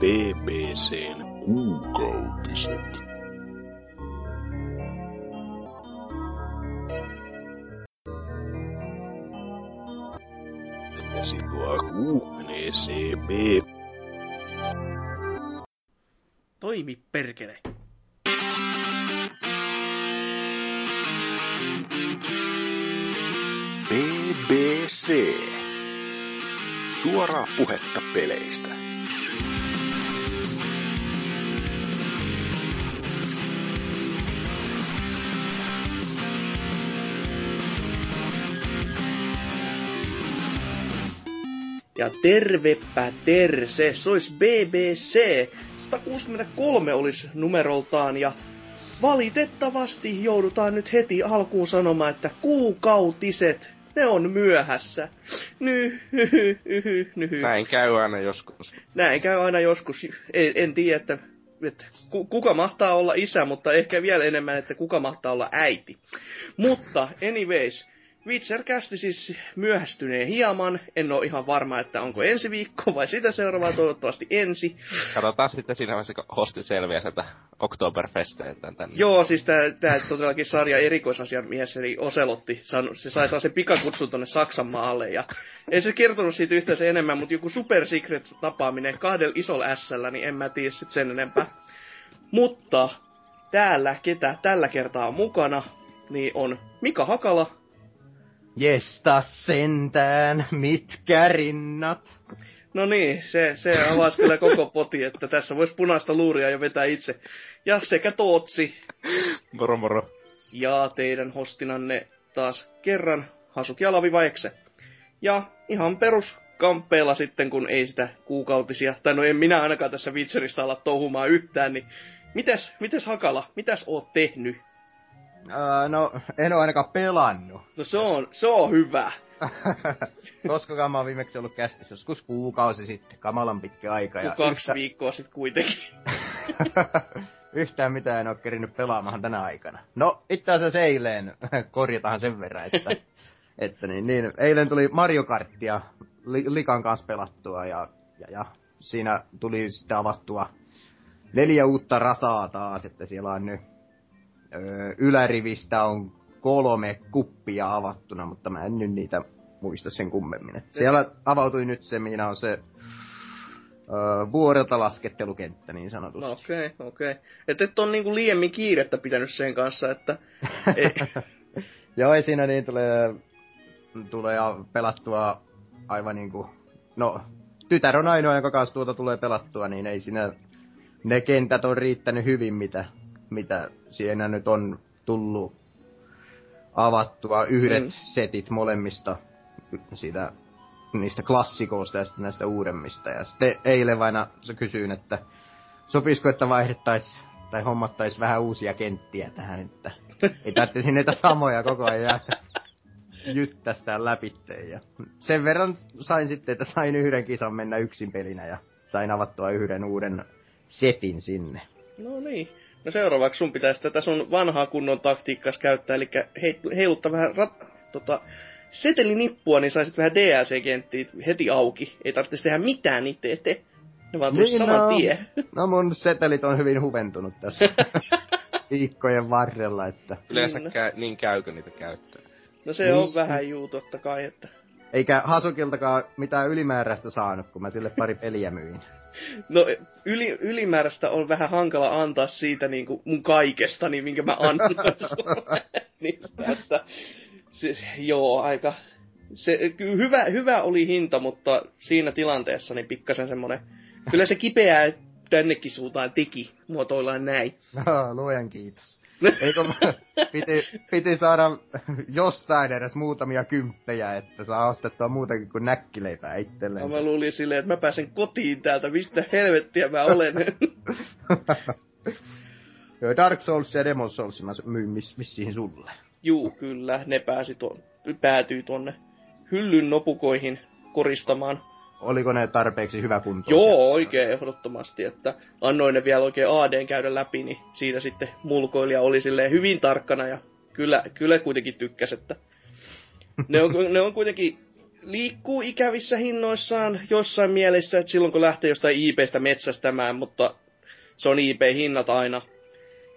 BBCn kuukautiset. Ja sinua kuumenee CB. Toimi perkele. BBC. Suoraa puhetta peleistä. Ja tervepä terse, se olisi BBC. 163 olisi numeroltaan ja valitettavasti joudutaan nyt heti alkuun sanomaan, että kuukautiset, ne on myöhässä. Ny, hyhy, hyhy, nyhy. Näin käy aina joskus. Näin käy aina joskus. En, en tiedä, että, että ku- kuka mahtaa olla isä, mutta ehkä vielä enemmän, että kuka mahtaa olla äiti. Mutta anyways, Witcher kästi siis myöhästyneen hieman. En ole ihan varma, että onko ensi viikko vai sitä seuraavaa, toivottavasti ensi. Katsotaan sitten siinä vaiheessa, kun hosti selviää sieltä Oktoberfesteiltä. Joo, siis tää, tää todellakin sarja erikoisasiamies, eli Oselotti, se sai saa sen pikakutsun tonne Saksan maalle, ja ei se kertonut siitä yhtään sen enemmän, mutta joku super secret tapaaminen kahdella isolla s niin en mä tiedä sit sen enempää. Mutta täällä, ketä tällä kertaa on mukana, niin on Mika Hakala, Jesta sentään, mitkä rinnat. No niin, se, se avasi kyllä koko poti, että tässä voisi punaista luuria jo vetää itse. Ja sekä Tootsi, Moro moro. ja teidän hostinanne taas kerran Hasuki Alaviva Ekse. Ja ihan peruskamppeella sitten, kun ei sitä kuukautisia, tai no en minä ainakaan tässä Witcherista ala touhumaan yhtään, niin mitäs, mitäs Hakala, mitäs oot tehnyt? Öö, no, en oo ainakaan pelannut. No se on, se on hyvä. Koska mä oon viimeksi ollut kästissä, joskus kuukausi sitten, kamalan pitkä aika. Ja kaksi viikkoa sitten kuitenkin. Yhtään mitään en oo kerinyt pelaamaan tänä aikana. No, itse asiassa eilen, korjataan sen verran, että, että niin, niin, eilen tuli Mario Karttia li, Likan kanssa pelattua ja, ja, ja siinä tuli sitten avattua neljä uutta rataa taas, että siellä on nyt öö, ylärivistä on kolme kuppia avattuna, mutta mä en nyt niitä muista sen kummemmin. Et siellä avautui nyt se, minä on se öö, vuodelta laskettelukenttä niin sanotusti. No okei, okay, okei. Okay. Että et on niinku liiemmin kiirettä pitänyt sen kanssa, että... Joo, ei siinä niin tulee, tulee pelattua aivan niinku, no, tytär on ainoa, jonka kanssa tuota tulee pelattua, niin ei siinä, ne kentät on riittänyt hyvin, mitä, mitä siinä nyt on tullut avattua yhdet mm. setit molemmista siitä, niistä klassikoista ja sitten näistä uudemmista. Ja sitten eilen vain se kysyin, että sopisiko, että vaihdettaisiin tai hommattaisiin vähän uusia kenttiä tähän, että ei tarvitsisi niitä samoja koko ajan jyttästään läpi. Ja sen verran sain sitten, että sain yhden kisan mennä yksin pelinä ja sain avattua yhden uuden setin sinne. No niin. No seuraavaksi sun pitäisi tätä sun vanhaa kunnon taktiikkas käyttää, eli heiluttaa vähän rat, tota, setelinippua, niin saisit vähän DLC-kenttiä heti auki. Ei tarvitsisi tehdä mitään itse eteen. Ne vaan tulisi niin, saman no, tie. No mun setelit on hyvin huventunut tässä viikkojen varrella, että... Yleensä kä- niin käykö niitä käyttää? No se niin. on vähän juu totta kai, että... Eikä Hasukiltakaan mitään ylimääräistä saanut, kun mä sille pari peliä myin. No yli, ylimääräistä on vähän hankala antaa siitä niin kuin mun kaikesta, niin minkä mä annan niin, että, se, joo, aika... Se, hyvä, hyvä oli hinta, mutta siinä tilanteessa niin pikkasen semmonen... Kyllä se kipeää tännekin suuntaan teki, muotoillaan näin. No, luojan kiitos. Eikö piti, piti saada jostain edes muutamia kymppejä, että saa ostettua muutakin kuin näkkileipää itselleen. No, mä luulin silleen, että mä pääsen kotiin täältä, mistä helvettiä mä olen. Joo, Dark Souls ja Demon Souls mä myyn miss, missiin sulle. Juu, kyllä, ne pääsi tuon, päätyy tuonne hyllyn nopukoihin koristamaan oliko ne tarpeeksi hyvä kunto? Joo, oikein ehdottomasti, että annoin ne vielä oikein AD käydä läpi, niin siinä sitten mulkoilija oli silleen hyvin tarkkana ja kyllä, kyllä kuitenkin tykkäs, että ne on, ne on kuitenkin liikkuu ikävissä hinnoissaan jossain mielessä, että silloin kun lähtee jostain IPstä metsästämään, mutta se on IP-hinnat aina.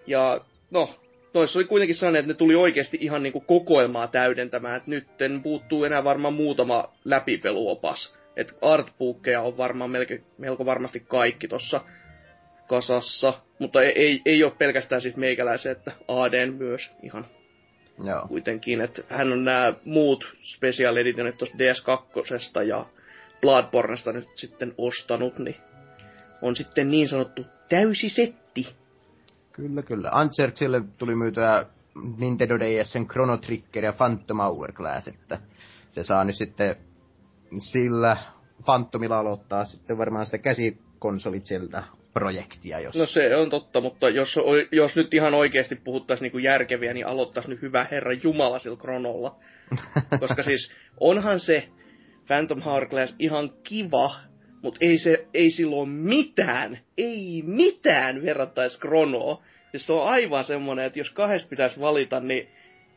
Ja no, noissa oli kuitenkin sellainen, että ne tuli oikeasti ihan niinku kokoelmaa täydentämään, että nyt puuttuu enää varmaan muutama läpipeluopas. Että artbookkeja on varmaan melko, melko varmasti kaikki tuossa kasassa, mutta ei, ei, ei ole pelkästään siis meikäläisen, että ADn myös ihan Joo. kuitenkin, että hän on nämä muut special editionit tuosta DS2 ja Bloodbornesta nyt sitten ostanut, niin on sitten niin sanottu täysi setti. Kyllä, kyllä. Antserksille tuli myytyä Nintendo DSn Chrono Trigger ja Phantom Hourglass, että se saa nyt sitten sillä Phantomilla aloittaa sitten varmaan sitä käsikonsolit sieltä projektia, jos... No se on totta, mutta jos, jos nyt ihan oikeasti puhuttaisiin niin järkeviä, niin aloittaisi nyt hyvä herra Jumala sillä kronolla. Koska siis onhan se Phantom Hourglass ihan kiva, mutta ei, se, ei silloin mitään, ei mitään verrattaisi kronoa. Ja se on aivan semmonen, että jos kahdesta pitäisi valita, niin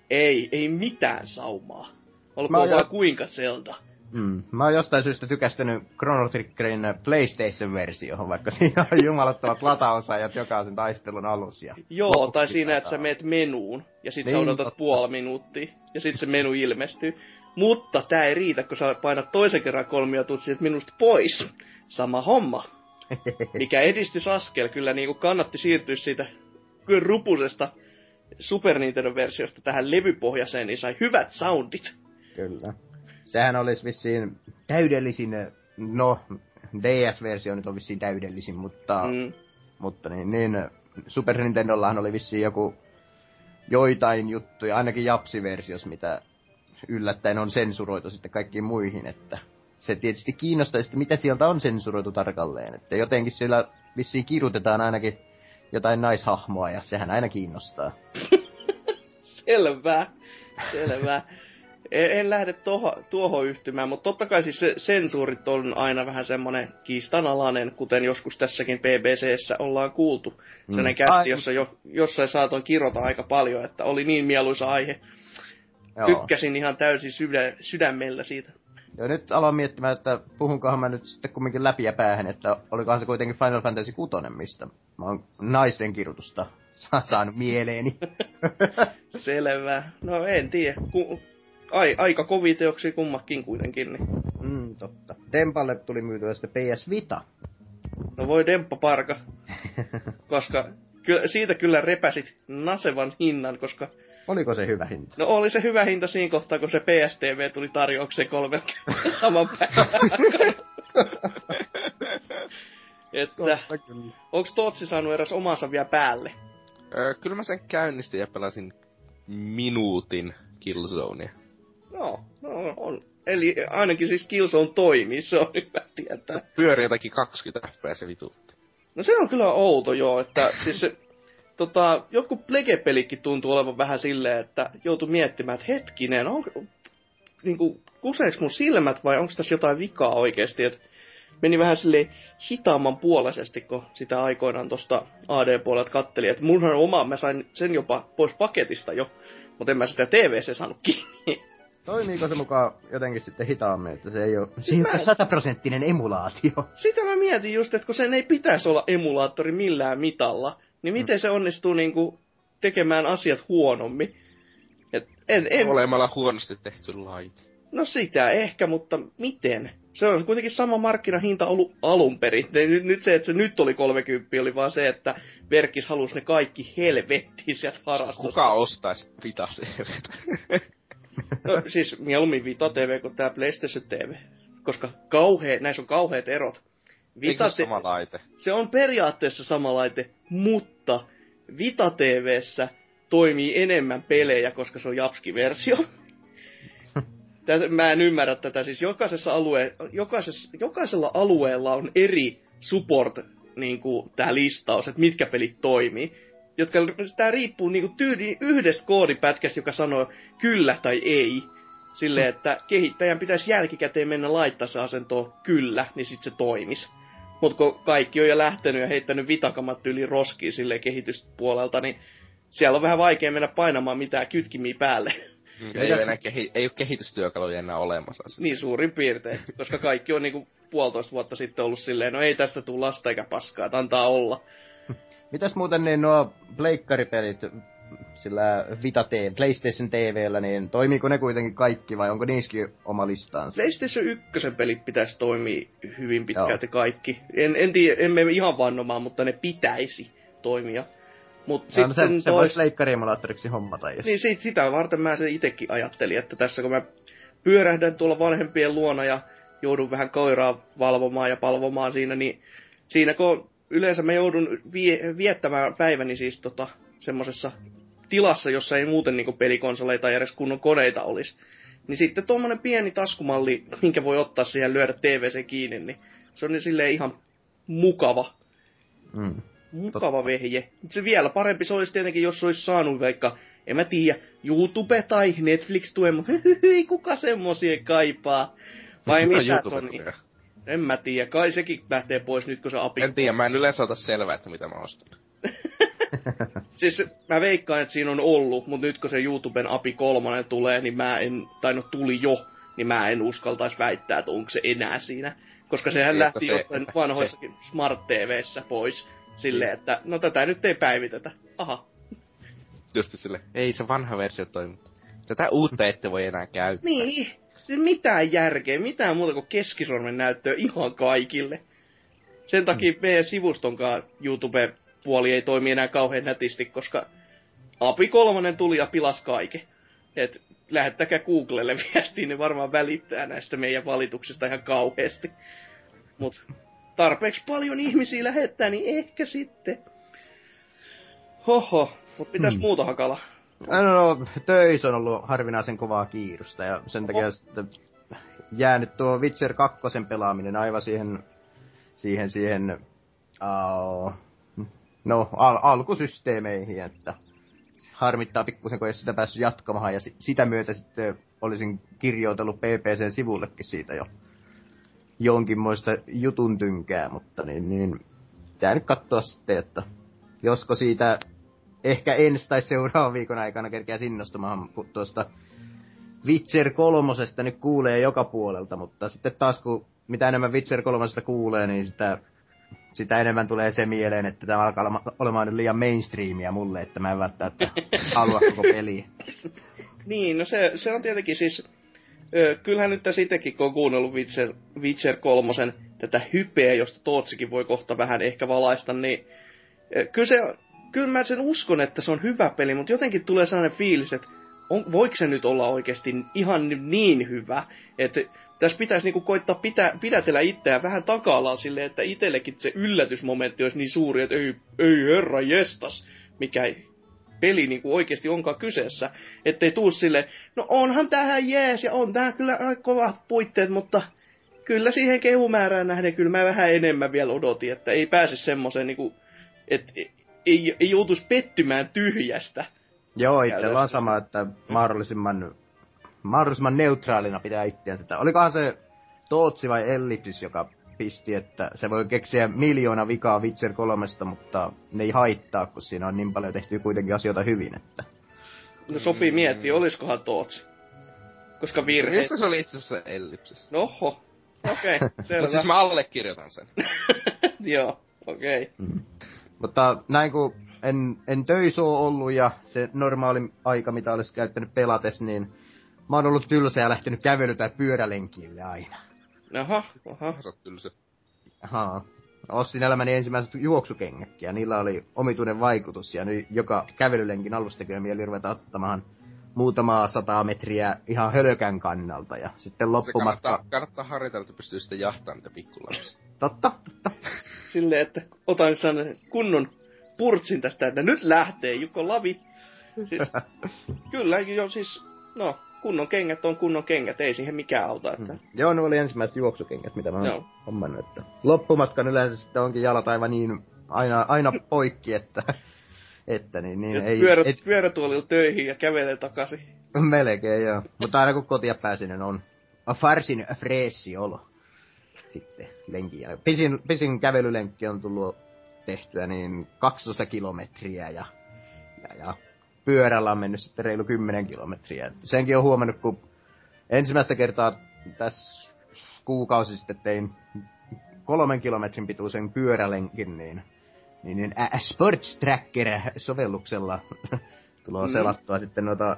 ei, ei mitään saumaa. Olkoon vaan kuinka Zelda. Mm. Mä oon jostain syystä tykästänyt Chrono Triggerin PlayStation-versioon, vaikka siinä on jumalattavat latausajat jokaisen taistelun alussa. Ja Joo, tai siinä, että sä meet menuun, ja sit niin, sä odotat totta. puoli minuuttia, ja sit se menu ilmestyy. Mutta tää ei riitä, kun sä painat toisen kerran kolmia tutsit minusta pois. Sama homma. Mikä edistysaskel kyllä niinku kannatti siirtyä siitä rupusesta Super Nintendo-versiosta tähän levypohjaiseen, niin sai hyvät soundit. Kyllä sehän olisi vissiin täydellisin, no DS-versio nyt on vissiin täydellisin, mutta, mm. mutta niin, niin, Super Nintendollahan oli vissiin joku joitain juttuja, ainakin Japsi-versios, mitä yllättäen on sensuroitu sitten kaikkiin muihin, että se tietysti kiinnostaa että mitä sieltä on sensuroitu tarkalleen, että jotenkin siellä vissiin kirjoitetaan ainakin jotain naishahmoa ja sehän aina kiinnostaa. selvä, selvä en, en lähde toho, tuohon yhtymään, mutta totta kai siis se sensuurit on aina vähän semmoinen kiistanalainen, kuten joskus tässäkin PBCssä ollaan kuultu. Mm. Sellainen kästi, jossa jo, jossain saatoin kirota aika paljon, että oli niin mieluisa aihe. Joo. Tykkäsin ihan täysin sydä, sydämellä siitä. Joo, nyt aloin miettimään, että puhunkohan mä nyt sitten kumminkin läpi ja päähän, että olikohan se kuitenkin Final Fantasy 6, mistä mä oon naisten kirjoitusta saanut mieleeni. Selvä. No en tiedä. Ku, ai, aika kovia teoksia kummakin kuitenkin. Niin. Mm, totta. Dempalle tuli myytyä sitten PS Vita. No voi Demppa parka. koska kyllä, siitä kyllä repäsit nasevan hinnan, koska... Oliko se hyvä hinta? No oli se hyvä hinta siinä kohtaa, kun se PSTV tuli tarjoukseen kolme saman päivän Että, onko Tootsi saanut eräs omansa vielä päälle? Öö, kyllä mä sen käynnistin ja pelasin minuutin Killzonea. No, no on. Eli ainakin siis Killzone toimii, se on hyvä tietää. Pyörii jotakin 20 fps vituutta. No se on kyllä outo joo, että siis se, tota, joku Plege-pelikin tuntuu olevan vähän silleen, että joutuu miettimään, että hetkinen, on, niinku, kuseeks mun silmät vai onko tässä jotain vikaa oikeasti, että meni vähän sille hitaamman puolisesti, kun sitä aikoinaan tuosta AD-puolelta katteli. Että munhan oma, mä sain sen jopa pois paketista jo, mutta en mä sitä TV-se saanut kiinni. Toimiiko se mukaan jotenkin sitten hitaammin, että se ei ole... Siinä on sataprosenttinen emulaatio. Sitä mä mietin just, että kun sen ei pitäisi olla emulaattori millään mitalla, niin miten mm. se onnistuu niinku tekemään asiat huonommin? Et en, en... Olemalla huonosti tehty laite. No sitä ehkä, mutta miten? Se on kuitenkin sama markkinahinta ollut alun perin. Nyt, nyt se, että se nyt oli 30, oli vaan se, että Verkis halusi ne kaikki helvettiin sieltä varastosta. Kuka ostaisi Vita No, siis mieluummin Vita TV kuin tämä PlayStation TV. Koska kauhe, näissä on kauheat erot. Vita se sama laite? Se on periaatteessa sama laite, mutta Vita TVssä toimii enemmän pelejä, koska se on Japski-versio. Tätä, mä en ymmärrä tätä. Siis jokaisessa alue, jokaisessa, jokaisella alueella on eri support niin kuin, tämä listaus, että mitkä pelit toimii jotka, tämä riippuu niinku tyyli yhdestä koodipätkästä, joka sanoo kyllä tai ei. Silleen, että kehittäjän pitäisi jälkikäteen mennä laittaa se asento kyllä, niin sitten se toimis. Mutta kun kaikki on jo lähtenyt ja heittänyt vitakamat yli roskiin sille kehityspuolelta, niin siellä on vähän vaikea mennä painamaan mitään kytkimiä päälle. Mm, ei, ole enää kehi- ei ole kehitystyökaluja enää olemassa. Niin suurin piirtein, koska kaikki on niinku puolitoista vuotta sitten ollut silleen, no ei tästä tule lasta eikä paskaa, että antaa olla. Mitäs muuten niin nuo pleikkaripelit sillä Vita TV, PlayStation TVllä, niin toimiiko ne kuitenkin kaikki vai onko niissäkin oma listaansa? PlayStation 1 pelit pitäisi toimia hyvin pitkälti Joo. kaikki. En, en tiedä, emme ihan vannomaan, mutta ne pitäisi toimia. Mut no, sitten se, se tois... voisi hommata. Jos... Niin sit, sitä varten mä se itekin ajattelin, että tässä kun mä pyörähdän tuolla vanhempien luona ja joudun vähän koiraa valvomaan ja palvomaan siinä, niin siinä kun yleensä mä joudun vie, viettämään päiväni siis tota, semmosessa tilassa, jossa ei muuten niinku pelikonsoleita tai edes kunnon koneita olisi. Niin sitten tuommoinen pieni taskumalli, minkä voi ottaa siihen lyödä TVC kiinni, niin se on niin silleen ihan mukava. Mm. Mukava vehje. Se vielä parempi se olisi tietenkin, jos olisi saanut vaikka, en mä tiedä, YouTube tai Netflix tuen, mutta ei kuka semmosia kaipaa. Vai mitä Sony? En mä tiedä, kai sekin lähtee pois nyt, kun se api... En tiedä, mä en yleensä ota selvää, että mitä mä ostan. siis mä veikkaan, että siinä on ollut, mutta nyt kun se YouTuben API kolmonen tulee, niin mä en, tai no tuli jo, niin mä en uskaltaisi väittää, että onko se enää siinä. Koska sehän Jotta lähti se, jostain vanhoissakin se... Smart TVssä pois. Silleen, että no tätä nyt ei päivitetä. Aha. Just sille, ei se vanha versio toimi. Tätä uutta ette voi enää käyttää. Niin, siis mitään järkeä, mitään muuta kuin keskisormen näyttöä ihan kaikille. Sen takia hmm. meidän sivustonkaan YouTube puoli ei toimi enää kauhean nätisti, koska API 3 tuli ja pilas kaiken. Et lähettäkää Googlelle viestiin, niin varmaan välittää näistä meidän valituksista ihan kauheasti. Mut tarpeeksi paljon ihmisiä lähettää, niin ehkä sitten. Hoho, mut pitäis hmm. muuta hakala? No, töissä on ollut harvinaisen kovaa kiirusta ja sen takia oh. sitten jäänyt tuo Witcher 2 pelaaminen aivan siihen, siihen, siihen uh, no, al- alkusysteemeihin, että harmittaa pikkusen, kun ei sitä päässyt jatkamaan, ja sitä myötä sitten olisin kirjoitellut PPC-sivullekin siitä jo jonkinmoista jutun tynkää, mutta niin, niin pitää nyt katsoa sitten, että josko siitä ehkä ensi tai seuraavan viikon aikana kerkeä innostumaan, kun tuosta Witcher kolmosesta nyt kuulee joka puolelta, mutta sitten taas kun mitä enemmän Witcher kolmosesta kuulee, niin sitä sitä enemmän tulee se mieleen, että tämä alkaa olemaan nyt liian mainstreamia mulle, että mä en välttämättä halua koko peliä. niin, no se, se on tietenkin siis... Kyllähän nyt tässä itsekin, kun on kuunnellut Witcher, Witcher 3, tätä hypeä, josta Tootsikin voi kohta vähän ehkä valaista, niin kyllä, se, kyllä mä sen uskon, että se on hyvä peli, mutta jotenkin tulee sellainen fiilis, että on, voiko se nyt olla oikeasti ihan niin hyvä, että tässä pitäisi niinku koittaa pitä, pidätellä itseään vähän takaallaan silleen, että itsellekin se yllätysmomentti olisi niin suuri, että ei, ei herra jestas, mikä peli niinku oikeasti onkaan kyseessä. Ettei tuu sille, no onhan tähän jees ja on tähän kyllä aika kovat puitteet, mutta kyllä siihen kehumäärään nähden kyllä mä vähän enemmän vielä odotin, että ei pääse semmoiseen niinku, että ei, ei joutuisi pettymään tyhjästä. Joo, itsellä on sama, että mahdollisimman mahdollisimman neutraalina pitää itseänsä. Sitä. Olikohan se Tootsi vai Ellipsis, joka pisti, että se voi keksiä miljoona vikaa Witcher 3, mutta ne ei haittaa, kun siinä on niin paljon tehty kuitenkin asioita hyvin, että... No sopii miettiä, olisikohan Tootsi. Koska virhe... Mistä se oli itse asiassa Ellipsis? Noho. Okei, okay, selvä. Mutta siis mä allekirjoitan sen. Joo, okei. Okay. Mm. Mutta näin kun en, en töissä ole ollut ja se normaali aika, mitä olisi käyttänyt pelates, niin mä oon ollut tylsä ja lähtenyt kävely- tai pyörälenkille aina. Aha, aha. Sä oot tylsä. Aha. Ostin elämäni ensimmäiset juoksukengätkin ja niillä oli omituinen vaikutus. Ja nyt joka kävelylenkin alusta tekee mieli ruveta ottamaan muutamaa sataa metriä ihan hölkän kannalta. Ja sitten loppumatka... kannattaa, kannattaa harjoitella, että pystyy sitten jahtamaan niitä pikkulapsia. totta, totta. Silleen, että otan kunnon purtsin tästä, että nyt lähtee Jukko Lavi. Siis, kyllä, jo siis, no, kunnon kengät on kunnon kengät, ei siihen mikään auta. Että... Hmm. Joo, ne oli ensimmäiset juoksukengät, mitä mä oon hommannut. Että loppumatkan yleensä sitten onkin jalat aivan niin aina, aina poikki, että, että niin, niin ei... Pyörät, et... pyörätuolilla töihin ja kävelee takaisin. Melkein, joo. Mutta aina kun kotia pääsin, niin on farsin freesi olo. Sitten lenkin. Pisin, pisin kävelylenkki on tullut tehtyä niin 12 kilometriä ja, ja, ja pyörällä on mennyt sitten reilu 10 kilometriä. Et senkin on huomannut, kun ensimmäistä kertaa tässä kuukausi sitten tein kolmen kilometrin pituisen pyörälenkin, niin, niin, niin ä, Sports Tracker-sovelluksella tulee Mm. selattua sitten noita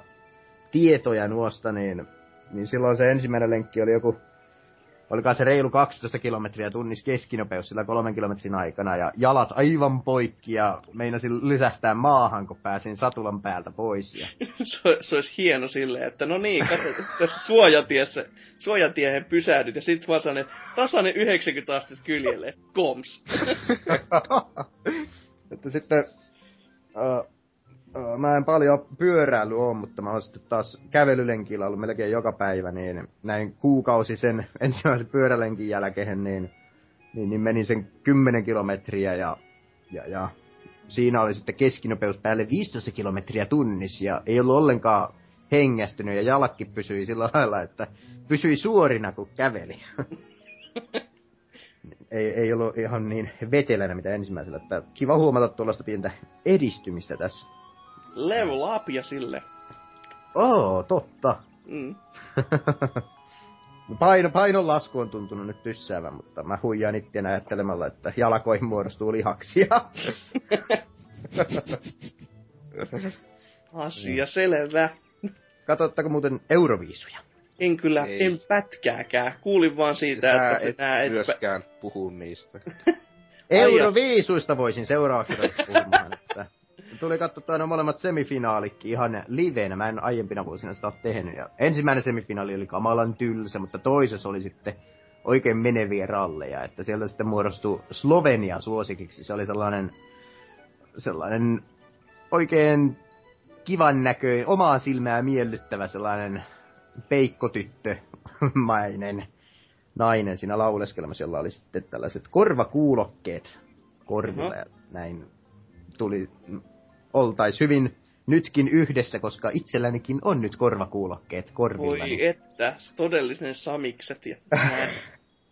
tietoja nuosta, niin, niin silloin se ensimmäinen lenkki oli joku, olikaan se reilu 12 kilometriä tunnissa keskinopeus sillä kolmen kilometrin aikana, ja jalat aivan poikki, ja meinasin lysähtää maahan, kun pääsin satulan päältä pois. Ja se, se olisi hieno silleen, että no niin, katso, tässä suojatiessä, suojatiehen pysähdyt ja sit vaan sellainen tasainen 90 astetta kyljelle. Koms. että sitten, uh, mä en paljon pyöräily oo, mutta mä oon sitten taas kävelylenkillä ollut melkein joka päivä, niin näin kuukausi sen ensimmäisen pyörälenkin jälkeen, niin, niin, niin menin sen 10 kilometriä ja, ja, ja siinä oli sitten keskinopeus päälle 15 kilometriä tunnissa ja ei ollut ollenkaan hengästynyt ja jalakki pysyi sillä lailla, että pysyi suorina kun käveli. ei, ei ollut ihan niin vetelänä mitä ensimmäisellä, että kiva huomata tuollaista pientä edistymistä tässä. Level up ja sille. Oo, totta. Mm. Paino, painon lasku on tuntunut nyt tyssäävän, mutta mä huijaan ittien ajattelemalla, että jalkoihin muodostuu lihaksia. Asia selvä. Katsottako muuten Euroviisuja? En kyllä, Ei. en pätkääkään. Kuulin vaan siitä, Sä että se et et, myöskään puhu niistä. Euroviisuista voisin seuraavaksi puhumaan, että tuli katsottua ne molemmat semifinaalitkin ihan liveenä. Mä en aiempina vuosina sitä ole tehnyt. Ja ensimmäinen semifinaali oli kamalan tylsä, mutta toisessa oli sitten oikein meneviä ralleja. Että sieltä sitten muodostui Slovenia suosikiksi. Se oli sellainen, sellainen oikein kivan näköinen, omaa silmää miellyttävä sellainen peikkotyttömainen nainen siinä lauleskelemassa, jolla oli sitten tällaiset korvakuulokkeet korville. Ja näin tuli, oltais hyvin nytkin yhdessä, koska itsellänikin on nyt korvakuulokkeet korvillani. voi että, todellisen samikset ja.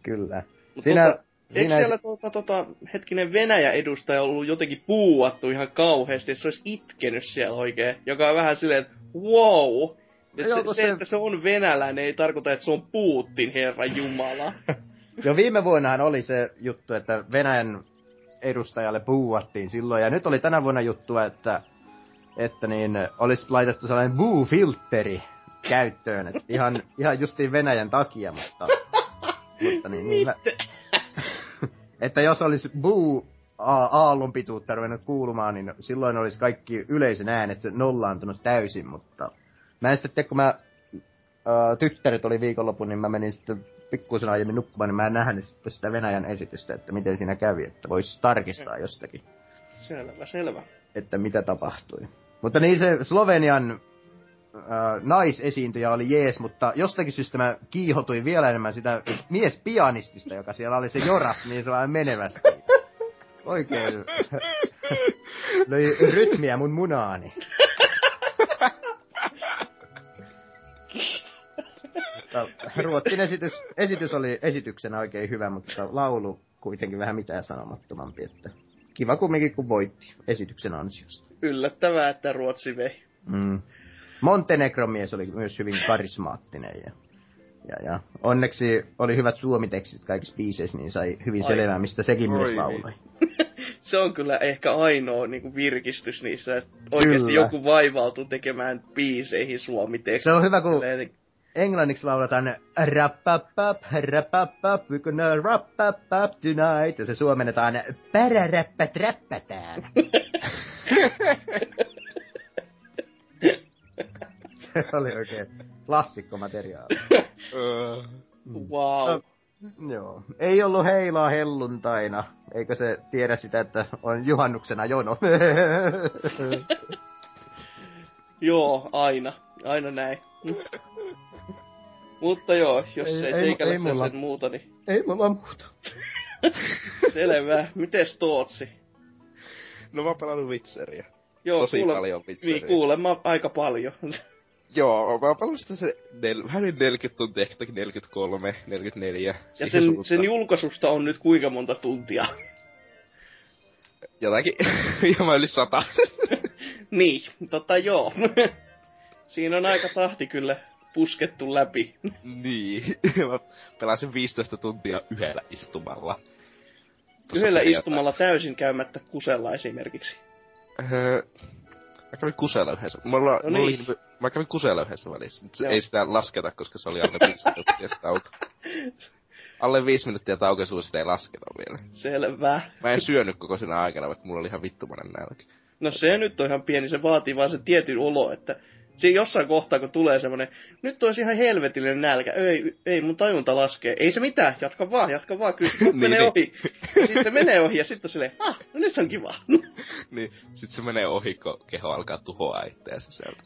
Kyllä. Mut Siinä, tota, Eikö siinä, siellä tota, tota, hetkinen Venäjä-edustaja ollut jotenkin puuattu ihan kauheasti, että se olisi itkenyt siellä oikein, joka on vähän silleen, että wow, Joo, se, se, se- että se on venäläinen, ei tarkoita, että se on Putin, herra jumala. jo viime vuonnahan oli se juttu, että Venäjän edustajalle puuattiin silloin, ja nyt oli tänä vuonna juttua, että, että niin, olisi laitettu sellainen buu-filtteri käyttöön, että ihan, ihan justiin Venäjän takia, mutta, mutta niin, niin mä, että jos olisi buu aallon pituutta ruvennut kuulumaan, niin silloin olisi kaikki yleisön äänet nollaantunut täysin, mutta mä en sitten kun mä ää, tyttäret oli viikonlopun, niin mä menin sitten pikkusen aiemmin nukkumaan, niin mä en nähnyt sitten sitä Venäjän esitystä, että miten siinä kävi, että voisi tarkistaa jostakin, Selvä, selvä. että mitä tapahtui. Mutta niin se Slovenian äh, naisesiintyjä oli jees, mutta jostakin syystä mä kiihotuin vielä enemmän sitä miespianistista, joka siellä oli se joras niin sellainen menevästi. Oikein löi rytmiä mun munaani. Mutta Ruotsin esitys, esitys oli esityksenä oikein hyvä, mutta laulu kuitenkin vähän mitään sanomattomampi. Että kiva kumminkin, kun voitti esityksen ansiosta. Yllättävää, että Ruotsi vei. Mm. Montenegron mies oli myös hyvin karismaattinen ja, ja, ja onneksi oli hyvät suomitekstit kaikissa biiseissä, niin sai hyvin Ai. selvää, mistä sekin Oi myös niin. lauloi. Se on kyllä ehkä ainoa niin kuin virkistys niissä, että oikeasti Kyllä. joku vaivautuu tekemään biiseihin suomi Se on hyvä, kun englanniksi lauletaan rappapap, rappapap, we're gonna rappapap tonight, ja se suomennetaan päräräppät räppätään. se oli oikein klassikkomateriaali. Öö, Wow. Joo. Ei ollut heilaa helluntaina. Eikö se tiedä sitä, että on juhannuksena jono? Joo, aina. Aina näin. Mutta joo, jos Ei- ei, ei- ei teikällä ei mulla. sen muuta, niin Ei mulla muuta. selvä. Mites Tootsi? no mä oon pelannut Witcheria. Joo, Tosi kuule, paljon Witcheria. Niin, kuulemma aika paljon. Joo, mä oon pelannut sitä se nel, vähän yli 40 tuntia, ehkä toki 43, 44. ja siihen sen, suuntaan. sen julkaisusta on nyt kuinka monta tuntia? Jotakin hieman yli sata. Niin, tota joo. Siinä on aika tahti kyllä puskettu läpi. niin. Mä pelasin 15 tuntia yhdellä istumalla. Yhdellä perjantai- istumalla täysin käymättä kusella esimerkiksi. Öö, mä kävin kusella yhdessä. Mulla, No mulla niin. oli, mä kävin kusella yhdessä välissä. Mut se Joo. ei sitä lasketa, koska se oli alle viisi minuuttia se tauko. Alle viisi minuuttia tauko sitä ei lasketa vielä. Selvä. Mä en syönyt koko siinä aikana, vaikka mulla oli ihan vittumainen nälkä. No se nyt on ihan pieni, se vaatii vaan sen tietyn olo, että siinä jossain kohtaa, kun tulee semmonen, nyt olisi ihan helvetillinen nälkä, ei, ei mun tajunta laskee, ei se mitään, jatka vaan, jatka vaan, kyllä se Niin, menee niin. ohi. Sitten se menee ohi ja sitten silleen, ah, no nyt on kiva. niin, sit se menee ohi, kun keho alkaa tuhoa itseänsä sieltä.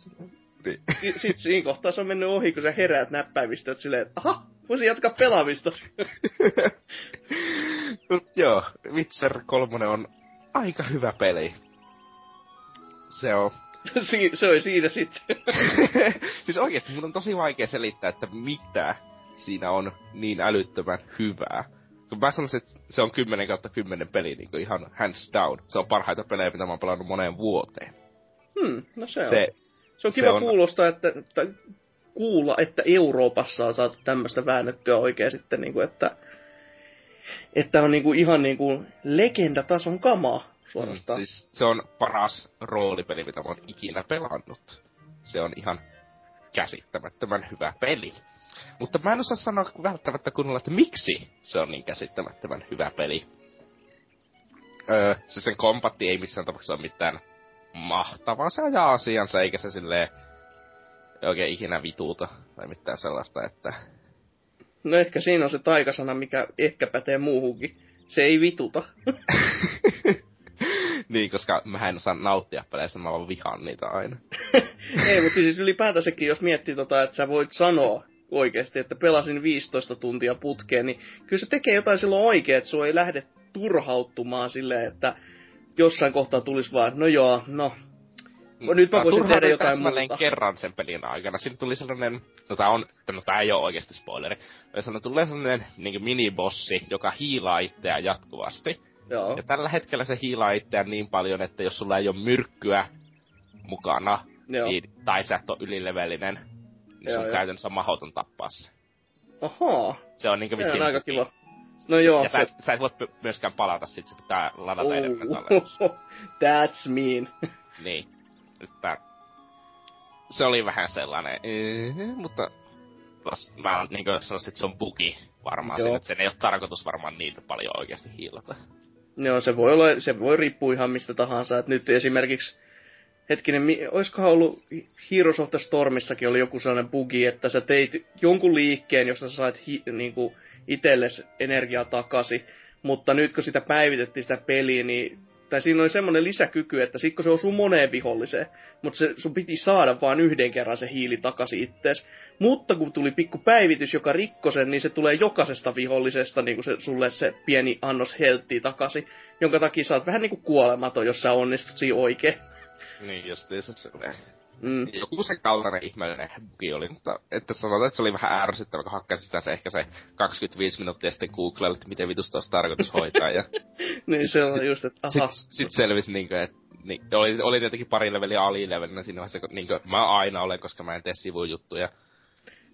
Niin. Sitten siinä kohtaa se on mennyt ohi, kun sä heräät näppäimistä, että silleen, aha, voisin jatkaa pelaamista. Mut joo, Witcher 3 on aika hyvä peli. Se on... Si- se oli siinä sitten. siis oikeesti mun on tosi vaikea selittää, että mitä siinä on niin älyttömän hyvää. Kun mä sanoisin, että se on 10 kautta 10 peli niin kuin ihan hands down. Se on parhaita pelejä, mitä mä oon pelannut moneen vuoteen. Hmm, no se on. Se, Se on Se kiva on- kuulostaa, että, tai kuulla, että Euroopassa on saatu tämmöistä väännettyä oikein sitten, niin kuin, että, että on niin kuin, ihan niin kuin legendatason kamaa suorastaan. Mm, siis se on paras roolipeli, mitä mä oon ikinä pelannut. Se on ihan käsittämättömän hyvä peli. Mutta mä en osaa sanoa välttämättä kunnolla, että miksi se on niin käsittämättömän hyvä peli. Öö, se sen kompatti ei missään tapauksessa ole mitään mahtavaa. Se ajaa asiansa, eikä se silleen oikein ikinä vituuta tai mitään sellaista, että No ehkä siinä on se taikasana, mikä ehkä pätee muuhunkin. Se ei vituta. niin, koska mä en osaa nauttia peleistä, mä vaan vihaan niitä aina. ei, mutta siis ylipäätänsäkin, jos miettii tota, että sä voit sanoa oikeasti, että pelasin 15 tuntia putkeen, niin kyllä se tekee jotain silloin oikein, että sua ei lähde turhauttumaan silleen, että jossain kohtaa tulisi vaan, no joo, no, No nyt mä voisin turhauduin tehdä jotain muuta. kerran sen pelin aikana. Siinä tuli sellainen, no tää on, no tää ei oo oikeesti spoileri. Sellainen tulee sellainen niin minibossi, joka hiilaa itseään jatkuvasti. Joo, Ja tällä hetkellä se hiilaa itseään niin paljon, että jos sulla ei ole myrkkyä mukana, joo. niin, tai sä et ole ylilevelinen, niin Joo, sun joo. käytännössä on mahdoton tappaa se. Ahaa, Se on niinku se on vissiin... aika kiva. No joo, Ja sä, et- sä et voi myöskään palata sit, se pitää ladata edelleen tallennus. Oh, that's mean. Niin. Että se oli vähän sellainen, eh, mutta mä niin sanoisin, että se on bugi varmaan Joo. siinä, että sen ei ole tarkoitus varmaan niin paljon oikeasti hiilata. Joo, se voi olla, se voi riippua ihan mistä tahansa. Et nyt esimerkiksi, hetkinen, mi- olisikohan ollut Heroes of the Stormissakin oli joku sellainen bugi, että sä teit jonkun liikkeen, josta sä sait hi- niinku itsellesi energiaa takaisin. Mutta nyt kun sitä päivitettiin sitä peliä, niin tai siinä oli semmoinen lisäkyky, että sit kun se osuu moneen viholliseen, mutta se, sun piti saada vain yhden kerran se hiili takaisin ittees. Mutta kun tuli pikku päivitys, joka rikkoi sen, niin se tulee jokaisesta vihollisesta niin se, sulle se pieni annos helttiä takaisin, jonka takia sä oot vähän niin kuin kuolematon, jos sä onnistut siinä oikein. Niin, justiinsa sellainen. Mm. Joku se kaltainen ihmeellinen bugi oli, mutta että sanotaan, että se oli vähän ärsyttävä, kun hakkasi sitä se ehkä se 25 minuuttia sitten Googlella, että miten vitusta olisi tarkoitus hoitaa. Ja Niin se on just, että aha. Sitten sit selvisi niinkö, että niin, oli, oli tietenkin pari leveliä alilevelinä siinä vaiheessa, kun niinkö, mä aina olen, koska mä en tee sivujuttuja.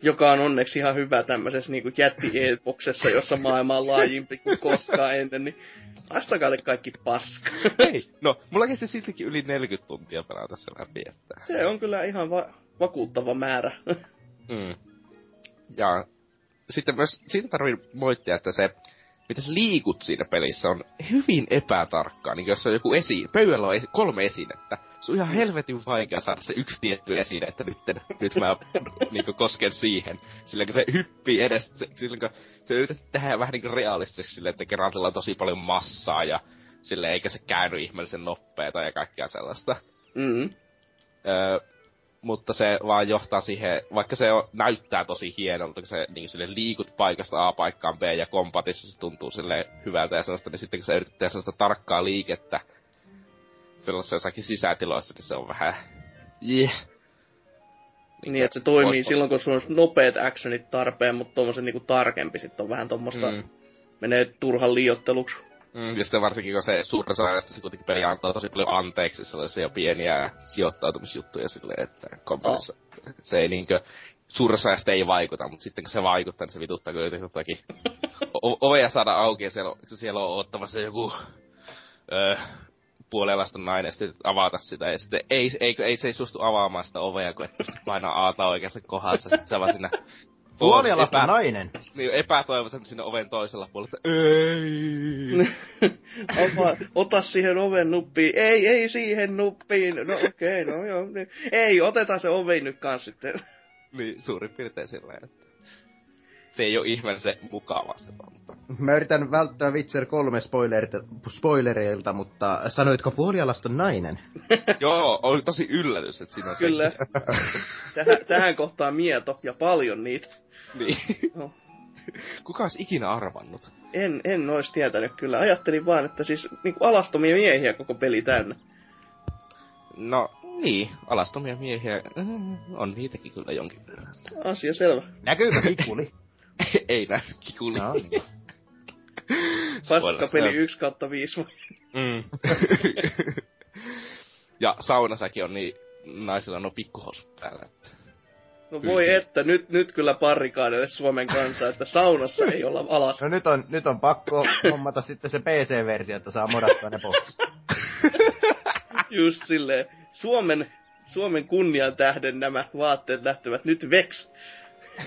Joka on onneksi ihan hyvä tämmöisessä niin jätti boksessa jossa maailma on laajimpi kuin koskaan ennen, niin astakaa te kaikki paska. Ei, no, mulla kesti siltikin yli 40 tuntia pelata se läpi, että... se on kyllä ihan va- vakuuttava määrä. Mm. Ja sitten myös siitä tarvii moittia, että se, mitä sä liikut siinä pelissä on hyvin epätarkkaa. Niin jos on joku esi, pöydällä on esi, kolme esinettä, se on ihan helvetin vaikea saada se yksi tietty esine, että nyt, nyt mä niin kosken siihen. Sillä kun se hyppii edes, se, silloin kun se yritetään tehdä vähän niin realistiseksi silleen, että kerralla on tosi paljon massaa ja sille eikä se käänny ihmeellisen nopeeta ja kaikkea sellaista. mm. Öö, mutta se vaan johtaa siihen, vaikka se on, näyttää tosi hienolta, kun se niin sille liikut paikasta A paikkaan B ja kompatissa se tuntuu sille hyvältä ja sellaista, niin sitten kun sä yrität tehdä sellaista tarkkaa liikettä sellaisessa jossakin sisätiloissa, niin se on vähän... Yeah. Niin, että se toimii vois- silloin, kun sulla on nopeat actionit tarpeen, mutta tommosen niinku tarkempi sitten on vähän tommosta, mm. Mm, menee turhan liiotteluksi. Mm, ja sitten varsinkin kun se suurin saajasta se kuitenkin peli antaa tosi paljon anteeksi sellaisia pieniä sijoittautumisjuttuja silleen, että kompelissa oh. se ei niinkö suuressa ajasta ei vaikuta, mutta sitten kun se vaikuttaa, niin se vituttaa kyllä jotakin o- ovea saada auki ja siellä, siellä on ottamassa joku öö, puolelasta nainen sitten avata sitä ja sitten ei, ei, ei, se ei suostu avaamaan sitä ovea, kun et painaa aata oikeassa kohdassa, sitten se vaan siinä Puolialasta epä... nainen. Niin, epätoivoisen sinne oven toisella puolella, ei. Ota, ota siihen oven nuppiin. Ei, ei siihen nuppiin. No okei, okay, no joo. Niin. Ei, otetaan se ovi nyt kans sitten. Niin, suurin piirtein silleen, että se ei ole ihmeen se mukava se mutta... Mä yritän välttää Witcher 3 spoilereilta, mutta sanoitko puolialasta nainen? Joo, oli tosi yllätys, että siinä on Kyllä. tähän, tähän kohtaan mieto ja paljon niitä. Niin. No. Kuka olisi ikinä arvannut? En, en olisi tietänyt kyllä. Ajattelin vaan, että siis niin alastomia miehiä koko peli täynnä. No, niin, alastomia miehiä mm, on niitäkin kyllä jonkin verran. Asia selvä. Näkyykö kikuli? Ei näy kikuli. No, niin. Paska peli 1 kautta 5 mm. ja saunasäkin on niin naisilla no pikkuhos päällä. No voi Yhden. että, nyt, nyt kyllä parrikaadelle Suomen kanssa, että saunassa ei olla alas. No nyt on, nyt on pakko hommata sitten se PC-versio, että saa modattua ne pois. Just silleen. Suomen, Suomen kunnian tähden nämä vaatteet lähtevät nyt veks.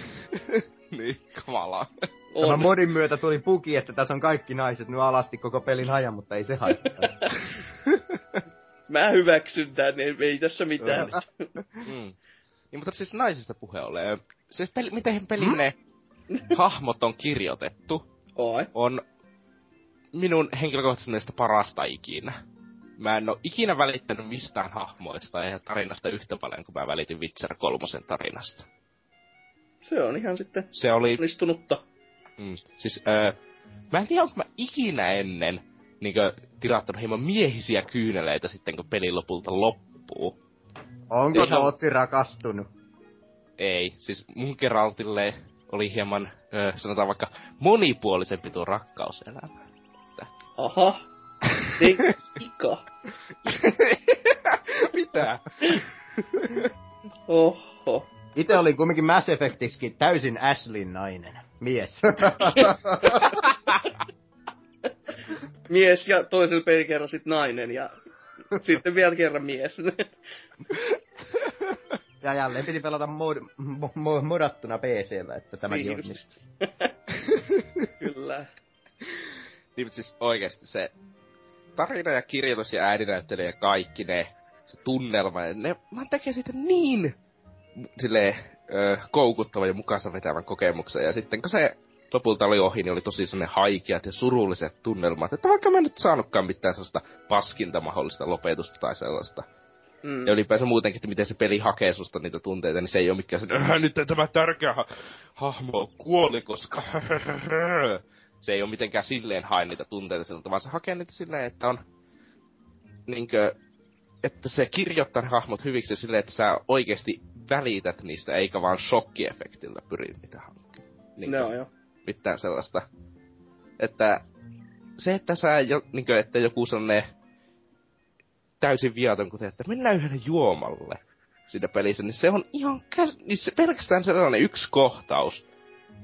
niin, kamalaa. On. Tämän modin myötä tuli puki, että tässä on kaikki naiset nyt alasti koko pelin ajan, mutta ei se haittaa. Mä hyväksyn tän, ei, ei tässä mitään. mm. Niin, mutta siis naisista puhe ole. Se peli, miten pelin ne hahmot on kirjoitettu, Oi. on minun henkilökohtaisesti parasta ikinä. Mä en oo ikinä välittänyt mistään hahmoista ja tarinasta yhtä paljon kuin mä välitin Witcher kolmosen tarinasta. Se on ihan sitten se oli... onnistunutta. Mm, siis, öö, mä en tiedä, onko mä ikinä ennen niinkö tirattanut hieman miehisiä kyyneleitä sitten, kun peli lopulta loppuu. Onko Ihan... Tootsi rakastunut? Ei, siis mun Geraltille oli hieman, öö, sanotaan vaikka, monipuolisempi tuo rakkauselämä. Aha. Sika. Mitä? Oho. Itse olin kumminkin Mass Effectiskin täysin Ashlyn nainen. Mies. mies ja toisella pelikerran sit nainen ja sitten vielä kerran mies. ja jälleen piti pelata mod, mod, modattuna PCllä, että tämäkin niin onnistui. Kyllä. Niin, mutta siis oikeesti se tarina ja kirjoitus ja ääninäyttely ja kaikki ne, se tunnelma, ne vaan tekee siitä niin silleen ö, koukuttava ja mukansa vetävän kokemuksen. Ja sitten kun se lopulta oli ohi, niin oli tosi sellainen haikeat ja surulliset tunnelmat, että vaikka mä en nyt saanutkaan mitään sellaista paskinta mahdollista lopetusta tai sellaista. Mm. Ja ylipäänsä muutenkin, että miten se peli hakee susta niitä tunteita, niin se ei ole mikään se, äh, nyt tämä tärkeä ha- hahmo kuoli, koska se ei ole mitenkään silleen hae niitä tunteita siltä, vaan se hakee niitä silleen, että on niinkö, että se kirjoittaa hahmot hyviksi silleen, että sä oikeasti välität niistä, eikä vaan shokkiefektillä pyri niitä hankkimaan. Niin no, joo. Mitään sellaista. Että se, että sä jo, niin kuin, että joku sellainen täysin viaton, kuten että mennään yhden juomalle siinä pelissä, niin se on ihan käs... niin se pelkästään sellainen yksi kohtaus,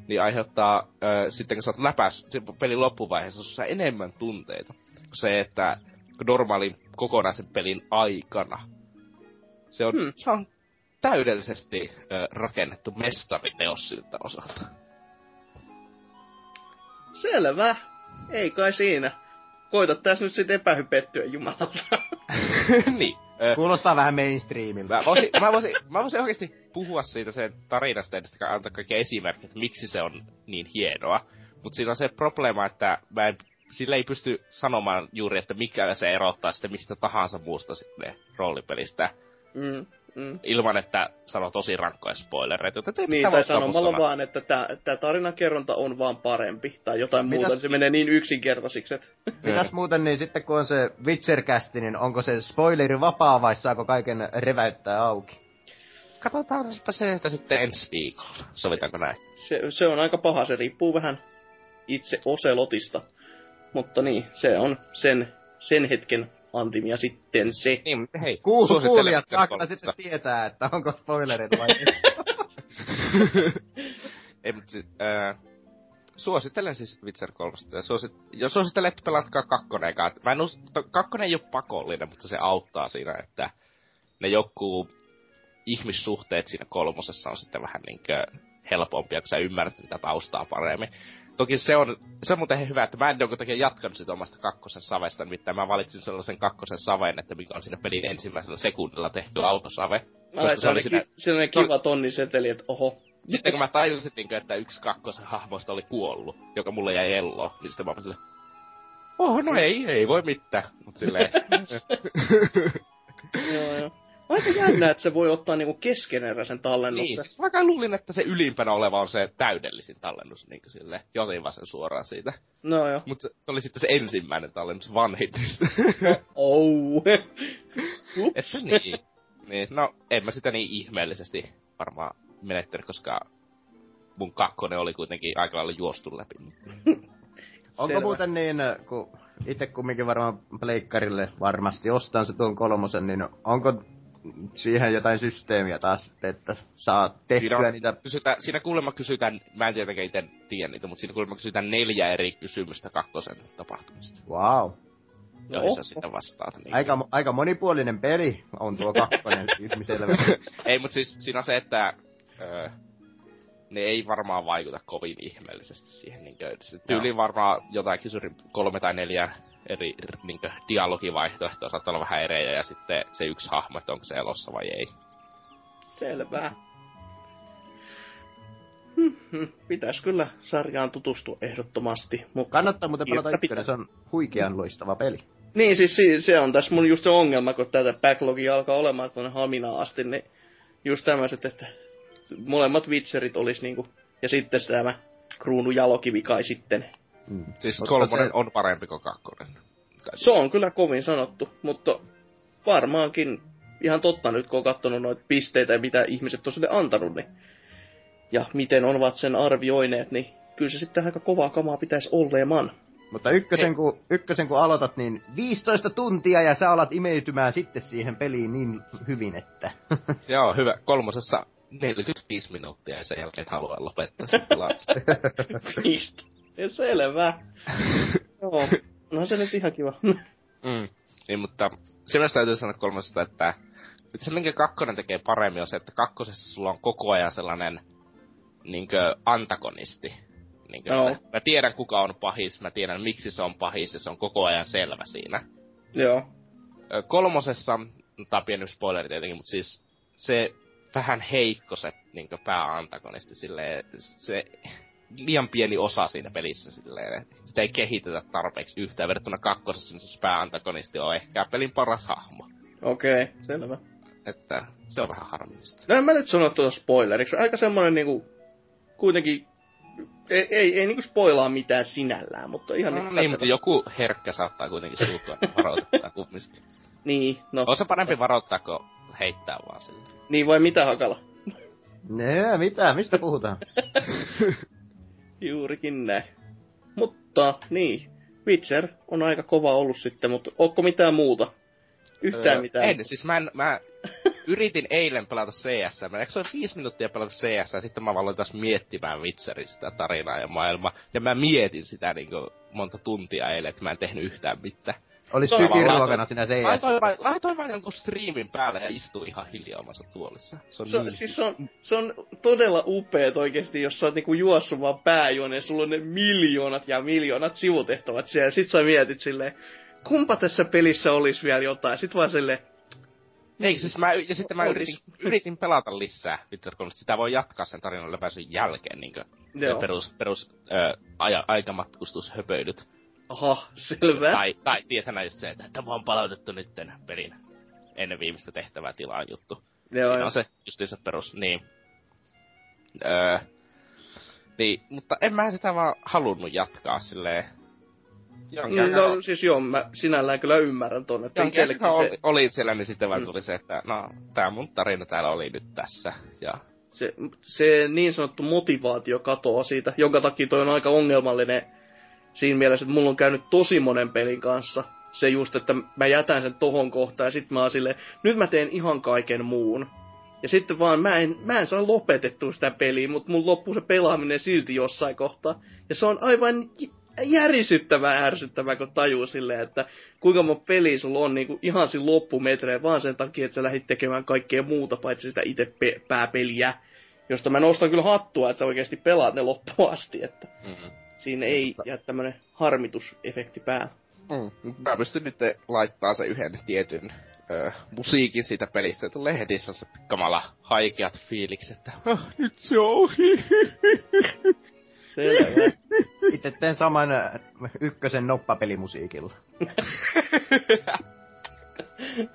niin aiheuttaa ö, sitten kun sä oot läpäs se pelin loppuvaiheessa, sussa enemmän tunteita kuin se, että normaalin kokonaisen pelin aikana. Se on, hmm. se on täydellisesti ö, rakennettu mestariteos siltä osalta. Selvä. Ei kai siinä. Koita tässä nyt sitten epähypettyä jumalalta. niin. Kuulostaa vähän mainstreamilta. Mä voisin, mä voisin, mä voisin oikeasti puhua siitä sen tarinasta, että antaa kaikki esimerkkiä, että miksi se on niin hienoa. Mutta siinä on se probleema, että mä en, sillä ei pysty sanomaan juuri, että mikä se erottaa sitten mistä tahansa muusta sitten roolipelistä. Mm. Mm. Ilman, että sanoo tosi rankkoja spoilereita. Että niin, tai sanomalla vaan, että tämä tarinankerronta on vaan parempi. Tai jotain Mitäs... muuta. Se menee niin yksinkertaisiksi, että... Mitäs muuten, niin sitten kun on se witcher niin onko se spoileri vapaa vai saako kaiken reväyttää auki? Katsotaanpa se, että sitten ensi viikolla. Sovitaanko näin? Se, se on aika paha, se riippuu vähän itse Oselotista. mutta niin, se on sen, sen hetken antimia sitten se. Niin, mutta hei, kuulijat Witcher saa kyllä 3. sitten tietää, että onko spoilerit vai ei. Ei, mutta siis, äh, suosittelen siis Witcher 3. Ja suosit, ja suosittelen, että pelatkaa kakkonen eka. Mä en us, to, kakkonen ei ole pakollinen, mutta se auttaa siinä, että ne joku ihmissuhteet siinä kolmosessa on sitten vähän niinkö helpompia, kun sä ymmärrät sitä taustaa paremmin. Toki se on, se on muuten hyvä, että mä en jonkun takia jatkanut sitä omasta kakkosen savesta, nimittäin mä valitsin sellaisen kakkosen saven, että mikä on siinä pelin ensimmäisellä sekunnilla tehty autosave. Mä olen se oli siinä- sellainen, kiva tonniseteli, että oho. Sitten kun mä tajusin, niinkö, että yksi kakkosen hahmoista oli kuollut, joka mulle jäi ello, niin sitten mä olin silleen, oh, no ei, ei voi mitään. Mut silleen, joo, joo. Aika jännä, että se voi ottaa niinku keskeneräisen tallennuksen. niin, siis vaikka luulin, että se ylimpänä oleva on se täydellisin tallennus, niinkö silleen, jotin vaan sen suoraan siitä. No joo. Mutta se, se, oli sitten se ensimmäinen tallennus vanhin niistä. Oh. että niin. niin. No, en mä sitä niin ihmeellisesti varmaan menettänyt, koska mun kakkonen oli kuitenkin aika lailla juostu läpi. Onko Selvä. muuten niin, kun itse kumminkin varmaan pleikkarille varmasti ostan se tuon kolmosen, niin onko siihen jotain systeemiä taas, sitten, että saa tehtyä Siinä, on, niitä... kysytään, siinä kuulemma kysytään, mä en tietenkään itse tiedä niitä, mutta siinä kuulemma kysytään neljä eri kysymystä kakkosen tapahtumista, Wow. sä Oho. sitten vastaat. Niin. Aika, aika monipuolinen peli on tuo kakkonen, ilmiselvä. Ei, mutta siis siinä on se, että öö, ne ei varmaan vaikuta kovin ihmeellisesti siihen. Niin se tyyli varmaan jotain kysyrin kolme tai neljä eri niin dialogivaihtoehtoa saattaa olla vähän erejä ja sitten se yksi hahmo, että onko se elossa vai ei. Selvä. Hmm, Pitäis kyllä sarjaan tutustua ehdottomasti. Mutta Kannattaa muuten pelata ykkönen, se on huikean loistava peli. Niin, siis si- se on tässä mun just se ongelma, kun tätä backlogia alkaa olemaan tuonne haminaan asti, niin just tämmöiset, että molemmat Witcherit olisi niinku, ja sitten tämä kruunu jalokivi kai sitten. Mm. Siis Koska kolmonen se- on parempi kuin kakkonen. Kai Se on kyllä kovin sanottu, mutta varmaankin ihan totta nyt, kun on katsonut noita pisteitä ja mitä ihmiset on sille antanut, niin, ja miten ovat sen arvioineet, niin kyllä se sitten aika kovaa kamaa pitäisi olemaan. Mutta ykkösen kun, ykkösen kun aloitat, niin 15 tuntia ja sä alat imeytymään sitten siihen peliin niin hyvin, että... Joo, hyvä. Kolmosessa 45 minuuttia ja sen jälkeen et halua lopettaa sen pelaamista. Selvä. Joo. No se nyt ihan kiva. Mm. Niin, mutta se myös täytyy sanoa kolmosesta, että että se minkä kakkonen tekee paremmin on se, että kakkosessa sulla on koko ajan sellainen niinkö antagonisti. Niinkö, Joo. että mä tiedän kuka on pahis, mä tiedän miksi se on pahis ja se on koko ajan selvä siinä. Joo. Kolmosessa, tää on pieni spoileri tietenkin, mutta siis se vähän heikko se niinkö pääantagonisti silleen, se liian pieni osa siinä pelissä silleen, sitä ei kehitetä tarpeeksi yhtään verrattuna kakkosessa, missä se pääantagonisti on ehkä pelin paras hahmo. Okei, okay, selvä. Että se on vähän harmillista. No en mä nyt sano tuota spoileriksi. Aika semmonen niinku, kuitenkin, ei, ei, ei niinku spoilaa mitään sinällään, mutta ihan No, niinku niin, mutta katsota- joku herkkä saattaa kuitenkin suuttua, että varoittaa kumminkin. Niin, no. On se parempi varoittaa, kuin heittää vaan sille. Niin vai mitä Hakala? Nee, mitä? Mistä puhutaan? Juurikin näin. Mutta, niin. Witcher on aika kova ollut sitten, mutta onko mitään muuta? Yhtään Öö, mitään. En, siis mä, en, mä yritin eilen pelata CS. Mä jaksoin viisi minuuttia pelata CS ja sitten mä aloin taas miettimään Witcherin sitä tarinaa ja maailmaa. Ja mä mietin sitä niin monta tuntia eilen, että mä en tehnyt yhtään mitään. Olis Se tykiruokana siinä CS. Laitoin vain, laitoin vain jonkun striimin päälle ja istuin ihan hiljaa omassa tuolissa. Se on Se, niin. siis se on, se on todella upeet oikeesti, jos sä oot niinku juossut vaan pääjuoneen, sulla on ne miljoonat ja miljoonat sivutehtävät siellä, sit sä mietit silleen, kumpa tässä pelissä olisi vielä jotain, sit vaan silleen, Ei, siis mä, ja sitten mä yritin, yritin pelata lisää Witcher 3. Sitä voi jatkaa sen tarinan läpäisyn jälkeen, niinkö Joo. perus, perus ö, aja, aikamatkustushöpöilyt. Aha, selvä. Tai, tai tietänä just se, että tämä on palautettu nytten pelin ennen viimeistä tehtävää tilaan juttu. Joo, Siinä on se justiinsa perus, niin. Öö, niin, mutta en mä sitä vaan halunnut jatkaa silleen. Jonkin No siis joo, mä sinällään kyllä ymmärrän ton, että jonkin aikaa oli, se, oli siellä, niin sitten vaan Mm. tuli se, että no, tää mun tarina täällä oli nyt tässä. Ja se, se niin sanottu motivaatio katoaa siitä, jonka takia toi on aika ongelmallinen siinä mielessä, että mulla on käynyt tosi monen pelin kanssa se just, että mä jätän sen tohon kohtaan ja sitten mä oon silleen, nyt mä teen ihan kaiken muun. Ja sitten vaan mä en, mä en saa lopetettua sitä peliä, mutta mun loppuu se pelaaminen silti jossain kohtaa. Ja se on aivan järisyttävää ärsyttävää, kun tajuu silleen, että kuinka monta peli sulla on niinku ihan siinä loppumetreen vaan sen takia, että sä lähdit tekemään kaikkea muuta, paitsi sitä itse pe- pääpeliä. Josta mä nostan kyllä hattua, että sä oikeasti pelaat ne loppuun asti, että Mm. Siinä ei jää tämmönen harmitusefekti päällä. Mm. Mä pystyn nyt laittaa sen yhden tietyn ö, musiikin siitä pelistä. Se tulee heti sellaiset kamala haikeat fiilikset, että oh, nyt se on ohi. Selvä. Itse teen saman ykkösen noppapelimusiikilla.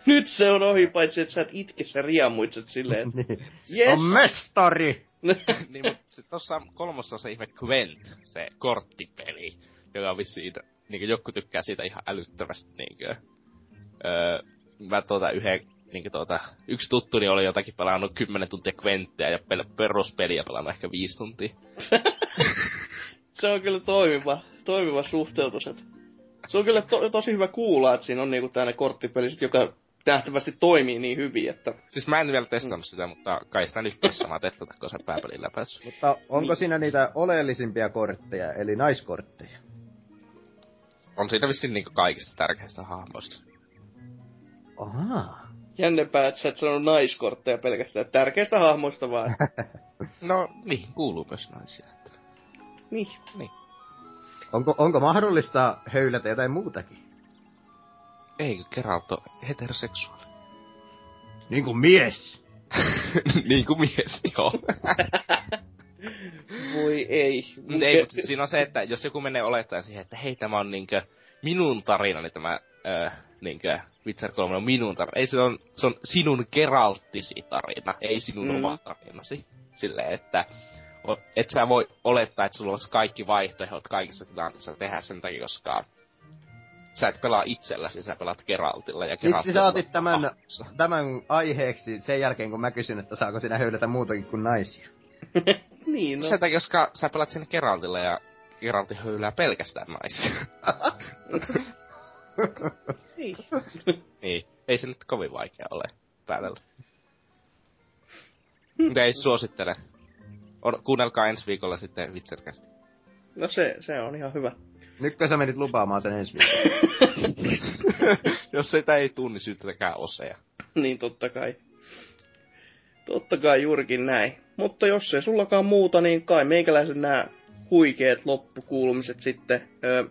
Nyt se on ohi, paitsi että sä et itke, sä riemuitset silleen, että Niin. yes! On mestari! niin, mutta sit tossa kolmossa on se ihme Gwent, se korttipeli, joka on vissiin, niin joku tykkää siitä ihan älyttömästi, niin öö, mä tuota yhden, niin tuota, yksi tuttuni oli jotakin pelannut 10 tuntia Gwenttiä ja pel- peruspeliä pelannut ehkä 5 tuntia. se on kyllä toimiva, toimiva suhteutus. Et se on kyllä to, tosi hyvä kuulla, että siinä on niinku tämmöinen korttipeli, sit, joka nähtävästi toimii niin hyvin, että Siis mä en vielä testannut sitä, mutta kai sitä nyt sama testata, kun se pääpelillä päässyt. Mutta onko Niin. siinä niitä oleellisimpia kortteja, eli naiskortteja? On siitä vissiin niinku kaikista tärkeistä hahmoista. Ahaa. jännempää, että sä et sanonut naiskortteja pelkästään. Tärkeistä hahmoista vaan. No, niin, kuuluu myös naisia. että- niin. Onko, onko mahdollista höylätä jotain muutakin? Ei, Geralt on heteroseksuaali. Niin kuin mies! niin kuin mies, joo. Voi ei. Mutta ei, mutta siinä on se, että jos joku menee olettaen siihen, että hei, tämä on niinkö minun tarinani, tämä äh, niinkö Witcher 3 on minun tarina. Ei, se on, se on sinun Geralttisi tarina, ei sinun Mm. oma tarinasi. Silleen, että et sä voi olettaa, että sulla olisi kaikki vaihtoehdot kaikissa tilanteissa tehdä sen takia, koska sä et pelaa itselläsi, sä pelaat Geraltilla. Ja Geralt Miksi sä otit tämän, tämän aiheeksi sen jälkeen, kun mä kysyn, että saako sinä höylätä muutakin kuin naisia? niin, no. Takia, koska sä pelaat sinne Geraltilla ja Geraltti höylää pelkästään naisia. Ei. Niin, ei se nyt kovin vaikea ole päätellä. Mutta ei suosittele. On, kuunnelkaa ensi viikolla sitten Witchercast. No se, se on ihan hyvä. Nytkö sä menit lupaamaan sen ensi viikolla? Jos sitä ei tunni, syyttäkää oseja. niin totta kai. Totta kai juurikin näin. Mutta jos ei sullakaan muuta, niin kai meikäläiset nämä huikeet loppukuulumiset sitten. Öö,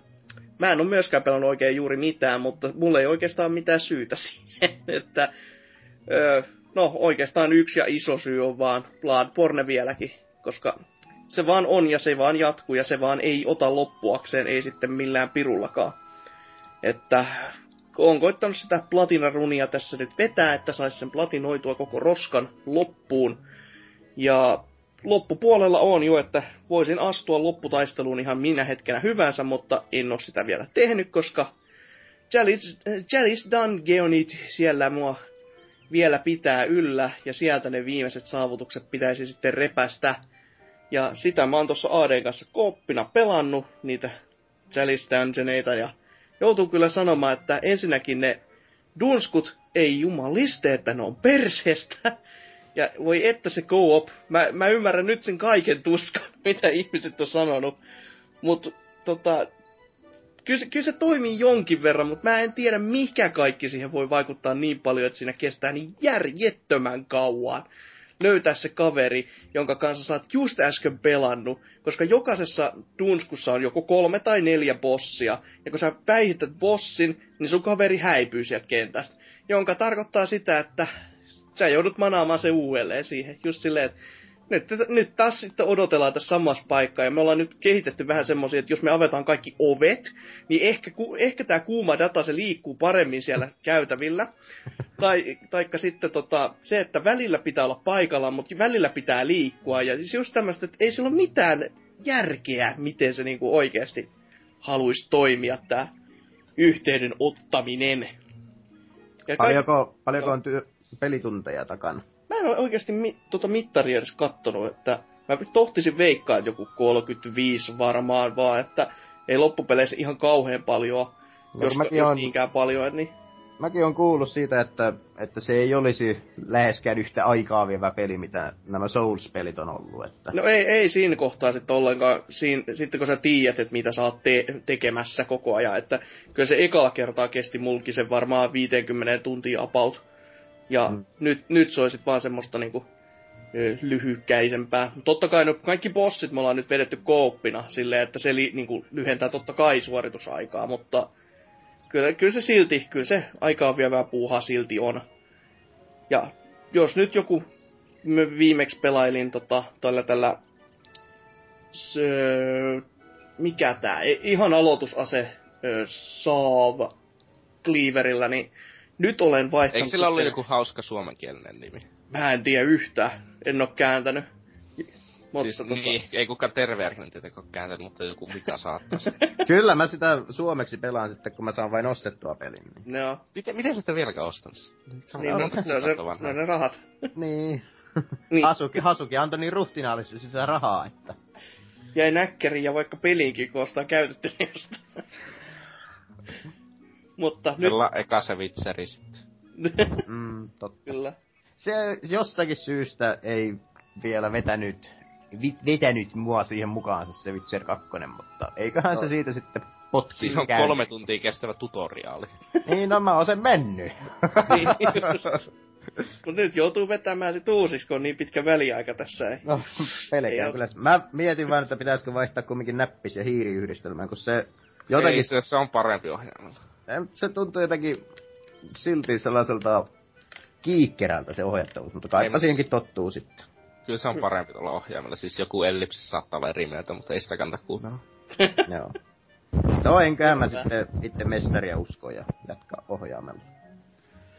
mä en ole myöskään pelannut oikein juuri mitään, mutta mulla ei oikeastaan mitään syytä siihen, että öö, no oikeastaan yksi ja iso syy on vaan Bloodborne vieläkin, koska se vaan on ja se vaan jatkuu ja se vaan ei ota loppuakseen, ei sitten millään pirullakaan. Että on koittanut sitä platinarunia tässä nyt vetää, että saisi sen platinoitua koko roskan loppuun. Ja loppupuolella on jo, että voisin astua lopputaisteluun ihan minä hetkenä hyvänsä, mutta en ole sitä vielä tehnyt, koska Jalis, Dungeonit siellä mua vielä pitää yllä, ja sieltä ne viimeiset saavutukset pitäisi sitten repästä. Ja sitä mä oon tuossa ADn kanssa kooppina pelannut, niitä Jalis Dungeoneita, ja joutuu kyllä sanomaan, että ensinnäkin ne dunskut ei jumaliste, että ne on perseestä. Ja voi että se co-op. Mä, mä ymmärrän nyt sen kaiken tuskan, mitä ihmiset on sanonut. Mutta tota, kyllä, se- kyllä se toimii jonkin verran, mutta mä en tiedä mikä kaikki siihen voi vaikuttaa niin paljon, että siinä kestää niin järjettömän kauan löytää se kaveri, jonka kanssa sä oot just äsken pelannut, koska jokaisessa dunskussa on joko kolme tai neljä bossia, ja kun sä päihität bossin, niin sun kaveri häipyy sieltä kentästä, jonka tarkoittaa sitä, että sä joudut manaamaan se uudelleen siihen, just silleen, että nyt, nyt taas sitten odotellaan tässä samassa paikkaa, ja me ollaan nyt kehitetty vähän semmoisia, että jos me avetaan kaikki ovet, niin ehkä, ku- ehkä tämä kuuma data se liikkuu paremmin siellä käytävillä. Tai, taikka sitten tota, se, että välillä pitää olla paikalla, mutta välillä pitää liikkua. Ja siis just tämmöistä, että ei sillä ole mitään järkeä, miten se niinku oikeasti haluaisi toimia, tämä yhteyden ottaminen. Ja Paljonko, paljonko on työ, pelitunteja takana? En ole oikeasti mi- tota mittaria edes kattonut, että mä tohtisin veikkaa joku 35 varmaan vaan, että ei loppupeleissä ihan kauhean paljon, No, jos, mäkin jos on- niinkään paljon, niin Mäkin on kuullut siitä, että, että se ei olisi läheskään yhtä aikaa vievä peli, mitä nämä Souls-pelit on ollut. Että... No ei, ei siinä kohtaa sitten ollenkaan, siinä, sitten kun sä tiedät, että mitä sä oot te- tekemässä koko ajan, että kyllä se ekalla kertaa kesti mulki sen varmaan 50 tuntia about. Ja Mm. nyt, nyt se olisi vaan semmoista niinku lyhykäisempää. Totta kai no, kaikki bossit me ollaan nyt vedetty kooppina silleen, että se li, niinku, lyhentää totta kai suoritusaikaa, mutta kyllä, kyllä se silti, kyllä se aikaa vievää puuhaa silti on. Ja jos nyt joku mä viimeksi pelailin tota, tällä tällä se, mikä tää, I- ihan aloitusase ö, Saab Cleaverillä, niin nyt olen vaihtanut... Eikö sillä ollut joku hauska suomenkielinen nimi? Mä en tiedä yhtään, en oo kääntänyt. Mutta siis, tota, niin, ei kukaan terveerkinen tietenkään ole kääntänyt, mutta joku mikä saattaisi. Kyllä mä sitä suomeksi pelaan sitten, kun mä saan vain ostettua pelin. Niin. ne on, miten, miten sä ette vieläkään ostanut sitä? niin, no, ne, on se, ne on ne rahat. niin. Niin, Hasuki, Hasuki antoi niin ruhtinaallisesti sitä rahaa, että... jäi näkkäriin ja vaikka peliinkin, kun ostaa käytetty jostain. Mutta nyt Kyllä eka se vitseri sitten. Mm, totta. kyllä. Se jostakin syystä ei vielä vetänyt, vi, vetänyt mua siihen mukaansa se Witcher 2, mutta eiköhän No. se siitä sitten potkiin Siinä on käynyt. kolme tuntia kestävä tutoriaali. Niin, no mä oon sen mennyt. Niin, Mutta nyt joutuu vetämään sit uusiksi, kun on niin pitkä väliaika tässä. Ei. No, Ei pelkään oo. kyllä. Mä mietin vaan, että pitäisikö vaihtaa kumminkin näppis- ja hiiriyhdistelmään, kun se jotenkin, Ei, se, se on parempi ohjelma. Se tuntuu jotenkin silti sellaiselta kiikkerältä se ohjattavuus, mutta kaipa siihenkin siis- tottuu sitten. Kyllä se on parempi tuolla ohjaimella. Siis joku ellipsis saattaa olla eri mieltä, mutta ei sitä kannata kuunnella. Joo. No enköhän mä sitten itse mestaria usko ja jatkaa ohjaamalla.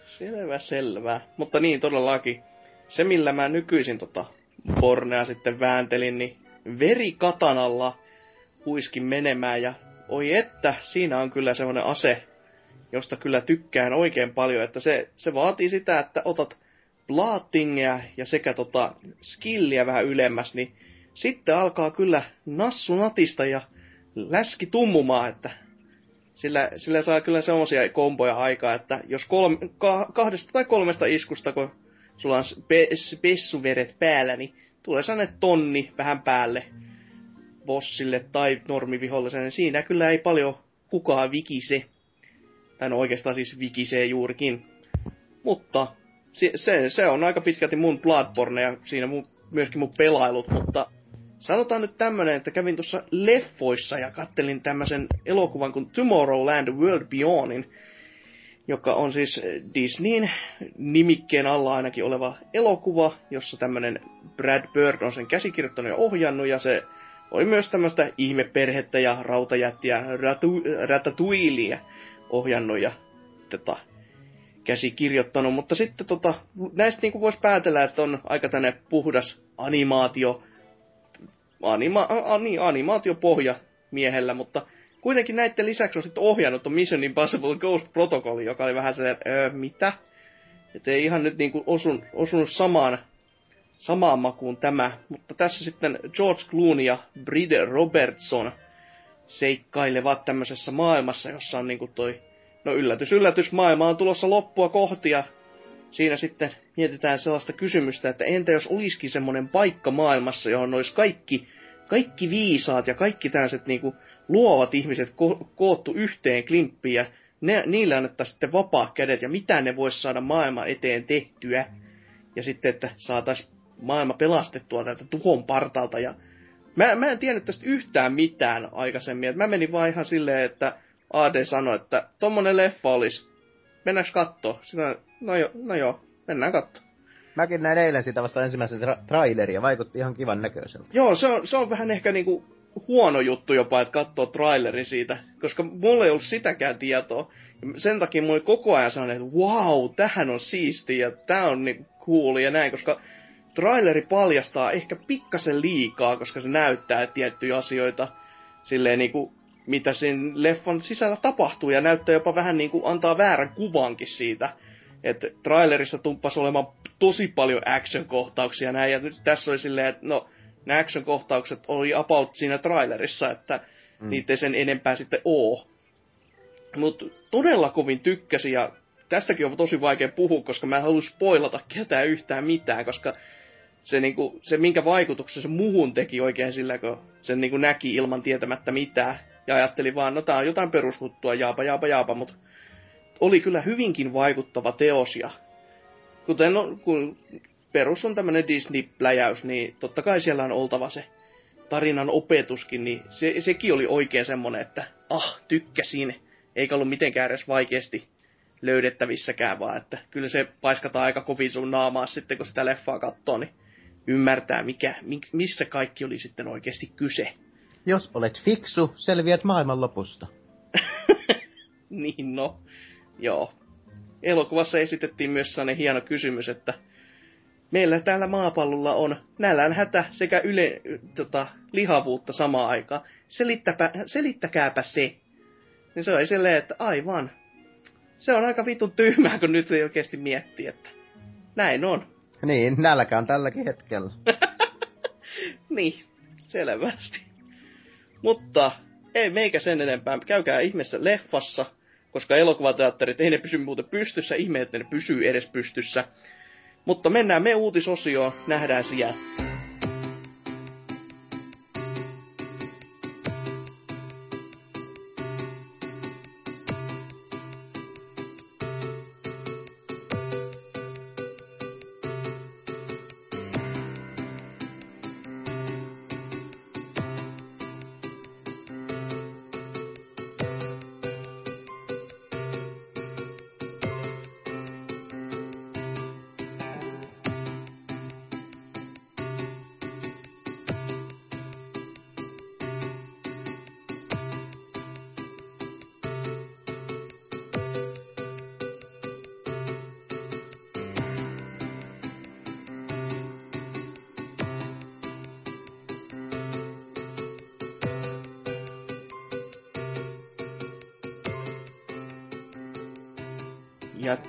Selvä, selvä. Mutta niin, todellakin. Se, millä mä nykyisin tota Bornea sitten vääntelin, niin verikatanalla huiskin menemään. Ja oi että, siinä on kyllä semmoinen ase, josta kyllä tykkään oikein paljon. Että se, se vaatii sitä, että otat blaatingia ja sekä tota skilliä vähän ylemmäs, niin sitten alkaa kyllä nassu natista ja läski tummumaan, että sillä, sillä saa kyllä semmosia komboja aikaa, että jos kolme, ka, kahdesta tai kolmesta iskusta, kun sulla on spe, spessuveret päällä, niin tulee sellainen tonni vähän päälle bossille tai normiviholliselle, siinä kyllä ei paljon kukaan vikise. Tai no oikeastaan siis vikisee juurikin. Mutta se, se, se on aika pitkälti mun Bloodborne ja siinä mun, myöskin mun pelailut, mutta sanotaan nyt tämmönen, että kävin tuossa leffoissa ja kattelin tämmöisen elokuvan kuin Tomorrowland World Beyondin, joka on siis Disneyn nimikkeen alla ainakin oleva elokuva, jossa tämmönen Brad Bird on sen käsikirjoittanut ja ohjannut, ja se oli myös tämmöistä ihmeperhettä ja rautajättiä Ratu, Ratatouillea ohjannut ja tota, käsikirjoittanut, mutta sitten tota, näistä niin voisi päätellä, että on aika tänne puhdas animaatio, anima, a, niin, animaatiopohja miehellä, mutta kuitenkin näiden lisäksi on sitten ohjannut on Mission Impossible Ghost Protocol, joka oli vähän sellainen, että öö, mitä? Että ei ihan nyt niinku osun, osunut samaan, samaan makuun tämä, mutta tässä sitten George Clooney ja Bride Robertson seikkailevat tämmöisessä maailmassa, jossa on niinku toi, no yllätys, yllätys, maailma on tulossa loppua kohti ja siinä sitten mietitään sellaista kysymystä, että entä jos olisikin semmoinen paikka maailmassa, johon olisi kaikki, kaikki viisaat ja kaikki tällaiset niinku luovat ihmiset ko- koottu yhteen klimppiin ja ne, niille annettaisiin sitten vapaa kädet ja mitä ne voisi saada maailman eteen tehtyä. Ja sitten, että saataisiin maailma pelastettua tältä tuhon partalta. Ja mä, mä en tiennyt tästä yhtään mitään aikaisemmin. Et mä menin vaan ihan silleen, että AD sanoi, että tommonen leffa olisi. Mennäänkö kattoo? Sitä, no, jo, no joo, mennään kattoo. Mäkin näin eilen sitä vasta ensimmäisen tra- traileria, vaikutti ihan kivan näköiseltä. Joo, se on, se on vähän ehkä niinku huono juttu jopa, että katsoo traileri siitä, koska mulla ei ollut sitäkään tietoa. Ja Sen takia mulla koko ajan sellainen, että wow, tähän on siisti ja tää on niinku cool ja näin, koska traileri paljastaa ehkä pikkasen liikaa, koska se näyttää tiettyjä asioita silleen niinku, mitä sen leffan sisällä tapahtuu ja näyttää jopa vähän niinku antaa väärän kuvankin siitä. Että trailerissa tumppas olemaan tosi paljon action-kohtauksia näin, ja nyt tässä oli silleen, että no, nämä action-kohtaukset oli about siinä trailerissa, että mm. niitä ei sen enempää sitten oo. Mutta todella kovin tykkäsin ja tästäkin on tosi vaikea puhua, koska mä en halua spoilata ketään yhtään mitään, koska se, niinku, se minkä vaikutuksen se muuhun teki oikein sillä, kun sen niinku näki ilman tietämättä mitään. Ja ajatteli vaan, no tää on jotain perushuttua, jaapa, jaapa, jaapa, mutta oli kyllä hyvinkin vaikuttava teos ja kuten no, kun perus on tämmönen Disney-pläjäys, niin totta kai siellä on oltava se tarinan opetuskin, niin se, sekin oli oikein semmonen, että ah, tykkäsin, eikä ollut mitenkään edes vaikeasti löydettävissäkään, vaan että kyllä se paiskataan aika kovin sun naamaa sitten, kun sitä leffaa katsoo, niin ymmärtää, mikä, missä kaikki oli sitten oikeasti kyse. Jos olet fiksu, selviät maailman lopusta. niin no, joo. Elokuvassa esitettiin myös sellainen hieno kysymys, että meillä täällä maapallolla on nälän hätä sekä yle, tota, lihavuutta samaan aikaan. Selittäpä, selittäkääpä se. Niin se oli silleen, että aivan. Se on aika vitun tyhmää, kun nyt ei oikeasti miettii, että näin on. Niin, nälkä on tälläkin hetkellä. niin, selvästi. Mutta ei meikä sen enempää. Käykää ihmeessä leffassa, koska elokuvateatterit ei ne pysy muuten pystyssä. Ihme, että ne pysyy edes pystyssä. Mutta mennään me uutisosioon, nähdään siellä.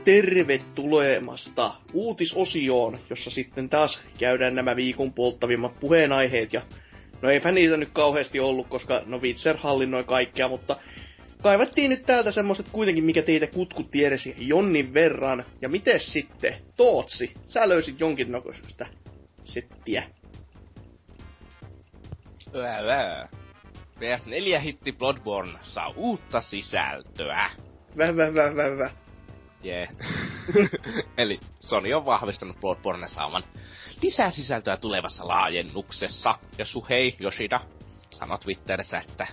Tervetulemasta uutisosioon, jossa sitten taas käydään nämä viikon polttavimmat puheenaiheet. Ja no eipä niitä nyt kauheasti ollut, koska no Witcher hallinnoi kaikkea, mutta kaivattiin nyt täältä semmoset kuitenkin, mikä teitä kutkutti edes jonnin verran. Ja miten sitten, Tootsi, sä löysit jonkinnäköistä settiä. PS4 hitti Bloodborne saa uutta sisältöä. Väh, väh, väh, väh, väh. Jee. Eli Sony on vahvistanut Bloodborne saavan lisää sisältöä tulevassa laajennuksessa. Ja Suhei Yoshida sanoi Twitterissä, että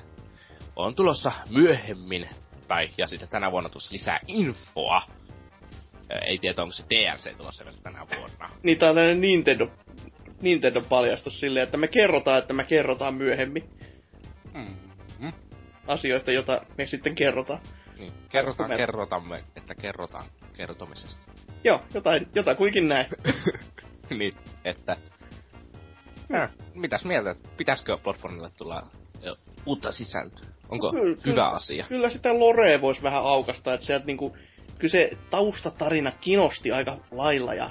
on tulossa myöhemmin, tai ja sitten tänä vuonna tuossa lisää infoa. Ei tiedä, onko se DLC tulossa vielä tänä vuonna. Niin, tää on tämmönen Nintendo, Nintendo paljastus silleen, että me kerrotaan, että me kerrotaan myöhemmin. Mm-hmm. Asioita, joita me sitten kerrotaan. Niin, kerrotaan, kerrotamme, että kerrotaan kertomisesta. Joo, jotain, jotain kuinkin näin. niin, että... Ja, mitäs mieltä, pitäisikö Bloodborneille tulla jo, uutta sisältöä? Onko kyllä, hyvä kyllä, asia? Kyllä sitä Lore voisi vähän aukasta, että sieltä niinku, kyllä se taustatarina kinosti aika lailla ja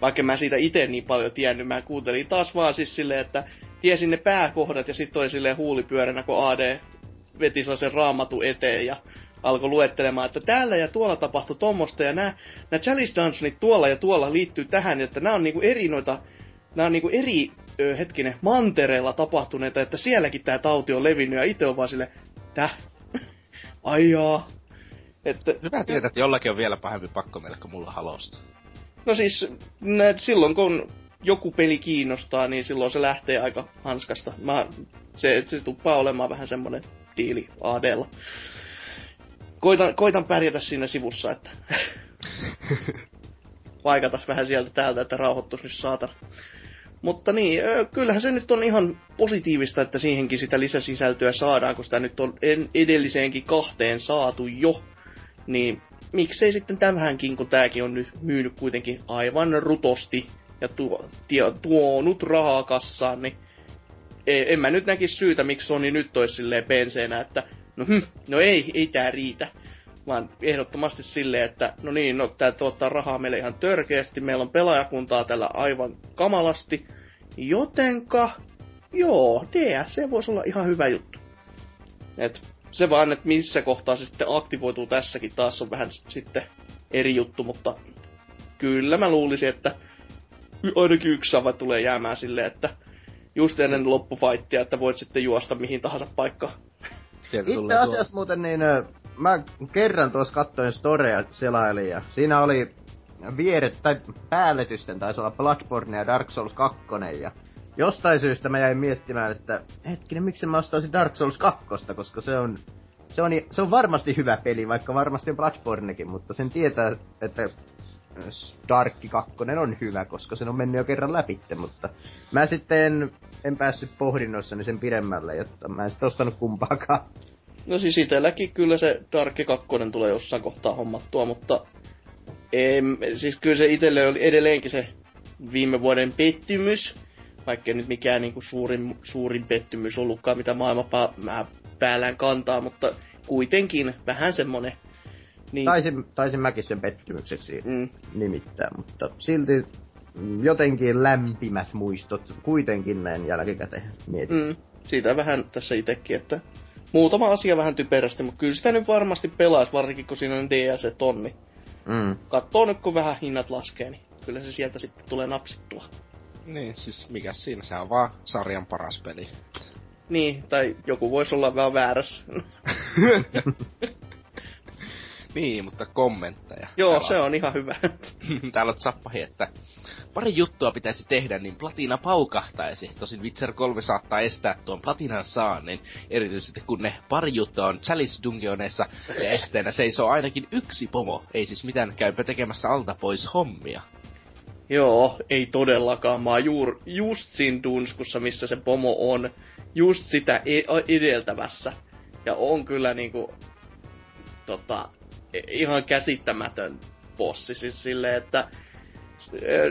vaikka mä siitä itse niin paljon tiennyt, mä kuuntelin taas vaan siis silleen, että tiesin ne pääkohdat ja sitten oli silleen huulipyöränä, kun AD veti sen raamatu eteen ja alkoi luettelemaan, että täällä ja tuolla tapahtui tommosta, ja nämä, nämä Chalice Dungeonit tuolla ja tuolla liittyy tähän, että nämä on niinku eri noita, nämä on niinku eri, ö, hetkinen, mantereilla tapahtuneita, että sielläkin tämä tauti on levinnyt, ja itse on vaan sille, täh, ai jaa. Että, Hyvä tietää, että jollakin on vielä pahempi pakko meille kuin mulla halosta. No siis, nä, silloin kun joku peli kiinnostaa, niin silloin se lähtee aika hanskasta. Mä, se, se tuppaa olemaan vähän semmonen diili ADlla koitan, koitan pärjätä siinä sivussa, että paikatas vähän sieltä täältä, että rauhoittuisi nyt saatana. Mutta niin, kyllähän se nyt on ihan positiivista, että siihenkin sitä lisäsisältöä saadaan, kun sitä nyt on edelliseenkin kahteen saatu jo. Niin miksei sitten tämähänkin, kun tääkin on nyt myynyt kuitenkin aivan rutosti ja tuo, tia, tuonut rahaa kassaan, niin e, en mä nyt näkisi syytä, miksi Sony nyt olisi silleen penseenä, että no, hm, no ei, ei tää riitä. Vaan ehdottomasti silleen, että no niin, no tää tuottaa rahaa meille ihan törkeästi, meillä on pelaajakuntaa tällä aivan kamalasti. Jotenka, joo, DLC voisi olla ihan hyvä juttu. Et se vaan, että missä kohtaa se sitten aktivoituu tässäkin taas on vähän sitten eri juttu, mutta kyllä mä luulisin, että ainakin yksi sava tulee jäämään silleen, että just ennen loppufaittia, että voit sitten juosta mihin tahansa paikkaan. Itse asiassa muuten niin, mä kerran tuossa kattoin storea selailin ja siinä oli vieret, tai päälletysten taisi olla Bloodborne ja Dark Souls 2 ja jostain syystä mä jäin miettimään, että hetkinen, miksi mä ostaisin Dark Souls 2, koska se on, se on, se on varmasti hyvä peli, vaikka varmasti Bloodbornekin, mutta sen tietää, että Dark 2 on hyvä, koska sen on mennyt jo kerran läpi, mutta mä sitten en, päässyt pohdinnossani sen pidemmälle, jotta mä en sitten ostanut kumpaakaan. No siis itselläkin kyllä se Dark 2 tulee jossain kohtaa hommattua, mutta em, siis kyllä se itselle oli edelleenkin se viime vuoden pettymys, vaikka nyt mikään niin kuin suurin, suurin pettymys ollutkaan, mitä maailma pää, päällään kantaa, mutta kuitenkin vähän semmonen niin. Taisin, taisin mäkin sen pettymykseksi mm. nimittää, mutta silti jotenkin lämpimät muistot kuitenkin näin jälkikäteen mietin. Mm. Siitä vähän tässä itsekin, että muutama asia vähän typerästi, mutta kyllä sitä nyt varmasti pelaisi, varsinkin kun siinä on DLC-tonni. Mm. Katsoo nyt, kun vähän hinnat laskee, niin kyllä se sieltä sitten tulee napsittua. Niin, siis mikä siinä, se on vaan sarjan paras peli. Niin, tai joku voisi olla vähän väärässä. Niin, mutta kommentteja. Joo, Täällä se on, ihan hyvä. Täällä on zappahi, että pari juttua pitäisi tehdä, niin platina paukahtaisi. Tosin Witcher 3 saattaa estää tuon platinan saannin, erityisesti kun ne pari juttua on Chalice Dungeoneissa ja esteenä seisoo ainakin yksi pomo. Ei siis mitään käypä tekemässä alta pois hommia. Joo, ei todellakaan. Mä oon juur, just siinä dunskussa, missä se pomo on. Just sitä e- edeltävässä. Ja on kyllä niinku... Tota, ihan käsittämätön bossi. Siis silleen, että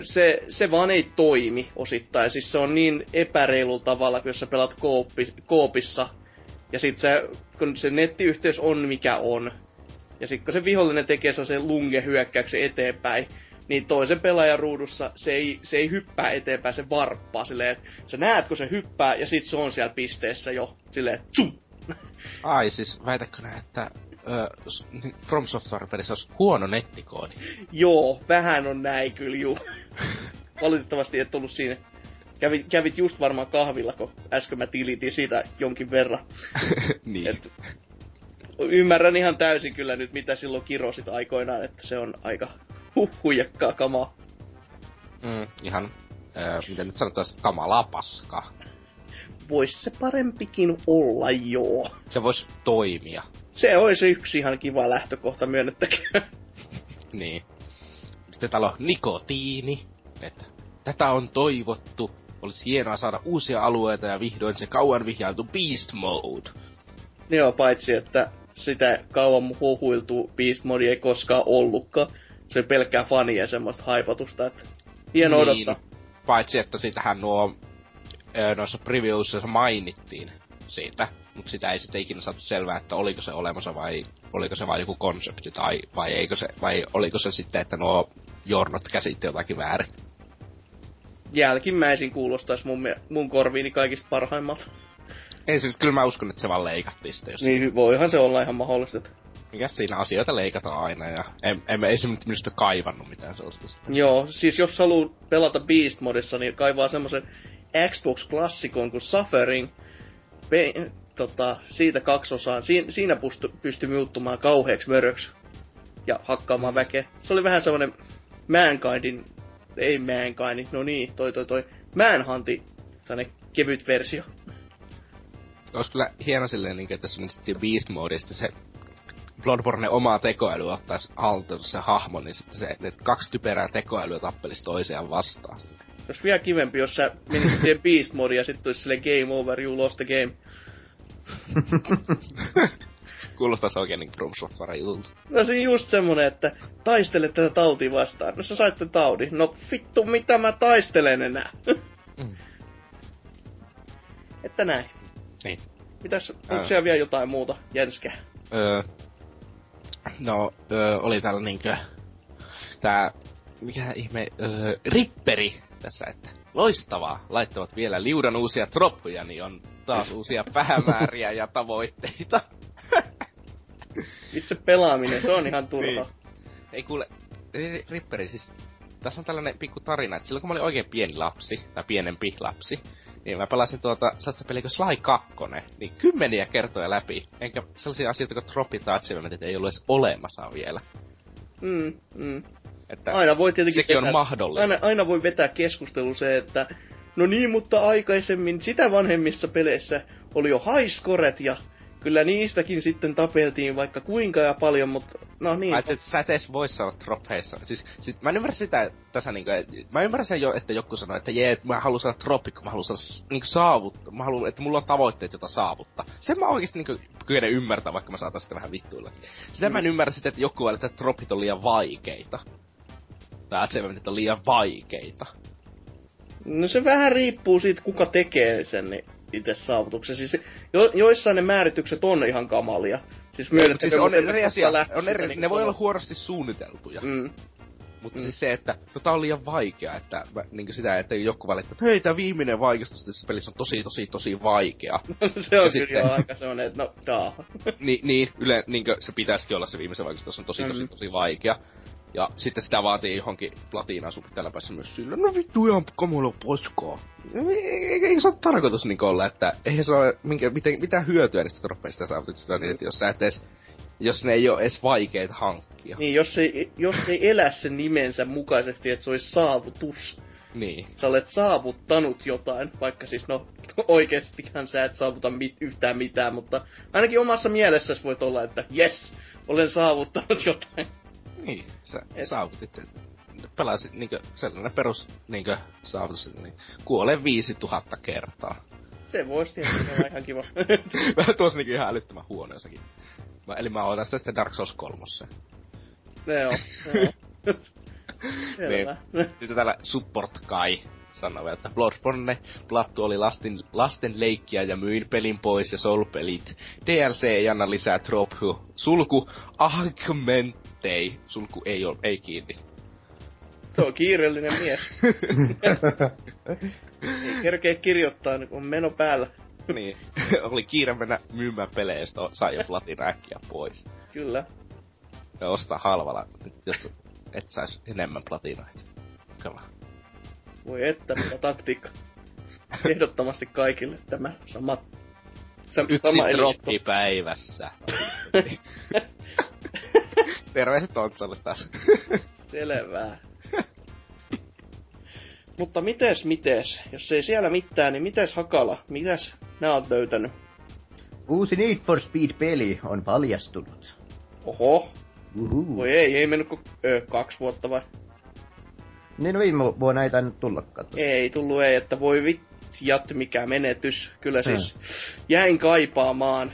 se, se vaan ei toimi osittain. Siis se on niin epäreilu tavalla, kun sä pelaat koopi, koopissa. Ja sit se, kun se nettiyhteys on mikä on. Ja sit kun se vihollinen tekee sen lunge-hyökkäyksen eteenpäin, niin toisen pelaajan ruudussa se ei, se ei hyppää eteenpäin, se varppaa silleen, että sä näet, kun se hyppää, ja sit se on siellä pisteessä jo silleen, tsum! Ai siis, väitäkö nää, että uh, From Software-pelissä olisi huono nettikoodi. Joo, vähän on näin kyllä juu. Valitettavasti et ollut siinä. Kävit, kävit just varmaan kahvilla, kun äsken mä tilitin siitä jonkin verran. niin. Et, ymmärrän ihan täysin kyllä nyt, mitä silloin kirosit aikoinaan, että se on aika huijakkaa kamaa. Mm, ihan, äh, miten nyt sanotaan, kamalaa paskaa. Vois se parempikin olla, joo. Se vois toimia se olisi yksi ihan kiva lähtökohta, myönnettäkään. niin. Sitten täällä on nikotiini. Että tätä on toivottu. Olisi hienoa saada uusia alueita ja vihdoin se kauan vihjailtu Beast Mode. Joo, paitsi että sitä kauan huhuiltu Beast Mode ei koskaan ollutkaan. Se pelkkää fanien semmoista haipatusta, että hieno niin, odottaa. Paitsi että sitähän nuo noissa previewsissa mainittiin siitä mutta sitä ei sitten ikinä saatu selvää, että oliko se olemassa vai oliko se vain joku konsepti tai vai, eikö se, vai oliko se sitten, että nuo jornot käsitti jotakin väärin. Jälkimmäisin kuulostaisi mun, mun korviini kaikista parhaimmalta. Ei siis, kyllä mä uskon, että se vaan leikattiin sitten. Jos niin, voihan se olla ihan mahdollista. Mikäs siinä asioita leikataan aina ja em, em, ei se minusta kaivannut mitään sellaista. Joo, siis jos haluaa pelata Beast Modissa, niin kaivaa semmoisen Xbox-klassikon kuin Suffering, tota, siitä kaksosaan. Siin, siinä pystyi pysty muuttumaan kauheaksi möröksi ja hakkaamaan väkeä. Se oli vähän semmonen Mankindin, ei Mankindin, no niin, toi toi toi, Manhuntin sellainen kevyt versio. Olisi kyllä hieno silleen, niin, että se Beast Modesta se Bloodborne omaa tekoäly ottaisi haltuun se hahmo, niin sitten se, että kaksi typerää tekoälyä tappelisi toisiaan vastaan. Olisi vielä kivempi, jos sä menisit siihen Beast Modeen ja sitten tulisi silleen game over, you lost the game. Kuulostaa oikein niin From Software jutulta. No se just semmonen, että taistele tätä tautia vastaan. No sä saitte taudin. No vittu, mitä mä taistelen enää? mm. Että näin. Niin. Mitäs, onko siellä vielä jotain muuta jänskää? Öö, no, öö, oli täällä niinkö... Tää... Mikä ihme... Öö, ripperi tässä, että loistavaa. Laittavat vielä liudan uusia troppuja, niin on taas uusia päämääriä ja tavoitteita. Itse pelaaminen, se on ihan turha. Niin. Ei kuule, Ri- Ripperi siis, tässä on tällainen pikku tarina, että silloin kun mä olin oikein pieni lapsi, tai pienempi lapsi, niin mä pelasin tuota sellaista peliä kuin Sly 2, niin kymmeniä kertoja läpi. Enkä sellaisia asioita kuin Dropit Achievementit ei ollut edes olemassa vielä. Mm, mm. Että Aina voi tietenkin sekin on vetää, mahdollista. aina, aina voi vetää keskustelu se, että no niin, mutta aikaisemmin sitä vanhemmissa peleissä oli jo highscoret ja kyllä niistäkin sitten tapeltiin vaikka kuinka ja paljon, mutta no niin. Mä, et, sä et edes voi sanoa tropeissa. Siis, sit, mä en ymmärrä sitä tässä niinku, mä ymmärrän sen jo, että joku sanoo, että jee, mä haluan saada troppi, kun mä haluan saada niinku saavuttaa. Mä haluan, että mulla on tavoitteet, jota saavuttaa. Sen mä oikeesti niinku kykenen ymmärtää, vaikka mä saatan sitä vähän vittuilla. Sitä mä en ymmärrä sitä, että joku välillä, että troppit on liian vaikeita. Tai achievementit on liian vaikeita. No se vähän riippuu siitä, kuka tekee sen niin itse saavutuksen. Siis jo, joissain ne määritykset on ihan kamalia. Siis Siis on mutta eri asia, on eri, niin ne voi olla huonosti suunniteltuja. Mm. Mutta Mm. siis se, että no tää on liian vaikea, että mä, niin sitä, että joku valittaa, että hei, tää viimeinen vaikeustus tässä pelissä on tosi, tosi, tosi vaikea. se on Ja kyllä sitten- aika semmonen, että no daa. Ni, niin, yle, niinkö se pitäisikin olla se viimeisen vaikeustus on tosi, tosi, Mhm. tosi vaikea. Ja sitten sitä vaatii johonkin platinaan sun pitää läpäistä myös sillä. No vittu ihan kamala poskaa. Ei- ei- Eikö se ole tarkoitus niin olla, että eihän se ole minkä, miten, mitään hyötyä niistä troppeista ja saavutuksista, niin että jos sä et edes, jos ne ei ole edes vaikeita hankkia. Niin, jos ei, jos ei elä sen nimensä mukaisesti, että se olisi saavutus. Niin. Sä olet saavuttanut jotain, vaikka siis no oikeastihan sä et saavuta mit, yhtään mitään, mutta ainakin omassa mielessäsi voit olla, että yes, olen saavuttanut jotain. Niin, sä Et- saavutit sen. Pelasit niinkö sellainen perus niinkö saavutus, niin kuolee 5000 kertaa. Se voisi tietysti olla ihan kiva. Mä tuossa niinkö ihan älyttömän huoneessakin. Mä, eli mä otan sitä sitten Dark Souls 3. joo, joo. Selvä. Sitten täällä Support Kai sanoo, että Bloodborne Plattu oli lasten, lasten leikkiä ja myin pelin pois ja Soul-pelit. DLC ei anna lisää trophu. Sulku Augmentei. Sulku ei ole, ei kiinni. Se on kiireellinen mies. Ei kerkeä kirjoittaa, kun on meno päällä. niin. oli kiire mennä myymään peleistä, sai jo platina äkkiä pois. Kyllä. Ja ostaa halvalla, jos et sais enemmän platinoita. Kala. Voi että, mikä taktiikka. Ehdottomasti kaikille tämä sama, se, Yksi sama droppi päivässä. Terveiset Tontsalle taas. Selvää. Mutta mites, mites? Jos ei siellä mitään, niin mites Hakala? Mitäs nää oot löytänyt? Uusi Need for Speed-peli on paljastunut. Oho, Uhu. voi ei, ei mennyt kuin ö, kaksi vuotta vai? Niin no viime vuonna ei tainnut tullakaan. Ei tullut ei, että voi vitsijat, mikä menetys. Kyllä siis jäin kaipaamaan.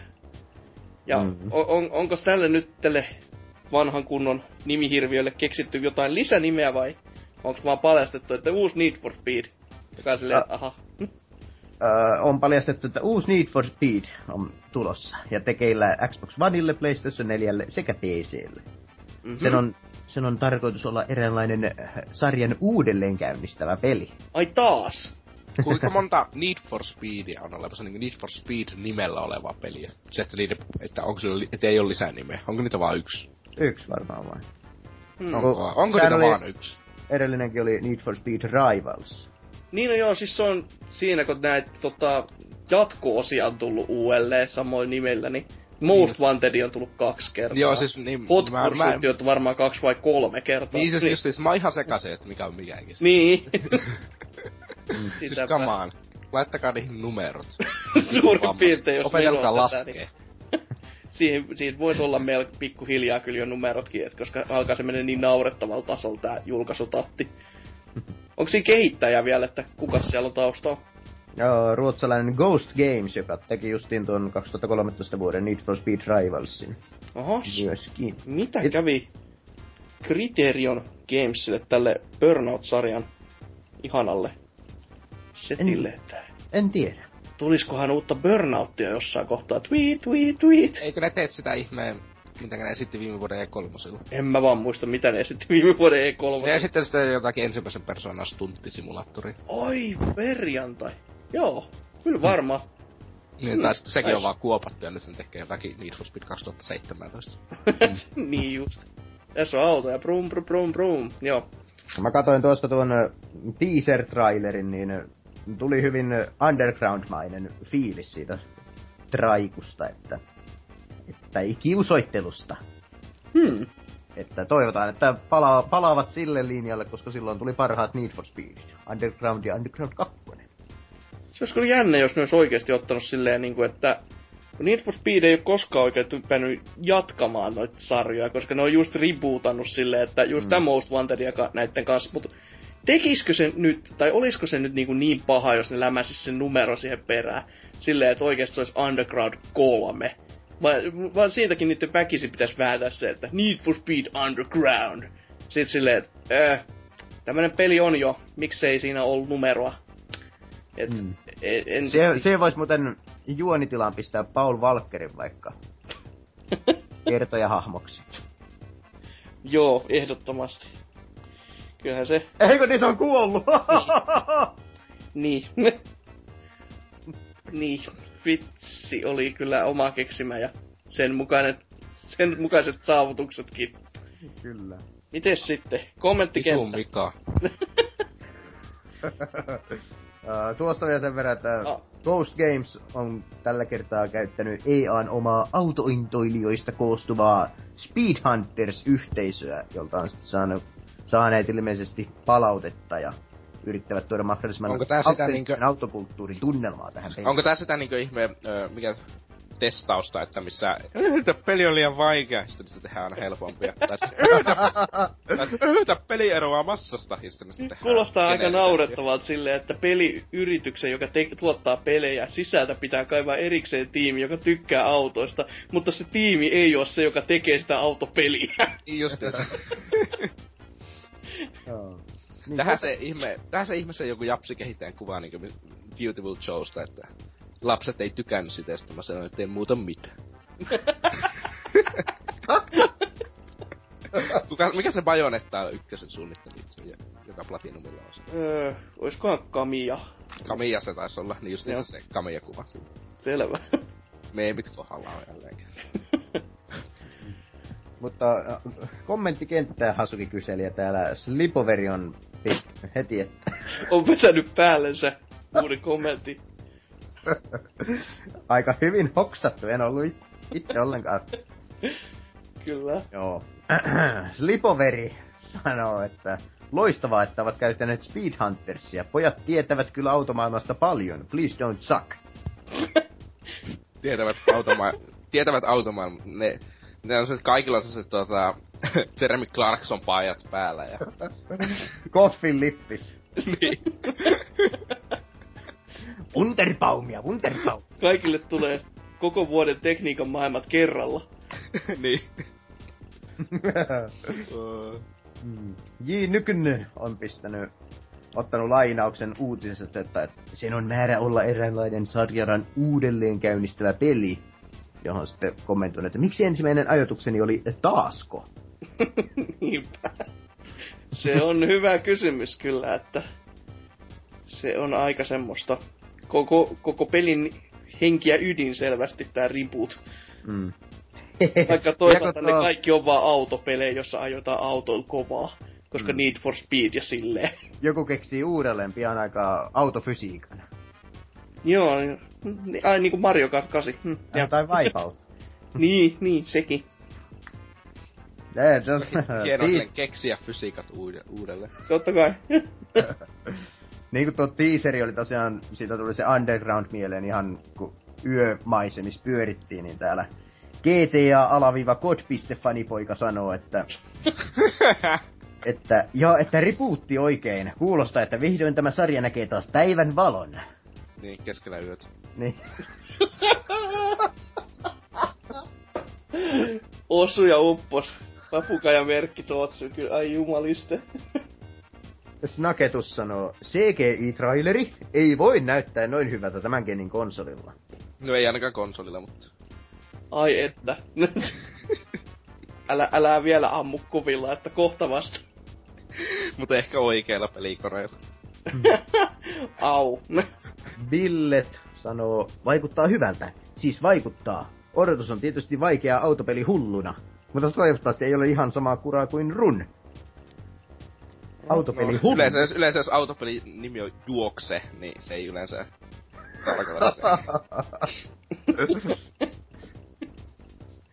Ja Mm. on, on, onko tälle nyt tälle vanhan kunnon nimihirviölle keksitty jotain lisänimeä vai onko vaan paljastettu, että uusi Need for Speed? Joka on silleen, että aha. Öö, on paljastettu, että uusi Need for Speed on tulossa ja tekeillä Xbox Oneille, PlayStation 4 sekä PClle. Mm-hmm. Sen, on, sen on tarkoitus olla eräänlainen äh, sarjan uudelleen käynnistävä peli. Ai taas! Kuinka monta Need for Speedia on olemassa, niin Need for Speed nimellä olevaa peliä? Se, että, niiden, että, onko sillä, että ei ole lisää nimeä. Onko niitä vaan yksi? Yksi varmaan vain. Hmm. Onko, onko niitä oli- vaan yksi? Edellinenkin oli Need for Speed Rivals. Niin no joo, siis se on siinä, kun näitä tota, jatko-osia on tullut uudelleen samoin nimellä, niin Most Wanted on tullut kaksi kertaa. Joo, siis niin... Hot mä, mä, Pursuit on varmaan kaksi vai kolme kertaa. niin siis just siis, mä oon ihan sekaisin, että mikä on mikäkin. Niin. siis come on. Laittakaa niihin numerot. Suurin piirtein, jos Opetelkaa laskee. Niin, siihen, siihen voisi olla meillä pikkuhiljaa kyllä jo numerotkin, et koska alkaa se mennä niin naurettavalla tasolla tää julkaisutahti. Onko siinä kehittäjä vielä, että kuka siellä on taustalla? Joo, ruotsalainen Ghost Games, joka teki justiin tuon 2013 vuoden Need for Speed Rivalsin Oho, myöskin. mitä Et- kävi Criterion Gamesille tälle Burnout-sarjan ihanalle setille, että En tiedä. Tuliskohan uutta Burnouttia jossain kohtaa? Tweet, tweet, tweet. Eikö ne tee sitä ihmeen, mitä ne esitti viime vuoden E3? En mä vaan muista, mitä ne esitti viime vuoden Ne E3. esitti sitten jotakin ensimmäisen persoonan stunttisimulaattori. Oi, perjantai. Joo, kyllä varmaan. Niin, tai sitten sekin on vaan kuopattu ja nyt ne tekee jotakin Need for Speed 2017. niin just. Tässä on autoja, brum brum brum brum. Joo. Mä katsoin tuosta tuon teaser-trailerin, niin tuli hyvin underground-mainen fiilis siitä traikusta, että, että ei kiusoittelusta. Hmm. Että toivotaan, että palaa, palaavat sille linjalle, koska silloin tuli parhaat Need for Speedit. Underground ja Underground 2. Se olisi kyllä jännä, jos ne olisi oikeasti ottanut silleen, niin kuin, että Need for Speed ei ole koskaan oikein typännyt jatkamaan noita sarjoja, koska ne on just rebootannut silleen, että just mm. tämä Most Wantedia ka- näiden kanssa, mutta tekisikö se nyt, tai olisiko se nyt niin, kuin niin paha, jos ne lämäsis sen numero siihen perään, silleen, että oikeasti se olisi Underground 3. Vai, vaan siitäkin niiden väkisin pitäisi vääntää se, että Need for Speed Underground. Sitten silleen, että äh, tämmönen peli on jo, miksei siinä ollut numeroa. Et, Mm. mm. en, en Se, se voisi muuten juonitilaan pistää Paul Walkerin vaikka kertoja hahmoksi. Joo, ehdottomasti. Kyllähän se, Eikö niin se on kuollut? niin. niin, vitsi oli kyllä oma keksimä ja sen, mukainen, sen mukaiset saavutuksetkin. Kyllä. Mites sitten? Vitun Kommenttikenttä. Mika. Uh, tuosta vielä sen verran, että Ah. Ghost Games on tällä kertaa käyttänyt EAN omaa autointoilijoista koostuvaa Speed Hunters-yhteisöä, jolta on sitten saanut, saaneet ilmeisesti palautetta ja yrittävät tuoda mahdollisimman Onko tää sitä niinkö- autokulttuurin tunnelmaa tähän peliin. Onko tää sitä niinkö ihme, ö, mikä testausta, että missä yhtä peli on liian vaikea, sitten se tehdään aina helpompia. tai yhtä, peli eroaa massasta, ja sitten se tehdään Kuulostaa aika naurettavalta silleen, että peliyrityksen, joka te- tuottaa pelejä, sisältä pitää kaivaa erikseen tiimi, joka tykkää autoista, mutta se tiimi ei ole se, joka tekee sitä autopeliä. Niin just se. Joo. Niin, Tähän se ihme, tähän se ihme se joku japsi kehittäjän kuvaa niinku Beautiful Joesta, että lapset ei tykännyt sitä, sitten mä sanoin, että ei muuta mitään. Kuka, mikä se Bajonetta on ykkösen suunnittelija, joka Platinumilla on se? öö, oiskohan Kamia? Kamiya se taisi olla, niin just se Kamiya-kuva. Selvä. Meemit kohdalla on jälleen. Mutta äh, kommenttikenttää Hasuki kyseli ja täällä Slipoveri on heti, että On vetänyt päällensä uuden kommentti. aika hyvin hoksattu, en ollut it- itse ollenkaan. Kyllä. Joo. Slipoveri sanoo, että loistavaa, että ovat käyttäneet Speed Huntersia. Pojat tietävät kyllä automaailmasta paljon. Please don't suck. Tietävät automa... tietävät automaailman, ne... Ne on se, kaikilla on se tota... Jeremy Clarkson paijat päällä ja... Koffin lippis. niin. Wunderbaumia, Wunderbaum. Kaikille tulee koko vuoden tekniikan maailmat kerralla. niin. Mm. J. Nykyn on pistänyt, ottanut lainauksen uutisesta, että sen on määrä olla eräänlainen sarjaran uudelleen käynnistävä peli, johon sitten kommentoin, että miksi ensimmäinen ajatukseni oli taasko? Niinpä. Se on hyvä kysymys kyllä, että se on aika semmoista koko, koko pelin henkiä ydin selvästi tää reboot. Mm. Vaikka toisaalta Ja ne kaikki on vaan autopelejä, jossa ajotaan autoilla kovaa. Koska Mm. Need for Speed ja silleen. Joku keksii uudelleen pian aikaa autofysiikan. Joo, niin- ai niinku Mario Kart 8. Hm, ja, Ja. Tai Wipeout. niin, niin, sekin. Tii- silleen keksiä fysiikat uude- uudelleen. Totta kai. niin kuin tuo teaseri oli tosiaan, siitä tuli se underground mieleen ihan kun yömaisemissa pyörittiin, niin täällä GTA-kod.fanipoika sanoo, että, että, joo, että ripuutti oikein. Kuulostaa, että vihdoin tämä sarja näkee taas päivän valon. niin, keskellä yötä. Niin. Osu ja uppos. Papukaja merkki Tootsu, kyllä, ai jumaliste. Snaketus sanoo, CGI-traileri ei voi näyttää noin hyvältä tämän genin konsolilla. No ei ainakaan konsolilla, mutta... Ai että. älä, älä vielä ammu kuvilla, että kohta vasta. mutta ehkä oikeilla pelikoreilla. Au. Billet sanoo, vaikuttaa hyvältä. Siis vaikuttaa. Odotus on tietysti vaikea autopeli hulluna. Mutta toivottavasti ei ole ihan samaa kuraa kuin Run. Autopeli hullu. Yleensä, jos, yleensä jos autopeli nimi on Juokse, niin se ei yleensä.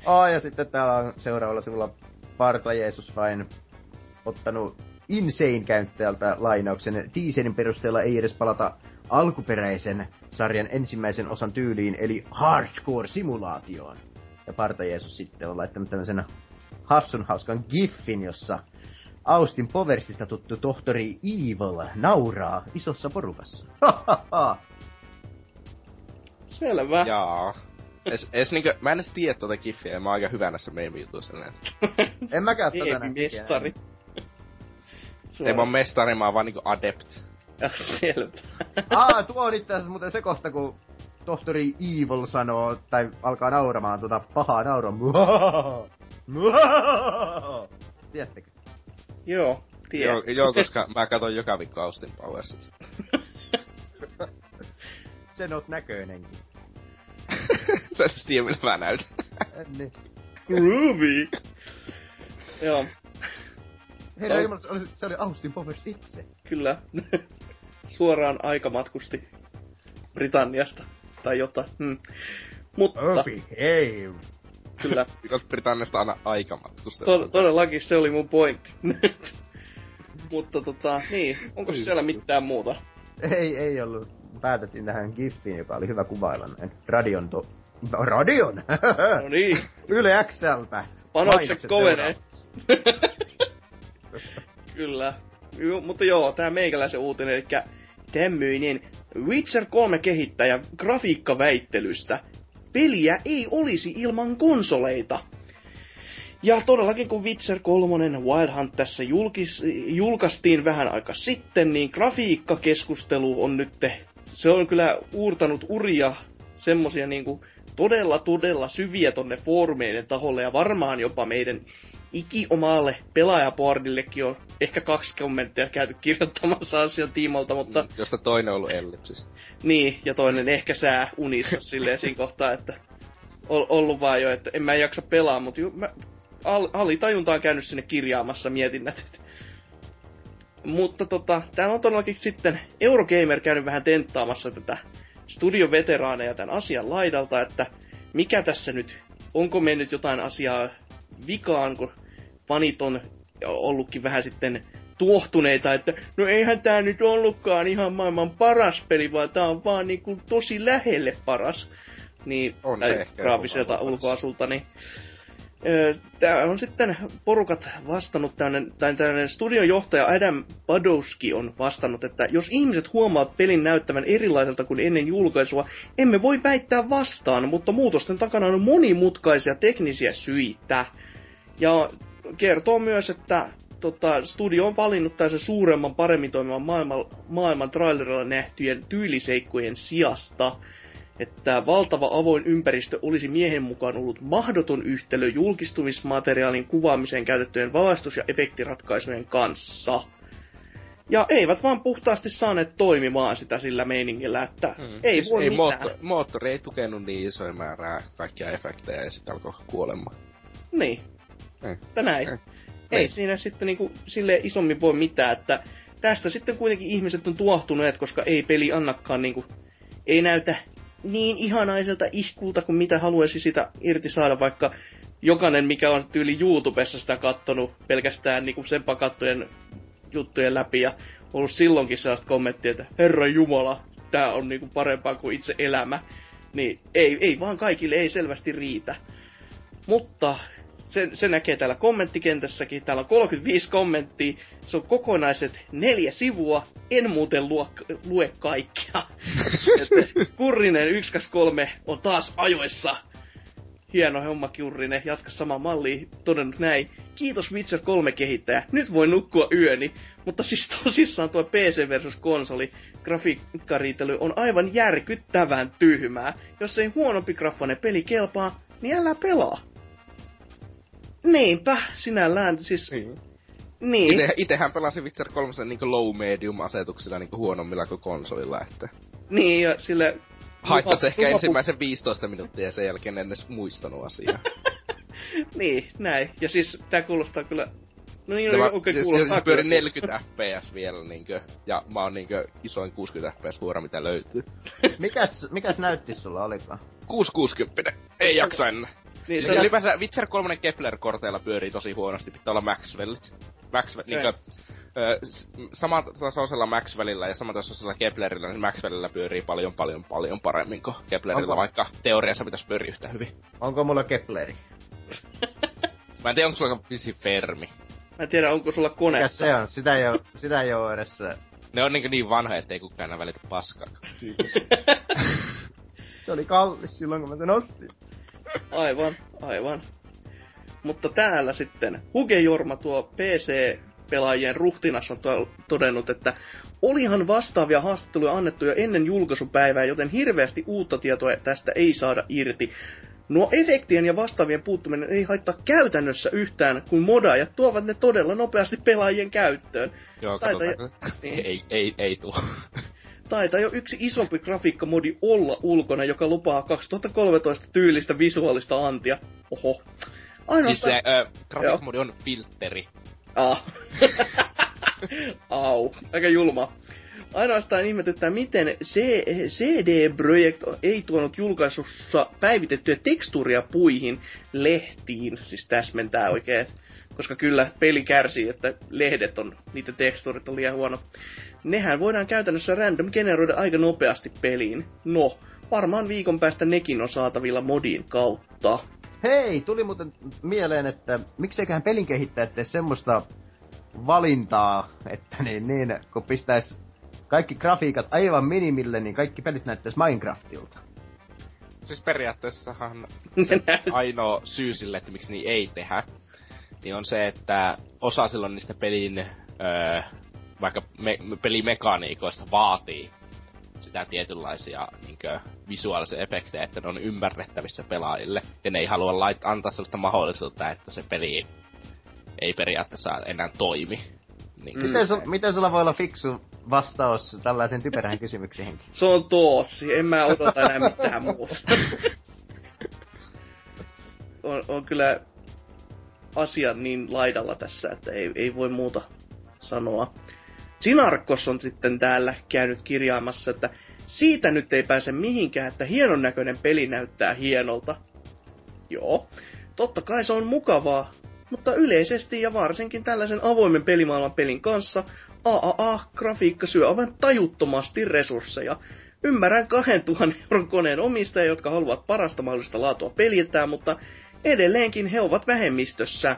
Aa, ja sitten täällä on seuraavalla sivulla Parta Jeesus vain ottanut Insane-käyttäjältä lainauksen. Teaserin perusteella ei edes palata alkuperäisen sarjan ensimmäisen osan tyyliin, eli hardcore-simulaatioon. Ja Parta Jeesus sitten on laittanut tämmöisen hassun hauskan giffin, jossa Austin Powersista tuttu tohtori Evil nauraa isossa porukassa. Selvä. Jaa. Es, es niinkö, mä en edes tiedä tuota giffiä, ja mä oon aika hyvä näissä meemijutuissa yleensä. en mäkään tätä mestari. Se vaan mestari, mä oon vaan niinku adept. Selvä. Aa, tuo on itse asiassa muuten se kohta, kun tohtori Evil sanoo, tai alkaa nauramaan tuota pahaa nauraa. Tiedättekö? Joo, tiedän. Joo, joo, koska mä katon joka viikko Austin Powersit. Sen oot näköinenkin. Sä et tiedä, miltä mä näytän. niin. Groovy. Joo, Hei, no, se, oli, se oli Austin Powers itse. kyllä. Suoraan aikamatkusti Britanniasta tai jotain. Hmm. Mutta hei. kyllä, Because Britanniasta aina aikamatkusta. to- todellakin se oli mun pointti. Mutta tota, niin, onko siellä mitään muuta? Ei, ei ollut. Päätettiin tähän giffiin, joka oli hyvä kuvailla näin. Radion to... No, radion! No niin, Yle Xltä. panokset kovenee. Kyllä. Mutta joo, tää meikäläisen uutinen, eli tämmöinen Witcher 3 kehittäjä grafiikkaväittelystä. Peliä ei olisi ilman konsoleita. Ja todellakin kun Witcher 3 Wild Hunt tässä julkis, julkaistiin vähän aika sitten, niin grafiikkakeskustelu on nyt, se on kyllä uurtanut uria semmosia niinku todella todella syviä tonne foorumeiden taholle ja varmaan jopa meidän ikiomalle pelaajaboardillekin on ehkä kaksi kommenttia käyty kirjoittamassa asian tiimolta, mutta Josta toinen on ollut ellipsis. niin, ja toinen ehkä sää unissa silleen siinä kohtaa, että ol, ollut vaan jo, että en mä jaksa pelaa, mutta ju, mä, al, alitajunta on käynyt sinne kirjaamassa mietinnät. Mutta tota, täällä on todellakin sitten Eurogamer käynyt vähän tenttaamassa tätä studioveteraaneja tämän asian laidalta, että mikä tässä nyt, onko mennyt jotain asiaa vikaan, kun fanit on ollutkin vähän sitten tuohtuneita, että no eihän tää nyt ollutkaan ihan maailman paras peli, vaan tää on vaan niinku tosi lähelle paras. Niin, On se tai graafiselta ulkoasulta, niin Tää on sitten porukat vastannut, tämmönen, tai tämmönen studion johtaja Adam Badowski on vastannut, että jos ihmiset huomaavat pelin näyttävän erilaiselta kuin ennen julkaisua, emme voi väittää vastaan, mutta muutosten takana on monimutkaisia teknisiä syitä. Ja kertoo myös, että tota, studio on valinnut tässä suuremman, paremmin toimivan maailman, maailman trailerilla nähtyjen tyyliseikkojen sijasta että valtava avoin ympäristö olisi miehen mukaan ollut mahdoton yhtälö julkistumismateriaalin kuvaamiseen käytettyjen valaistus- ja efektiratkaisujen kanssa. Ja eivät vaan puhtaasti saaneet toimimaan sitä sillä meiningillä, että mm. ei voi ei mitään. mootto, moottori ei tukenut niin isoja määrää kaikkia efektejä ja sitten alkoi kuolemaan. Niin, Ei. että näin. Ei. Ei siinä sitten niinku sille isommin voi mitään, että tästä sitten kuitenkin ihmiset on tuohtuneet, koska ei peli annakaan niinku, ei näytä niin ihanaiselta iskulta kuin mitä haluaisi sitä irti saada, vaikka jokainen, mikä on tyyli YouTubessa sitä kattonut pelkästään niinku sen pakattujen juttujen läpi ja ollut silloinkin sellaista kommenttia, että Herra Jumala, tää on niinku parempaa kuin itse elämä. Niin ei, ei vaan kaikille ei selvästi riitä. Mutta se, se näkee täällä kommenttikentässäkin. Täällä on 35 kommenttia. Se on kokonaiset neljä sivua. En muuten lue, lue kaikkia. Kurrinen 123 on taas ajoissa. Hieno homma Kurrinen. Jatka sama malli. Todennut näin. Kiitos Witcher 3 kehittäjä. Nyt voi nukkua yöni. Mutta siis tosissaan tuo PC versus konsoli grafiikkariitely on aivan järkyttävän tyhmää. Jos ei huonompi graffainen peli kelpaa, niin älä pelaa. Niinpä, sinällään siis... Niin. Niin. Ite, itehän pelasin Witcher 3 niin low medium asetuksilla niin huonommilla kuin konsolilla, että... Niin, ja sille Haittasi ehkä lupa- ensimmäisen 15 minuuttia ja sen jälkeen en edes muistanut asiaa. Niin, näin. Ja siis tää kuulostaa kyllä... No niin, Ja mä, no, okei, se, kuulostaa se pyöri kyllä. 40 fps vielä niinkö, ja mä oon niinkö isoin 60 fps huora mitä löytyy. Mikäs, mikäs näytti sulla olikaan? 660. Ei jaksa enää. Niin, Se ylipäänsä Witcher 3 Kepler-korteilla pyörii tosi huonosti, pitää olla Maxwellit. Maxwell, Ei. niinkö, ö, s- samantasoisella Maxwellilla ja samantasoisella Keplerillä, niin Maxwellilla pyörii paljon paljon paljon paremmin kuin Keplerillä, Onko- vaikka teoriassa pitäisi pyöriä yhtä hyvin. Onko mulla Kepleri? Mä en tiedä, onko sulla visi Fermi. Mä en tiedä, onko sulla kone. Mikäs se on? Sitä ei oo, sitä ei oo edes. Ne on niin, niin vanha, ettei kukaan enää välitä paskaa. Se oli kallis silloin, kun mä sen ostin. Aivan, aivan. Mutta täällä sitten Huge Jorma, tuo PC-pelaajien ruhtinas, on to- todennut, että olihan vastaavia haastatteluja annettu jo ennen julkaisupäivää, joten hirveästi uutta tietoa tästä ei saada irti. Nuo efektien ja vastaavien puuttuminen ei haittaa käytännössä yhtään, kun modaajat tuovat ne todella nopeasti pelaajien käyttöön. Joo, katsotaan. Niin. Ei, ei, ei tuu. Taitaa jo yksi isompi grafiikkamodi olla ulkona, joka lupaa 2013 tyylistä visuaalista antia. Oho. siis Ainoastaan... se ö, grafiikkamodi on filtteri. Ah. Au. Aika julma. Ainoastaan ihmetyttää, miten CD Projekt ei tuonut julkaisussa päivitettyjä tekstuuria puihin lehtiin, siis täsmentää oikein, koska kyllä peli kärsii, että lehdet on, niiden tekstuurit on liian huono. Nehän voidaan käytännössä random generoida aika nopeasti peliin. No, varmaan viikon päästä nekin on saatavilla modin kautta. Hei, tuli muuten mieleen, että mikseiköhän pelin kehittäjät tee semmoista valintaa, että niin, niin kun pistäis kaikki grafiikat aivan minimille, niin kaikki pelit näyttäis Minecraftilta. Siis periaatteessahan Se ainoa syy sille, että miksi niin ei tehdä, niin on se, että osa silloin niistä pelin, öö, vaikka me, pelimekaniikoista vaatii sitä tietynlaisia niinkö, visuaalisia efektejä, että ne on ymmärrettävissä pelaajille. Ja ne ei halua lait- antaa sellaista mahdollisuutta, että se peli ei periaatteessa enää toimi. Niin Mm. Miten, sul, miten sulla voi olla fiksu vastaus tällaiseen typerään kysymyksiin? Se on toossi, en mä odota enää mitään muuta. on, on kyllä asia niin laidalla tässä, että ei, ei voi muuta sanoa. Sinarkos on sitten täällä käynyt kirjaamassa, että siitä nyt ei pääse mihinkään, että hienon näköinen peli näyttää hienolta. Joo, totta kai se on mukavaa, mutta yleisesti ja varsinkin tällaisen avoimen pelimaailman pelin kanssa AAA-grafiikka syö aivan tajuttomasti resursseja. Ymmärrän 2000 euron koneen omistajia, jotka haluavat parasta mahdollista laatua peliltään, mutta edelleenkin he ovat vähemmistössä.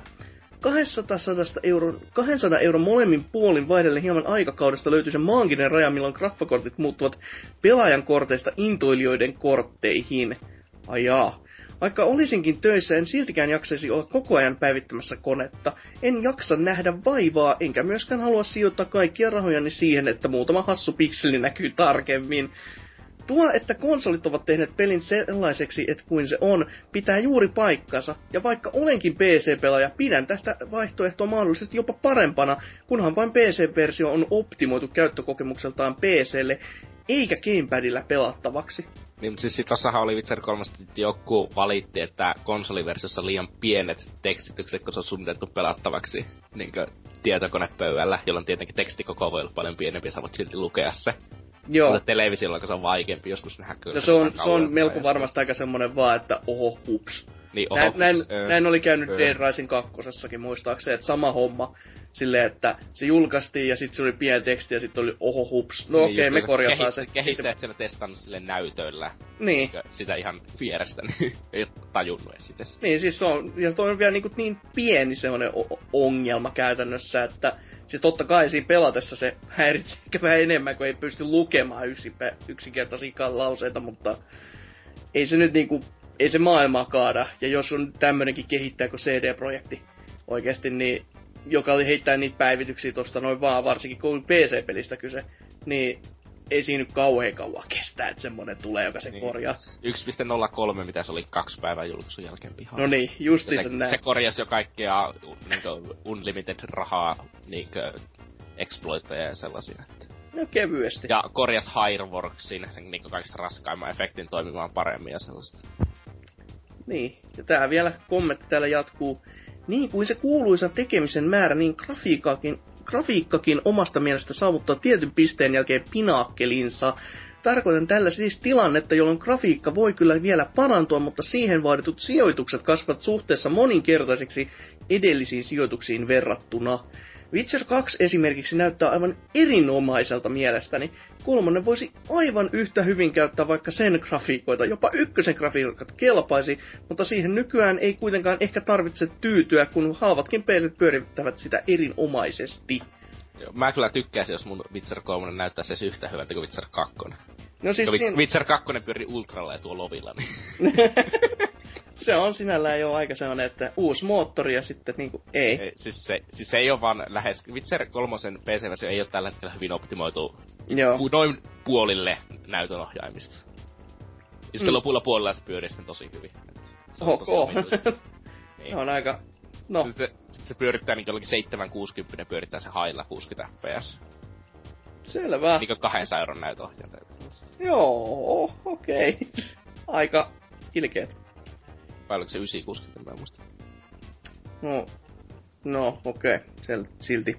200 euron, 200 euron molemmin puolin vaihdellen hieman aikakaudesta löytyy se maaginen raja, milloin graffakortit muuttuvat pelaajan korteista intoilijoiden kortteihin. Ajaa. Vaikka olisinkin töissä, en siltikään jaksaisi olla koko ajan päivittämässä konetta. En jaksa nähdä vaivaa, enkä myöskään halua sijoittaa kaikkia rahojani siihen, että muutama hassu pikseli näkyy tarkemmin. Tuo, että konsolit ovat tehneet pelin sellaiseksi, että kuin se on, pitää juuri paikkansa. Ja vaikka olenkin PC-pelaaja, pidän tästä vaihtoehtoa mahdollisesti jopa parempana, kunhan vain PC-versio on optimoitu käyttökokemukseltaan PClle, eikä gamepadilla pelattavaksi. Niin, mutta siis sit tossahan oli Witcher 3, että joku valitti, että konsoliversiossa on liian pienet tekstitykset, kun se on suunniteltu pelattavaksi niin tietokonepöydällä, jolloin tietenkin tekstikoko voi olla paljon pienempi sä voit silti lukea se. Joo. Mutta televisiolla, se on vaikeampi, joskus näkyy. No se on, se on melko varmasti aika semmonen vaan, että oho, hups. Niin, oho, Näin, näin, öö, näin oli käynyt öö. Dead Rising 2 muistaakseni, että sama homma. Silleen, että se julkaistiin ja sitten se oli pieni teksti ja sitten oli oho hups. No Niin, okei, okay, me korjataan se. Kehittäjät siellä testannut sille näytöllä. Niin. Sitä ihan vierestä, niin ei tajunnut edes sitä. Niin, siis se on, ja toi on vielä niin, niin pieni semmoinen ongelma käytännössä, että siis totta kai siinä pelatessa se häiritsee vähän enemmän, kun ei pysty lukemaan yksi, yksinkertaisia lauseita, mutta ei se nyt niinku, ei se maailmaa kaada. Ja jos on tämmönenkin kehittäjä kuin CD-projekti oikeasti, niin joka oli heittää niitä päivityksiä tosta noin vaan, varsinkin kun on PC-pelistä kyse, niin ei siinä nyt kauhean kauan kestää, että semmonen tulee, joka se Niin. korjaa. 1.03, mitä se oli kaksi päivän julkaisun jälkeen pihalla. No niin, justiinsa se, näin. se korjasi jo kaikkea niinkö, unlimited rahaa niinkö, exploitteja ja sellaisia. Että. No kevyesti. Ja korjas Hireworksin, sen niinku kaikista raskaimman efektin toimimaan paremmin ja sellaista. Niin, ja tää vielä kommentti täällä jatkuu. Niin kuin se kuuluisa tekemisen määrä, niin grafiikkakin, grafiikkakin omasta mielestä saavuttaa tietyn pisteen jälkeen pinaakkelinsa. Tarkoitan tällä siis tilannetta, jolloin grafiikka voi kyllä vielä parantua, mutta siihen vaaditut sijoitukset kasvavat suhteessa moninkertaisiksi edellisiin sijoituksiin verrattuna. Witcher 2 esimerkiksi näyttää aivan erinomaiselta mielestäni. Kolmonen voisi aivan yhtä hyvin käyttää vaikka sen grafiikoita, jopa ykkösen grafiikat kelpaisi, mutta siihen nykyään ei kuitenkaan ehkä tarvitse tyytyä, kun halvatkin peilit pyörittävät sitä erinomaisesti. Mä kyllä tykkäisin, jos mun Witcher 3 näyttäisi edes yhtä hyvältä kuin Witcher 2. No siis Witcher 2 pyörii ultralla ja tuo lovilla, niin se on sinällään jo aika sellainen, että uusi moottori ja sitten niinku ei. ei, siis, se, siis se ei ole vaan lähes... Witcher 3 PC-versio ei ole tällä hetkellä hyvin optimoitu Joo. noin puolille näytön ohjaimista. Ja sitten Mm. lopulla puolella se pyörii sitten tosi hyvin. Et se on tosi Ok. omituista. Niin. On aika... No, Sitten se, sit se pyörittää niin jollakin 760 pyörittää se hailla 60 fps. selvä. Niin 200 euron näytöohjainta. Joo, okei. Okay. Aika ilkeet. Vai oliko se 960, mä en muista. No, no okei, okay. silti.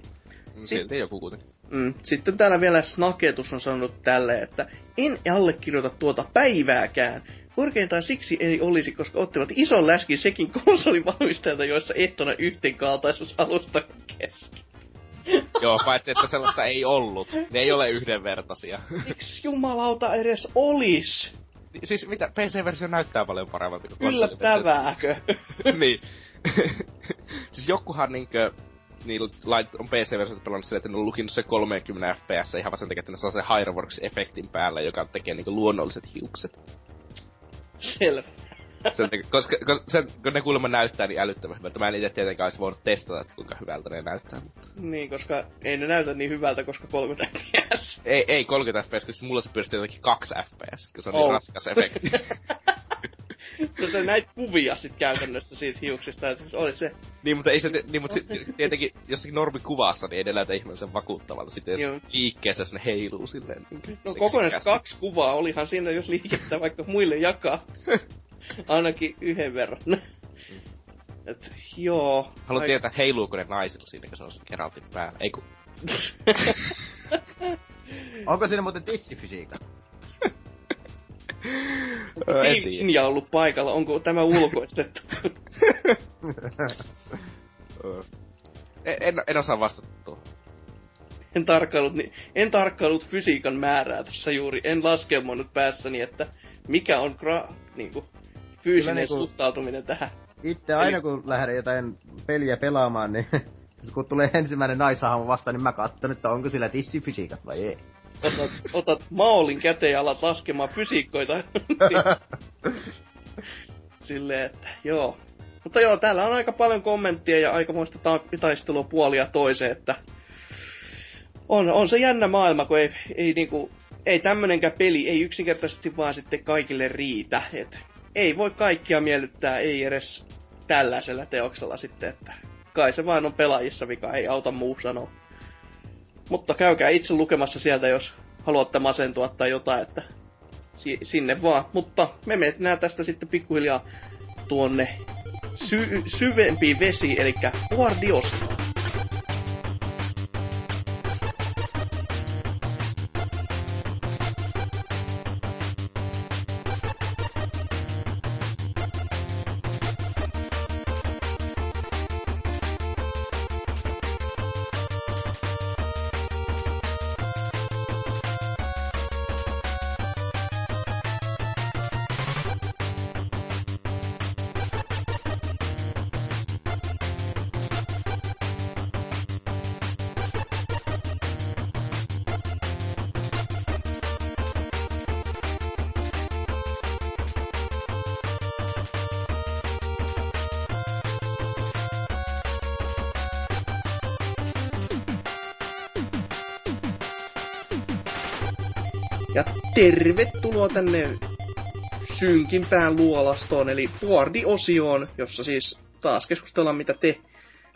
Silti joku kuitenkin. Mm. Sitten täällä vielä Snaketus on sanonut tälle, että en allekirjoita tuota päivääkään. Korkeintaan siksi ei olisi, koska ottivat ison läskin sekin konsolivalmistajilta, joissa ehtona yhteenkaltaisuus alusta kesken. Joo, paitsi että sellaista ei ollut. Ne ei ole yhdenvertaisia. Miksi jumalauta edes olis? Siis mitä, PC-versio näyttää paljon paremmalta kuin. Yllättävääkö? niin. siis jokuhan niinkö, niillä lait, on PC-versiot pelannut silleen, että ne on lukinut se 30 fps ihan vaan sen takia, että ne saa sen Hireworks-efektin päälle, joka tekee niinku luonnolliset hiukset. Selvä. Sen takia, koska, koska sen, kun ne kuulemma näyttää niin älyttömän hyvältä. Mä en itse tietenkään olisi voinut testata, että kuinka hyvältä ne näyttää. Mutta... Niin, koska ei ne näytä niin hyvältä, koska 30 fps. Ei, ei 30 fps, koska mulla se pyöristi jotenkin 2 fps, kun se on Oh. niin raskas efekti. No se näit kuvia sit käytännössä siitä hiuksista, että oli se. niin, mutta ei se, niin, mutta sit, tietenkin jossakin normikuvassa, niin ei ne näytä ihmeellisen vakuuttavalta. Sitten jos liikkeessä, jos ne heiluu silleen. Niin No kokonaisesti kaksi kuvaa, olihan siinä jos liikettä vaikka muille jakaa. Ainakin yhden verran. Et, joo. Haluan ai- tietää, heiluuko ne naisilla siinä, kun se on Geraltin päällä. Ei kun... Onko siinä muuten tissifysiikat? En Ei tiedä. Ollut paikalla, onko tämä ulkoistettu? Öö. En, en, en osaa vastata tuohon. en, tarkkailut, niin, en tarkkailut fysiikan määrää tässä juuri. En laskelmoinut päässäni, että mikä on gra, niinku, fyysinen niinku- suhtautuminen tähän. Itse aina kun lähden jotain peliä pelaamaan, niin kun tulee ensimmäinen naishahmo vastaan, niin mä katson, että onko sillä tissifysiikat vai ei. Otat, otat maolin käteen ja alat laskemaan fysiikkoita. Silleen, että joo. Mutta joo, täällä on aika paljon kommenttia ja aikamoista ta- taistelua puolia toiseen, että on, on se jännä maailma, kun ei, ei niinku, ei tämmönenkään peli, ei yksinkertaisesti vaan sitten kaikille riitä. Et ei voi kaikkia miellyttää, ei edes tällaisella teoksella sitten, että kai se vaan on pelaajissa vika, ei auta muu sanoa. Mutta käykää itse lukemassa sieltä, jos haluatte masentua tai jotain, että si- sinne vaan. Mutta me mennään tästä sitten pikkuhiljaa tuonne sy- syvempiin vesiin, eli Guardios. Ja tervetuloa tänne synkimpään luolastoon, eli Boardi-osioon, jossa siis taas keskustellaan mitä te,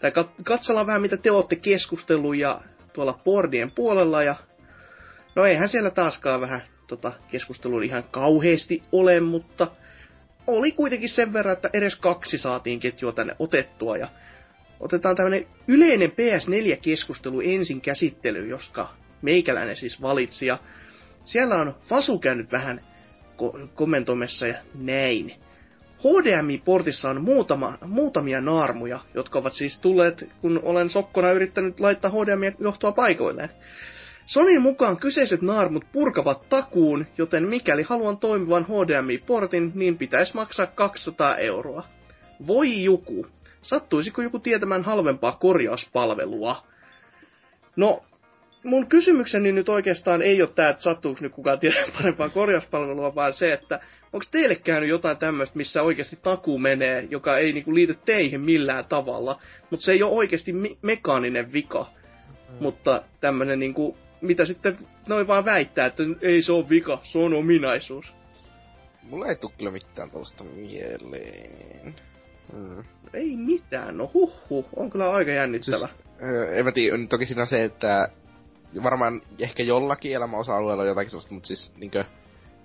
tai kat- katsellaan vähän mitä te olette keskustellut ja tuolla Boardien puolella, ja No eihän siellä taaskaan vähän tota, keskustelua ihan kauheasti ole, mutta oli kuitenkin sen verran, että edes kaksi saatiin ketjua tänne otettua. Ja otetaan tämmönen yleinen PS4-keskustelu ensin käsittely, joska meikäläinen siis valitsi. Ja siellä on Fasu käynyt vähän ko- kommentoimassa ja näin. HDMI-portissa on muutama, muutamia naarmuja, jotka ovat siis tulleet, kun olen sokkona yrittänyt laittaa HDMI-johtoa paikoilleen. Sonin mukaan kyseiset naarmut purkavat takuun, joten mikäli haluan toimivan HDMI-portin, niin pitäisi maksaa 200 euroa. Voi joku. Sattuisiko joku tietämään halvempaa korjauspalvelua? No, mun kysymykseni nyt oikeastaan ei ole tämä, että sattuuko nyt kukaan tietää parempaa korjauspalvelua, vaan se, että onko teille käynyt jotain tämmöistä, missä oikeasti taku menee, joka ei niinku liity teihin millään tavalla, mutta se ei ole oikeasti me- mekaaninen vika, mm. mutta tämmöinen niinku, mitä sitten noin vaan väittää, että ei se ole vika, se on ominaisuus. Mulla ei tule kyllä mitään tuosta mieleen. Hmm. Ei mitään, no huh huh, on kyllä aika jännittävä. Siis, en mä tiedä, toki siinä on se, että varmaan ehkä jollakin elämäosa-alueella on jotakin sellaista, mutta siis niinkö,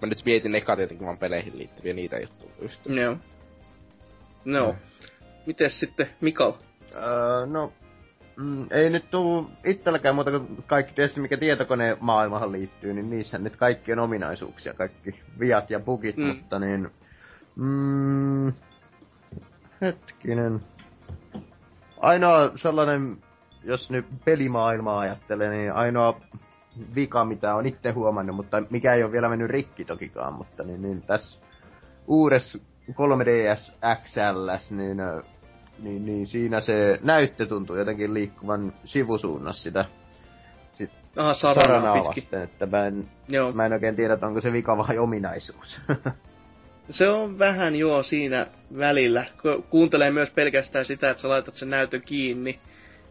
mä nyt mietin eka tietenkin vaan peleihin liittyviä niitä juttuja. Joo. No. no. Mites sitten Mikael? Öö, no, mm, ei nyt tuu itselläkään muuta kuin kaikki tietysti mikä tietokoneen maailmahan liittyy, niin niissä nyt kaikki on ominaisuuksia, kaikki viat ja bugit, mm. mutta niin... Mm, hetkinen. Ainoa sellainen jos nyt pelimaailmaa ajattelee, niin ainoa vika, mitä on itse huomannut, mutta mikä ei ole vielä mennyt rikki tokikaan, mutta niin, niin tässä uudessa 3DS XL, niin, niin, niin, siinä se näyttö tuntuu jotenkin liikkuvan sivusuunnassa sitä sit Aha, saranaa vasten, että mä en, Joo. mä en oikein tiedä, onko se vika vai ominaisuus. se on vähän joo siinä välillä. Kuuntelee myös pelkästään sitä, että sä laitat sen näytön kiinni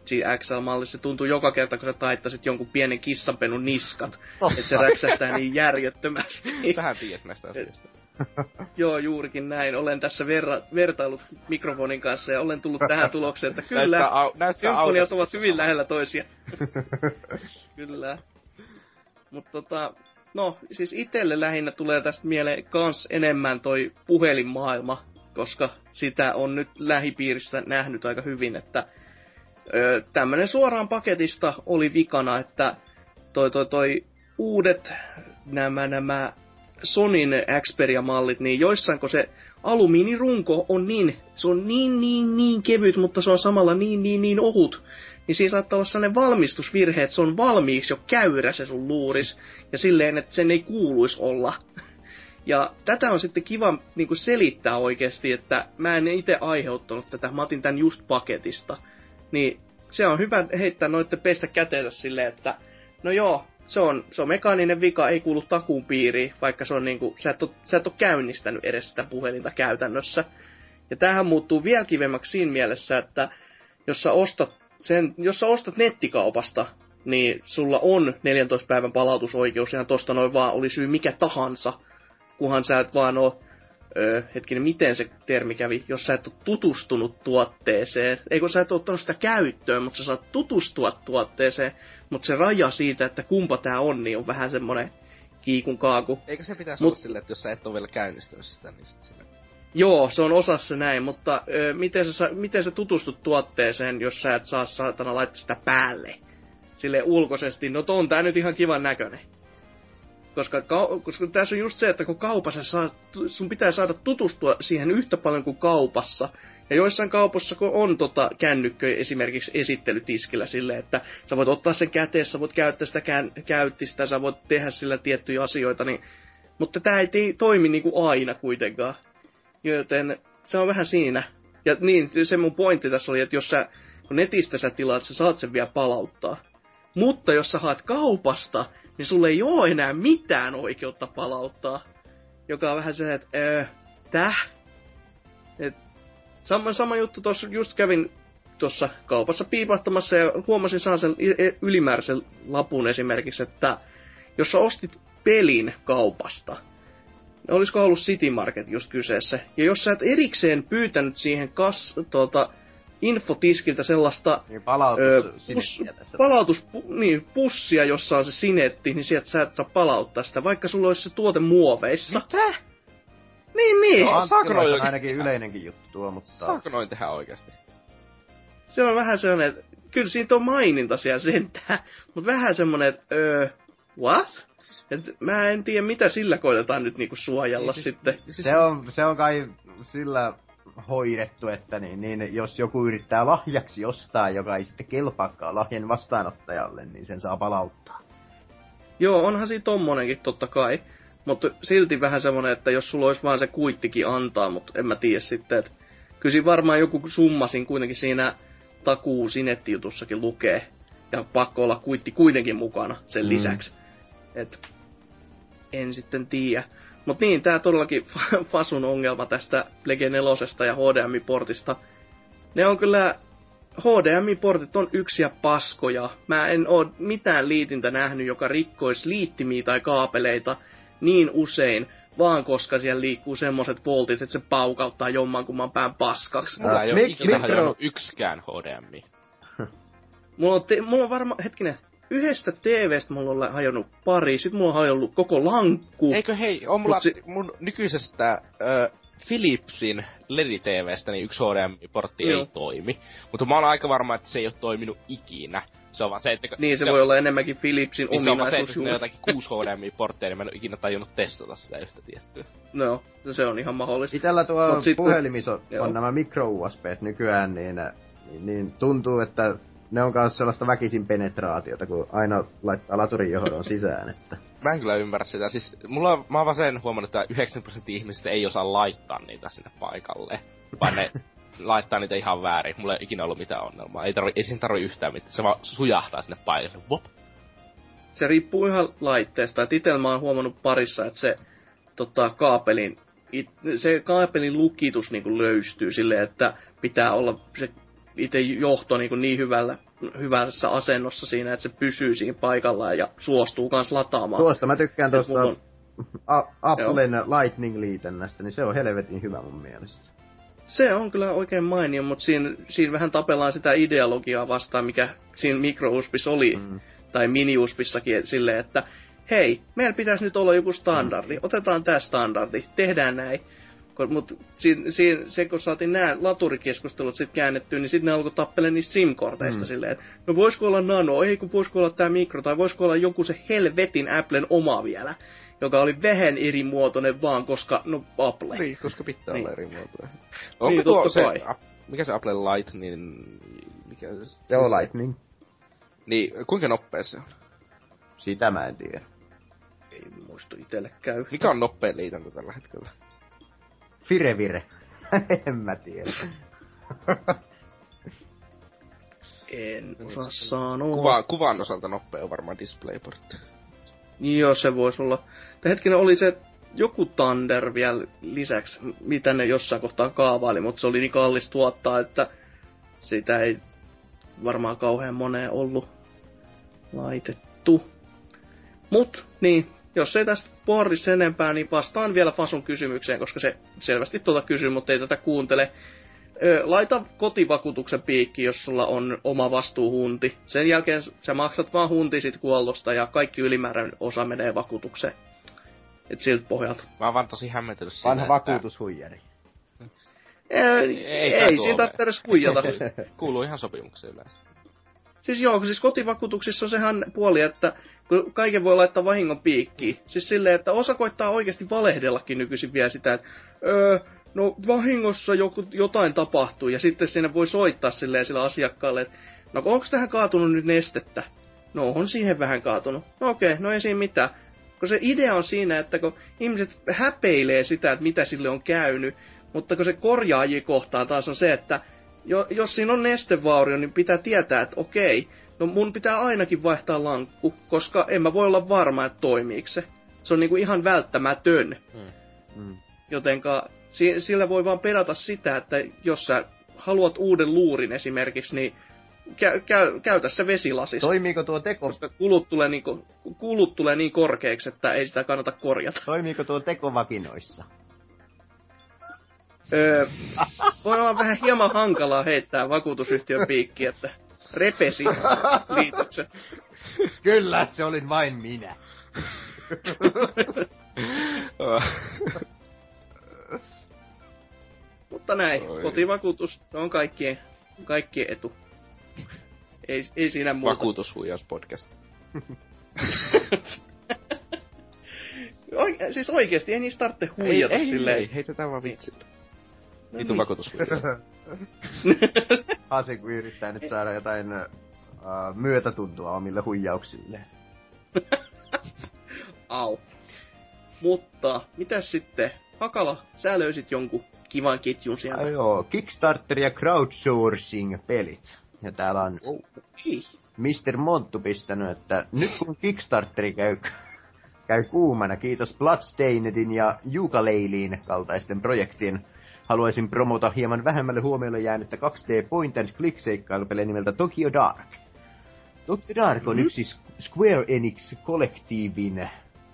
siinä XL-mallissa. Se tuntuu joka kerta, kun sä taittasit jonkun pienen kissanpenun niskat. että se räksähtää niin järjettömästi. Sähän tiedät näistä asioista. Joo, juurikin näin. Olen tässä verra, vertailut mikrofonin kanssa ja olen tullut tähän tulokseen, että kyllä, symfoniat ovat hyvin lähellä toisia. kyllä. Mutta tota, no, siis itselle lähinnä tulee tästä mieleen kans enemmän toi puhelinmaailma, koska sitä on nyt lähipiiristä nähnyt aika hyvin, että tämmönen suoraan paketista oli vikana, että toi, toi, toi uudet nämä, nämä Sonin Xperia-mallit, niin joissain kun se alumiinirunko on niin, se on niin, niin, niin kevyt, mutta se on samalla niin, niin, niin ohut, niin siinä saattaa olla sellainen valmistusvirhe, että se on valmiiksi jo käyrä se sun luuris, ja silleen, että sen ei kuuluisi olla. Ja tätä on sitten kiva niin kuin selittää oikeasti, että mä en itse aiheuttanut tätä, mä otin tän just paketista niin se on hyvä heittää noitte pestä käteensä silleen, että no joo, se on, se on mekaaninen vika, ei kuulu takuun piiriin, vaikka se on niinku, sä et, ole, sä et ole käynnistänyt edes sitä puhelinta käytännössä. Ja tähän muuttuu vielä kivemmäksi siinä mielessä, että jos sä ostat, sen, jos sä ostat nettikaupasta, niin sulla on 14 päivän palautusoikeus ihan tosta noin vaan, oli syy mikä tahansa, kunhan sä et vaan oo öö, hetkinen, miten se termi kävi, jos sä et ole tutustunut tuotteeseen, ei kun sä et ole ottanut sitä käyttöön, mutta sä saat tutustua tuotteeseen, mutta se raja siitä, että kumpa tää on, niin on vähän semmonen kiikun kaaku. Eikö se pitäisi Mut, olla silleen, että jos sä et ole vielä käynnistynyt sitä, niin sit sinne... Joo, se on osassa näin, mutta öö, miten, sä, miten sä tutustut tuotteeseen, jos sä et saa saatana laittaa sitä päälle? Sille ulkoisesti, no on tää nyt ihan kivan näköinen. Koska, koska tässä on just se, että kun kaupassa saa, sun pitää saada tutustua siihen yhtä paljon kuin kaupassa. Ja joissain kaupoissa, kun on tota kännykköjä esimerkiksi esittelytiskillä silleen, että sä voit ottaa sen käteen, sä voit käyttää sitä kään, käyttistä, sä voit tehdä sillä tiettyjä asioita, niin, mutta tämä ei toimi niinku aina kuitenkaan. Joten se on vähän siinä. Ja niin, se mun pointti tässä oli, että jos sä, kun netistä sä tilaat, sä saat sen vielä palauttaa. Mutta jos sä haet kaupasta, niin sulle ei ole enää mitään oikeutta palauttaa. Joka on vähän se, että öö, täh? Et, sama, sama juttu tuossa just kävin tuossa kaupassa piipahtamassa ja huomasin saan sen e, ylimääräisen lapun esimerkiksi, että jos sä ostit pelin kaupasta, olisiko ollut City Market just kyseessä, ja jos sä et erikseen pyytänyt siihen kas, tuota, infotiskiltä sellaista Niin palautus Öö, sinne pus, tässä. palautus, pu, niin, pussia, jossa on se sinetti, niin sieltä sä et saa palauttaa sitä, vaikka sulla olisi se tuote muoveissa. Mitä? Niin, niin. No, noin- on ainakin yleinenkin juttu tuo, mutta... Saako noin tehdä oikeasti? Se on vähän sellainen, että kyllä siitä on maininta siellä sentään, mutta vähän semmonen, että öö, what? Et mä en tiedä, mitä sillä koitetaan nyt niinku suojella Niin, sitten. Siis, Se on, se on kai sillä hoidettu, että niin, niin, jos joku yrittää lahjaksi ostaa, joka ei sitten kelpaakaan lahjan vastaanottajalle, niin sen saa palauttaa. Joo, onhan siinä tommonenkin totta kai. Mutta silti vähän semmonen, että jos sulla olisi vaan se kuittikin antaa, mutta en mä tiedä sitten, että kyllä varmaan joku summasin kuitenkin siinä takuu sinettijutussakin lukee. Ja pakko olla kuitti kuitenkin mukana sen Mm. lisäksi. Et en sitten tiedä. Mut niin, tää todellakin Fasun ongelma tästä Plege 4 ja HDMI-portista. Ne on kyllä HDMI-portit on yksiä paskoja. Mä en oo mitään liitintä nähnyt, joka rikkoisi liittimiä tai kaapeleita niin usein, vaan koska siellä liikkuu semmoset voltit, että se paukauttaa jommankumman pään paskaksi. Mulla ei ole ikinä mikro- yksikään HDMI. Mulla on, te- mulla on varma, hetkinen, yhdestä TVstä mulla on hajonnut pari, sit mulla on hajonnut koko lankku. Eikö hei, on mulla Mut si- mun nykyisestä ö, Philipsin LED-TVstä niin yksi HDMI-portti Joo. ei toimi. Mutta mä oon aika varma, että se ei ole toiminut ikinä. Se on vaan se, että... Niin, se, se voi on, olla enemmänkin Philipsin niin se on vaan se, että ominaisuus. jotakin kuusi HDMI-portteja, niin mä en ole ikinä tajunnut testata sitä yhtä tiettyä. No, se on ihan mahdollista. Itellä tuo Mut sit puhelimissa on, Joo. nämä micro USB nykyään, niin, niin, niin, tuntuu, että ne on myös sellaista väkisin penetraatiota, kun aina laittaa laturin johdon sisään. Että. Mä en kyllä ymmärrä sitä. Siis mulla on, mä oon vaan sen huomannut, että 90 prosenttia ihmisistä ei osaa laittaa niitä sinne paikalle. Vaan ne laittaa niitä ihan väärin. Mulla ei ole ikinä ollut mitään ongelmaa. Ei, tarvi, ei siinä tarvi yhtään mitään. Se vaan sujahtaa sinne paikalle. Vop. Se riippuu ihan laitteesta. Et itellä mä oon huomannut parissa, että se tota, kaapelin, it, se kaapelin lukitus niin löystyy silleen, että pitää olla se itse johto niin, niin hyvällä, hyvässä asennossa siinä, että se pysyy siinä paikallaan ja suostuu kans lataamaan. Tuosta mä tykkään tuosta on- A- Applen Lightning-liitännästä, niin se on helvetin hyvä mun mielestä. Se on kyllä oikein mainio, mutta siinä, siinä vähän tapellaan sitä ideologiaa vastaan, mikä siinä mikrouspissa oli, mm. Mm. tai miniuspissakin silleen, että hei, meillä pitäisi nyt olla joku standardi, otetaan tämä standardi, tehdään näin. Mutta se, kun saatiin nämä laturikeskustelut sitten käännettyä, niin sitten ne alkoi tappelemaan niistä SIM-korteista mm. Silleen, että no voisiko olla nano, ei kun voisiko olla tämä mikro, tai voisiko olla joku se helvetin Applen oma vielä, joka oli vähän eri muotoinen vaan, koska no Apple. Niin, koska pitää Niin. olla eri muotoja. Onko Niin, tuo se, a- mikä se Apple Light, niin... Mikä se, Joo, siis- Lightning. Niin, kuinka nopea se on? Sitä mä en tiedä. Ei muistu itselle käy. Mikä on nopea liitäntä tällä hetkellä? Fire vire. en mä tiedä. En osaa sanoa. Kuva, kuvan osalta nopea on varmaan DisplayPort. Joo, se voisi olla. Tai hetkinen, oli se joku Thunder vielä lisäksi, mitä ne jossain kohtaa kaavaili, mutta se oli niin kallis tuottaa, että sitä ei varmaan kauhean moneen ollut laitettu. Mut, niin, jos ei tästä pohdi sen enempää, niin vastaan vielä Fasun kysymykseen, koska se selvästi tuota kysyy, mutta ei tätä kuuntele. Ö, laita kotivakuutuksen piikki, jos sulla on oma vastuuhunti. Sen jälkeen sä maksat vaan hunti kuollosta ja kaikki ylimääräinen osa menee vakuutukseen. Et siltä pohjalta. Mä oon vaan tosi hämmentynyt siitä, Vanha vakuutushuijari. Ei, Ei ei, siitä tarvitse edes huijata. Kuuluu ihan sopimukseen yleensä. Siis joo, siis kotivakuutuksissa on sehän puoli, että kun kaiken voi laittaa vahingon piikkiin. Siis silleen, että osa koittaa oikeasti valehdellakin nykyisin vielä sitä, että öö, no vahingossa joku, jotain tapahtuu, ja sitten sinne voi soittaa silleen sillä asiakkaalle, että no onko tähän kaatunut nyt nestettä? No on siihen vähän kaatunut. No okei, no ei siinä mitään. Kun se idea on siinä, että kun ihmiset häpeilee sitä, että mitä sille on käynyt, mutta kun se korjaaji kohtaan taas on se, että jo, jos siinä on nestevaurio, niin pitää tietää, että okei, no mun pitää ainakin vaihtaa lankku, koska en mä voi olla varma, että toimiiko se. Se on niinku ihan välttämätön. Mm. Jotenka si- sillä voi vaan perata sitä, että jos sä haluat uuden luurin esimerkiksi, niin käy, käy, käytä se vesilasissa. Toimiiko tuo teko, Koska kulut tulee, niin, kulut tulee niin korkeaksi, että ei sitä kannata korjata. toimiiko tuo teko vakinoissa? Öö, voi olla vähän hieman hankalaa heittää vakuutusyhtiön piikki, että repesi liitoksen. Kyllä, se olin vain minä. Mutta näin, Oi. kotivakuutus, se on kaikkien, kaikkien etu. Ei, ei siinä muuta. Vakuutushuijauspodcast. Oi, siis oikeesti, ei niistä tarvitse huijata ei, ei, silleen. ei, heitetään vaan vitsit. No Vitun niin. vakuutushuijaus. Hase, kun yrittää nyt saada jotain uh, myötätuntoa omille huijauksille. Au. Mutta, mitäs sitten? Hakala, sä löysit jonkun kivan ketjun sieltä. Ah, joo, Kickstarter ja crowdsourcing-pelit. Ja täällä on Ei. Mr. Monttu pistänyt, että nyt kun Kickstarteri käy, käy kuumana, kiitos Bloodstainedin ja Ukulelein kaltaisten projektien, haluaisin promota hieman vähemmälle huomiolle jäänyttä 2D point and click seikkailupeliä nimeltä Tokyo Dark. Tokyo Dark on Mhm. yksi Square Enix kollektiivin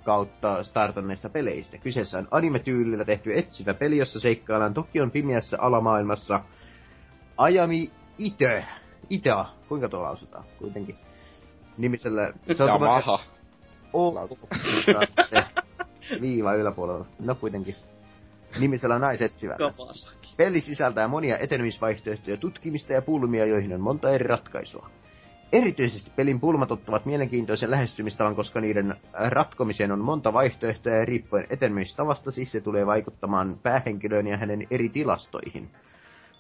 kautta startanneista peleistä. Kyseessä on anime-tyylillä tehty etsivä peli, jossa seikkaillaan Tokion pimeässä alamaailmassa Ayami Ite. Ita, kuinka tuo lausutaan kuitenkin? Nimisellä... Se on Yamaha. O, viiva yläpuolella. No kuitenkin. Nimisellä naisetsivällä. Peli sisältää monia etenemisvaihtoehtoja, tutkimista ja pulmia, joihin on monta eri ratkaisua. Erityisesti pelin pulmat ottavat mielenkiintoisen lähestymistavan, koska niiden ratkomiseen on monta vaihtoehtoa ja riippuen etenemistavasta siis se tulee vaikuttamaan päähenkilöön ja hänen eri tilastoihin.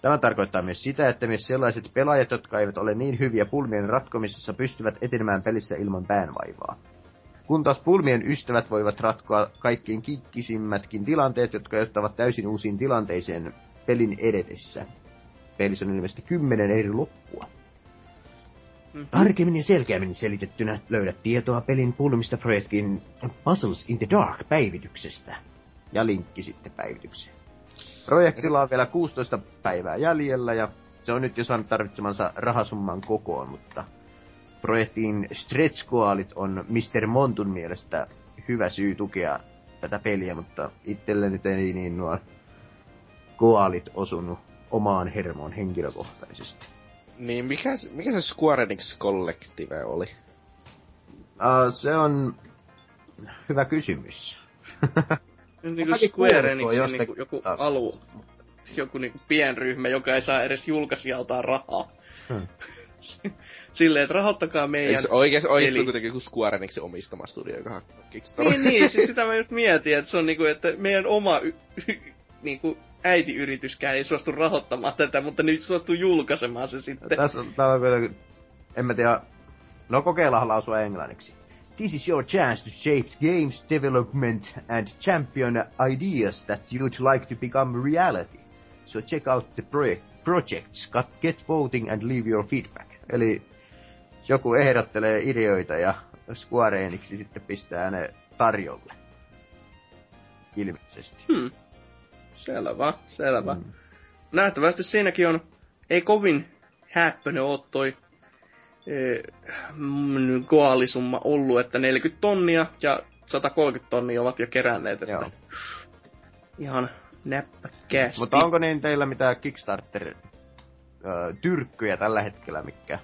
Tämä tarkoittaa myös sitä, että myös sellaiset pelaajat, jotka eivät ole niin hyviä pulmien ratkomisessa, pystyvät etenemään pelissä ilman päänvaivaa. Kun taas pulmien ystävät voivat ratkoa kaikkein kikkisimmätkin tilanteet, jotka johtavat täysin uusiin tilanteeseen pelin edetessä. Pelissä on ilmeisesti kymmenen eri loppua. Mhm. Tarkemmin ja selkeämmin selitettynä löydät tietoa pelin pulmista projektin Puzzles in the Dark päivityksestä. Ja linkki sitten päivitykseen. Projektilla on vielä 16 päivää jäljellä ja se on nyt jo saanut tarvitsemansa rahasumman kokoon, mutta projektin stretch koalit on Mr. Montun mielestä hyvä syy tukea tätä peliä, mutta itselle nyt ei niin nuo koalit osunut omaan hermoon henkilökohtaisesti. Niin, mikä, se- mikä se Square Enix Collective oli? Uh, se on hyvä kysymys. Niinku Mäkin Square Enix, tuo niinku jostakin. joku alu, joku niinku pienryhmä, joka ei saa edes julkaisijaltaan rahaa. Hmm. Silleen, että rahoittakaa meidän... Eikö peli. on kuitenkin joku Square Enixin omistama studio, joka Kickstarter? Niin, niin, siis sitä mä just mietin, että se on niinku, että meidän oma y- niinku äitiyrityskään ei suostu rahoittamaan tätä, mutta nyt suostuu julkaisemaan se sitten. Tässä on, täällä on vielä, en mä tiedä, no kokeillaan lausua englanniksi. This is your chance to shape games development and champion ideas that you'd like to become reality. So check out the project, projects, get voting and leave your feedback. Eli joku ehdottelee ideoita ja Square Enix sitten pistää ne tarjolle. Ilmeisesti. Hmm. Selvä, selvä. Mm. Nähtävästi siinäkin on, ei kovin häppönen oo toi eh, mm, koaalisumma ollut, että 40 tonnia ja 130 tonnia ovat jo keränneet, että Joo. ihan näppäkkäästi. Mutta onko niin teillä mitään Kickstarter-tyrkkyjä tällä hetkellä, mikä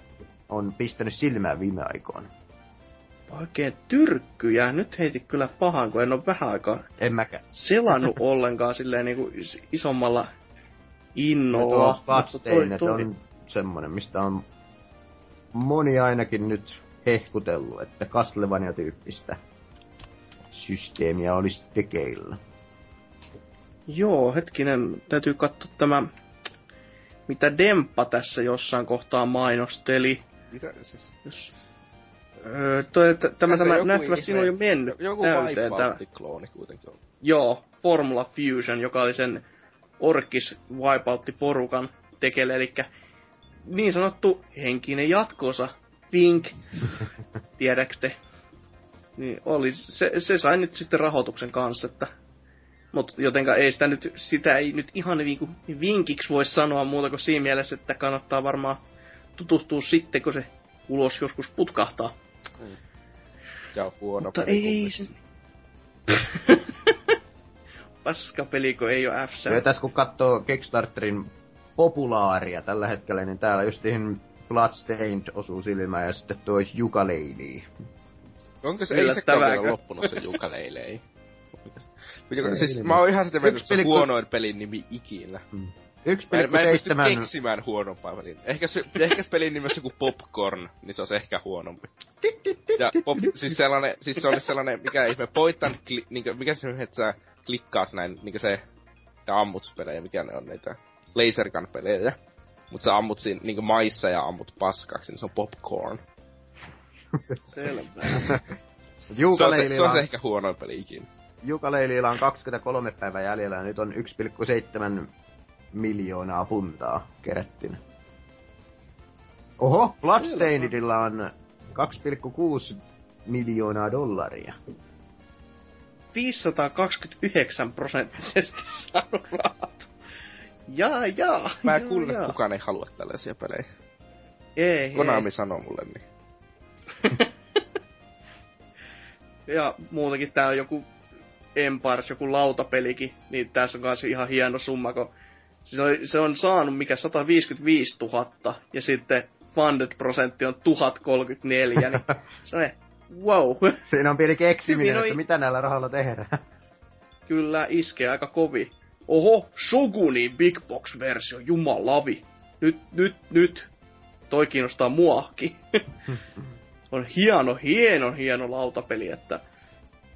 on pistänyt silmään viime aikoina? Oikein tyrkkyjä. Nyt heiti kyllä pahan, kun en ole vähän aikaa En mäkään. selannut ollenkaan silleen niinku is- isommalla No innolla. Bloodstained toi- on semmonen, mistä on moni ainakin nyt hehkutellut, että Castlevania-tyyppistä systeemiä olisi tekeillä. Joo, hetkinen, täytyy katsoa tämä, mitä Demppa tässä jossain kohtaa mainosteli. Mitä siis? Jos, öö, toi, että tämä, tämä nähtävästi on jo mennyt Joku täyteen. Tämä, Wipeout-klooni kuitenkin on. joo, Formula Fusion, joka oli sen Orkis Wipeout-porukan tekele, eli niin sanottu henkinen jatkoosa, Pink, tiedäks te? Niin oli, se, se sai nyt sitten rahoituksen kanssa, että mutta jotenka ei sitä nyt, sitä ei nyt ihan niinku vinkiksi voi sanoa muuta kuin siinä mielessä, että kannattaa varmaan tutustua sitten, kun se ulos joskus putkahtaa. Ja huono Mutta peli ei se... paskapeli, kun ei ole f Ja tässä kun katsoo Kickstarterin populaaria tällä hetkellä, niin täällä justiin Bloodstained osuu silmään ja sitten tuo Jukaleili. Onko se, ei sekään vielä loppunut se Jukaleili, ei. Siis mä oon ihan sitä mieltä, että se on huonoin pelin nimi ikinä. Mm. Mä, en- mä en pysty keksimään huonompaa pelin. Ehkä, se, ehkä se pelin nimessä joku Popcorn, niin se on ehkä huonompi. Ja pop, siis sellainen, siis se oli sellainen, mikä ihme, poitan, kli, niinkö, mikä se että sä klikkaat näin, niinkö se, ja ammut pelejä, mikä ne on niitä lasergun pelejä. Mut sä ammut siinä niinkö maissa ja ammut paskaksi, niin se on popcorn. Selvä. Se on se, se, on se on, ehkä huonoin peli ikinä. Jukaleililla on 23 päivää jäljellä ja nyt on 1,7 miljoonaa puntaa kerättynä. Oho, Bloodstainedilla on 2,6 miljoonaa dollaria. 529 prosenttisesti saanut rahat. Jaa, jaa. Mä jaa, kuulen, että kukaan ei halua tällaisia pelejä. Ei, Konami sanoo mulle niin. ei. Ja muutenkin tää on joku Empires, joku lautapelikin, niin tässä on kanssa ihan hieno summa, kun se on, se on saanut mikä 155 000, ja sitten funded prosentti on 1034, niin se on wow, Siinä on pieni keksiminen, Hyvin että mitä näillä rahoilla tehdään. kyllä iskee aika kovi. Oho, Shoguni Big Box-versio, jumalavi. Nyt, nyt, nyt. Toi kiinnostaa muakin. on hieno, hieno, hieno lautapeli, että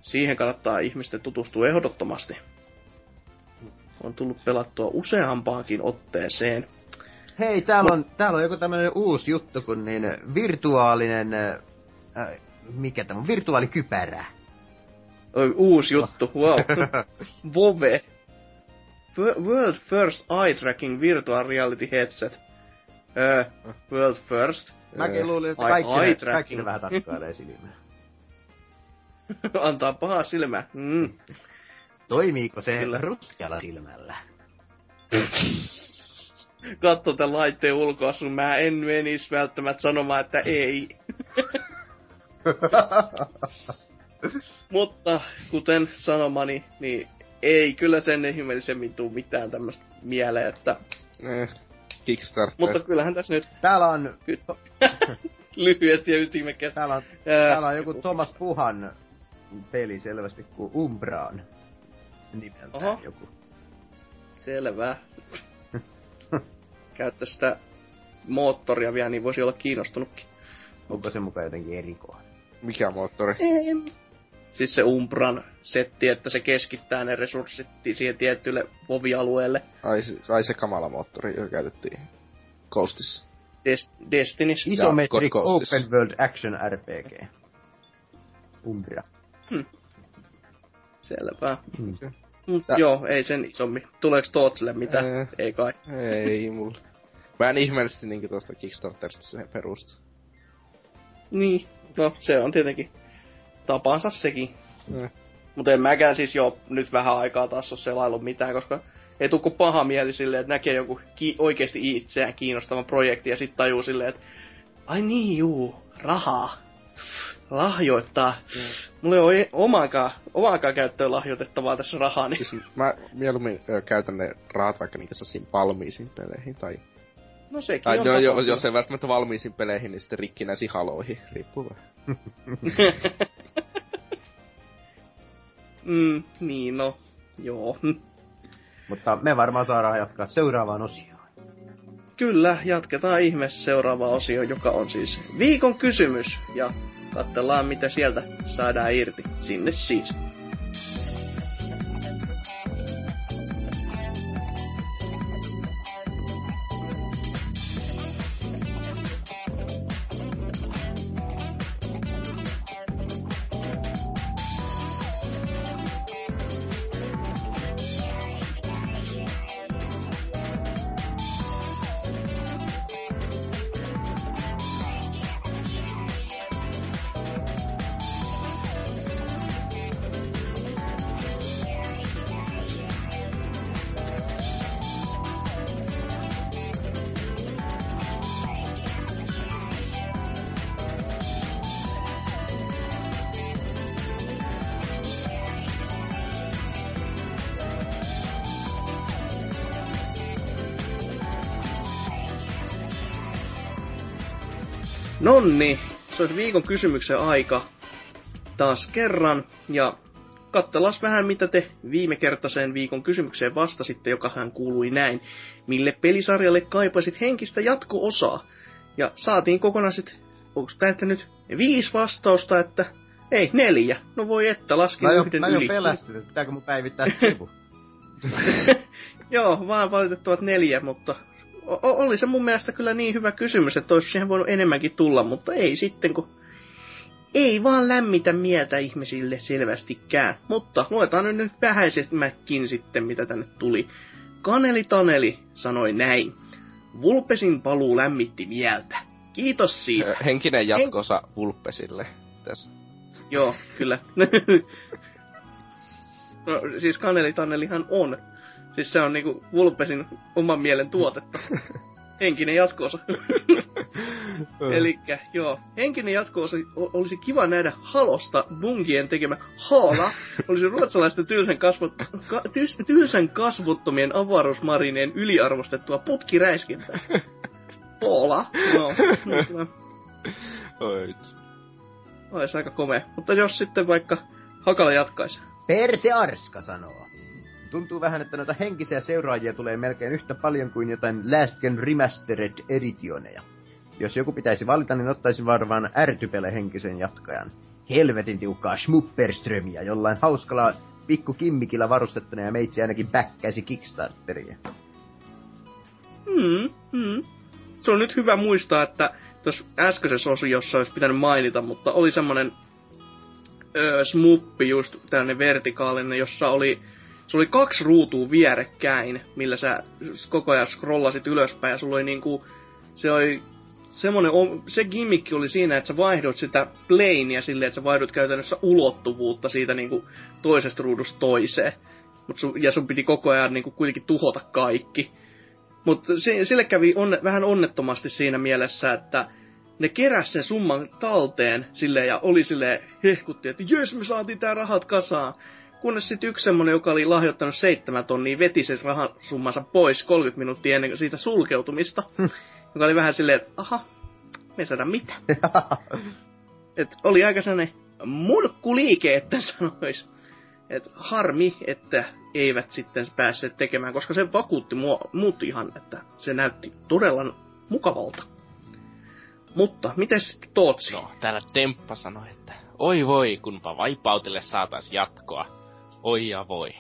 siihen kannattaa ihmisten tutustua ehdottomasti. On tullut pelattua useampaankin otteeseen. Hei, täällä on, täällä on joku tämmönen uusi juttu, kun niin virtuaalinen... Äh, mikä tämä on? Virtuaalikypärä. Oi, uusi juttu, wow. Vove. Wo- World First Eye Tracking Virtual Reality Headset. Öö, world First. Mäkin luulin, että Ai- kaikki, eye ne, tracking. kaikki ne vähän tarkkailee silmää. Antaa pahaa silmää. Mm. Toimiiko se Kyllä. ruskealla silmällä? Katso tämän laitteen ulkoasun, mä en menis välttämättä sanomaan, että ei. Mutta kuten sanomani, niin ei kyllä sen ihmeellisemmin tuu mitään tämmöistä mieleen, että... Eh, Kickstarter. Mutta kyllähän tässä nyt Täällä on, ky- lyhyesti ja ytimekkäästi. täällä on, Ää, täällä on joku Thomas Puhan peli selvästi kuin Umbraan nimeltään Oho. joku. Selvä. Käyttäisi sitä moottoria vielä, niin voisi olla kiinnostunutkin. Onko se mukaan jotenkin erikoinen? Mikä moottori? Siis se Umbran setti, että se keskittää ne resurssit siihen tiettylle vovialueelle. Ai, se- ai se kamala moottori, joka käytettiin Ghostissa. Des- Destinis. Isometric. Open World Action RPG. Umbra. Selvä. Mm. Mut Tää- joo, ei sen isommin. Tuleeko Tootsille mitään? Ää. Ei kai. Ei mulla. Mä en ihmeellisesti niinkö tuosta Kickstarterista se perusta. Niin, no se on tietenkin tapansa sekin. Mm. Mutta en mäkään siis jo nyt vähän aikaa taas ole selailu mitään, koska ei tuu paha mieli silleen, että näkee joku ki- oikeasti itseään kiinnostavan projekti ja sitten tajuu silleen, että ai niin juu, rahaa. Lahjoittaa. Mm. Mulla ei ole omaakaan, omaakaan käyttöön lahjoitettavaa tässä rahaa, niin Siis mä mieluummin ö, käytän ne rahat vaikka niinkö valmiisiin peleihin, tai... no sekin Tai on jo, kyllä. jos ei välttämättä valmiisiin peleihin, niin sitten rikkinäisiin haloihin, riippuu vähän. mm, niin no, joo. Mutta me varmaan saadaan jatkaa seuraavaan osioon. Kyllä, jatketaan ihmeessä seuraava osio, joka on siis viikon kysymys. Ja katsellaan, mitä sieltä saadaan irti. Sinne siis. Viikon kysymyksen aika taas kerran. Ja kattelas vähän, mitä te viime kertaiseen viikon kysymykseen vastasitte, joka hän kuului näin. Mille pelisarjalle kaipasit henkistä jatko-osaa? Ja saatiin kokonaiset, onko täältä nyt viisi vastausta, että ei, neljä. No voi että, laskin Mä jo, yhden mä yli. pelästyn, että pitääkö mun päivittää sivu. Joo, vaan valitettavat neljä, mutta o- oli se mun mielestä kyllä niin hyvä kysymys, että olisi siihen voinut enemmänkin tulla, mutta ei sitten, kun ei vaan lämmitä mieltä ihmisille selvästikään. Mutta luetaan nyt, vähäisemmätkin sitten, mitä tänne tuli. Kaneli Taneli sanoi näin. Vulpesin paluu lämmitti mieltä. Kiitos siitä. Henkinen jatkoosa Vulpesille tässä. Joo, kyllä. no siis kanelitannelihan on. Siis se on niinku Vulpesin oman mielen tuotetta. Henkinen jatkoosa. Elikkä, joo. Henkinen jatkoosa olisi kiva nähdä Halosta Bungien tekemä Haala. Olisi ruotsalaisten tylsän, kasvot, ka, tyys, tylsän kasvottomien avaruusmarineen yliarvostettua putkiräiskintää. Haala. No, no, Oi. olisi aika komea. Mutta jos sitten vaikka Hakala jatkaisi. Perse Arska sanoo. Tuntuu vähän, että noita henkisiä seuraajia tulee melkein yhtä paljon kuin jotain Last Gen Remastered editioneja. Jos joku pitäisi valita, niin ottaisin varmaan ärtypele henkisen jatkajan. Helvetin tiukkaa Schmupperströmiä jollain hauskalla pikku kimmikillä varustettuna ja meitsi ainakin backäisi Kickstarteria. Hmm, hmm. Se on nyt hyvä muistaa, että tuossa äskeisessä osiossa olisi pitänyt mainita, mutta oli semmonen öö, smuppi just tällainen vertikaalinen, jossa oli se oli kaksi ruutua vierekkäin, millä sä koko ajan scrollasit ylöspäin ja sulla oli niinku, se oli semmonen, se gimmikki oli siinä, että sä vaihdot sitä planea silleen, että sä vaihdot käytännössä ulottuvuutta siitä niinku toisesta ruudusta toiseen. Mut sun, ja sun piti koko ajan niinku kuitenkin tuhota kaikki. Mutta sille kävi on, vähän onnettomasti siinä mielessä, että ne keräs sen summan talteen sille ja oli sille hehkutti, että jes me saatiin tää rahat kasaan. Kunnes sitten yksi semmonen, joka oli lahjoittanut seitsemän tonnia, veti sen rahasummansa pois 30 minuuttia ennen siitä sulkeutumista. joka oli vähän silleen, että aha, me ei saada mitään. Et oli aika sellainen mulkkuliike, että sanois. Et harmi, että eivät sitten päässeet tekemään, koska se vakuutti mua, muut ihan, että se näytti todella mukavalta. Mutta, miten sitten Tootsi? No, täällä Temppa sanoi, että oi voi, kunpa vaipautille saatais jatkoa. Oi ja voi.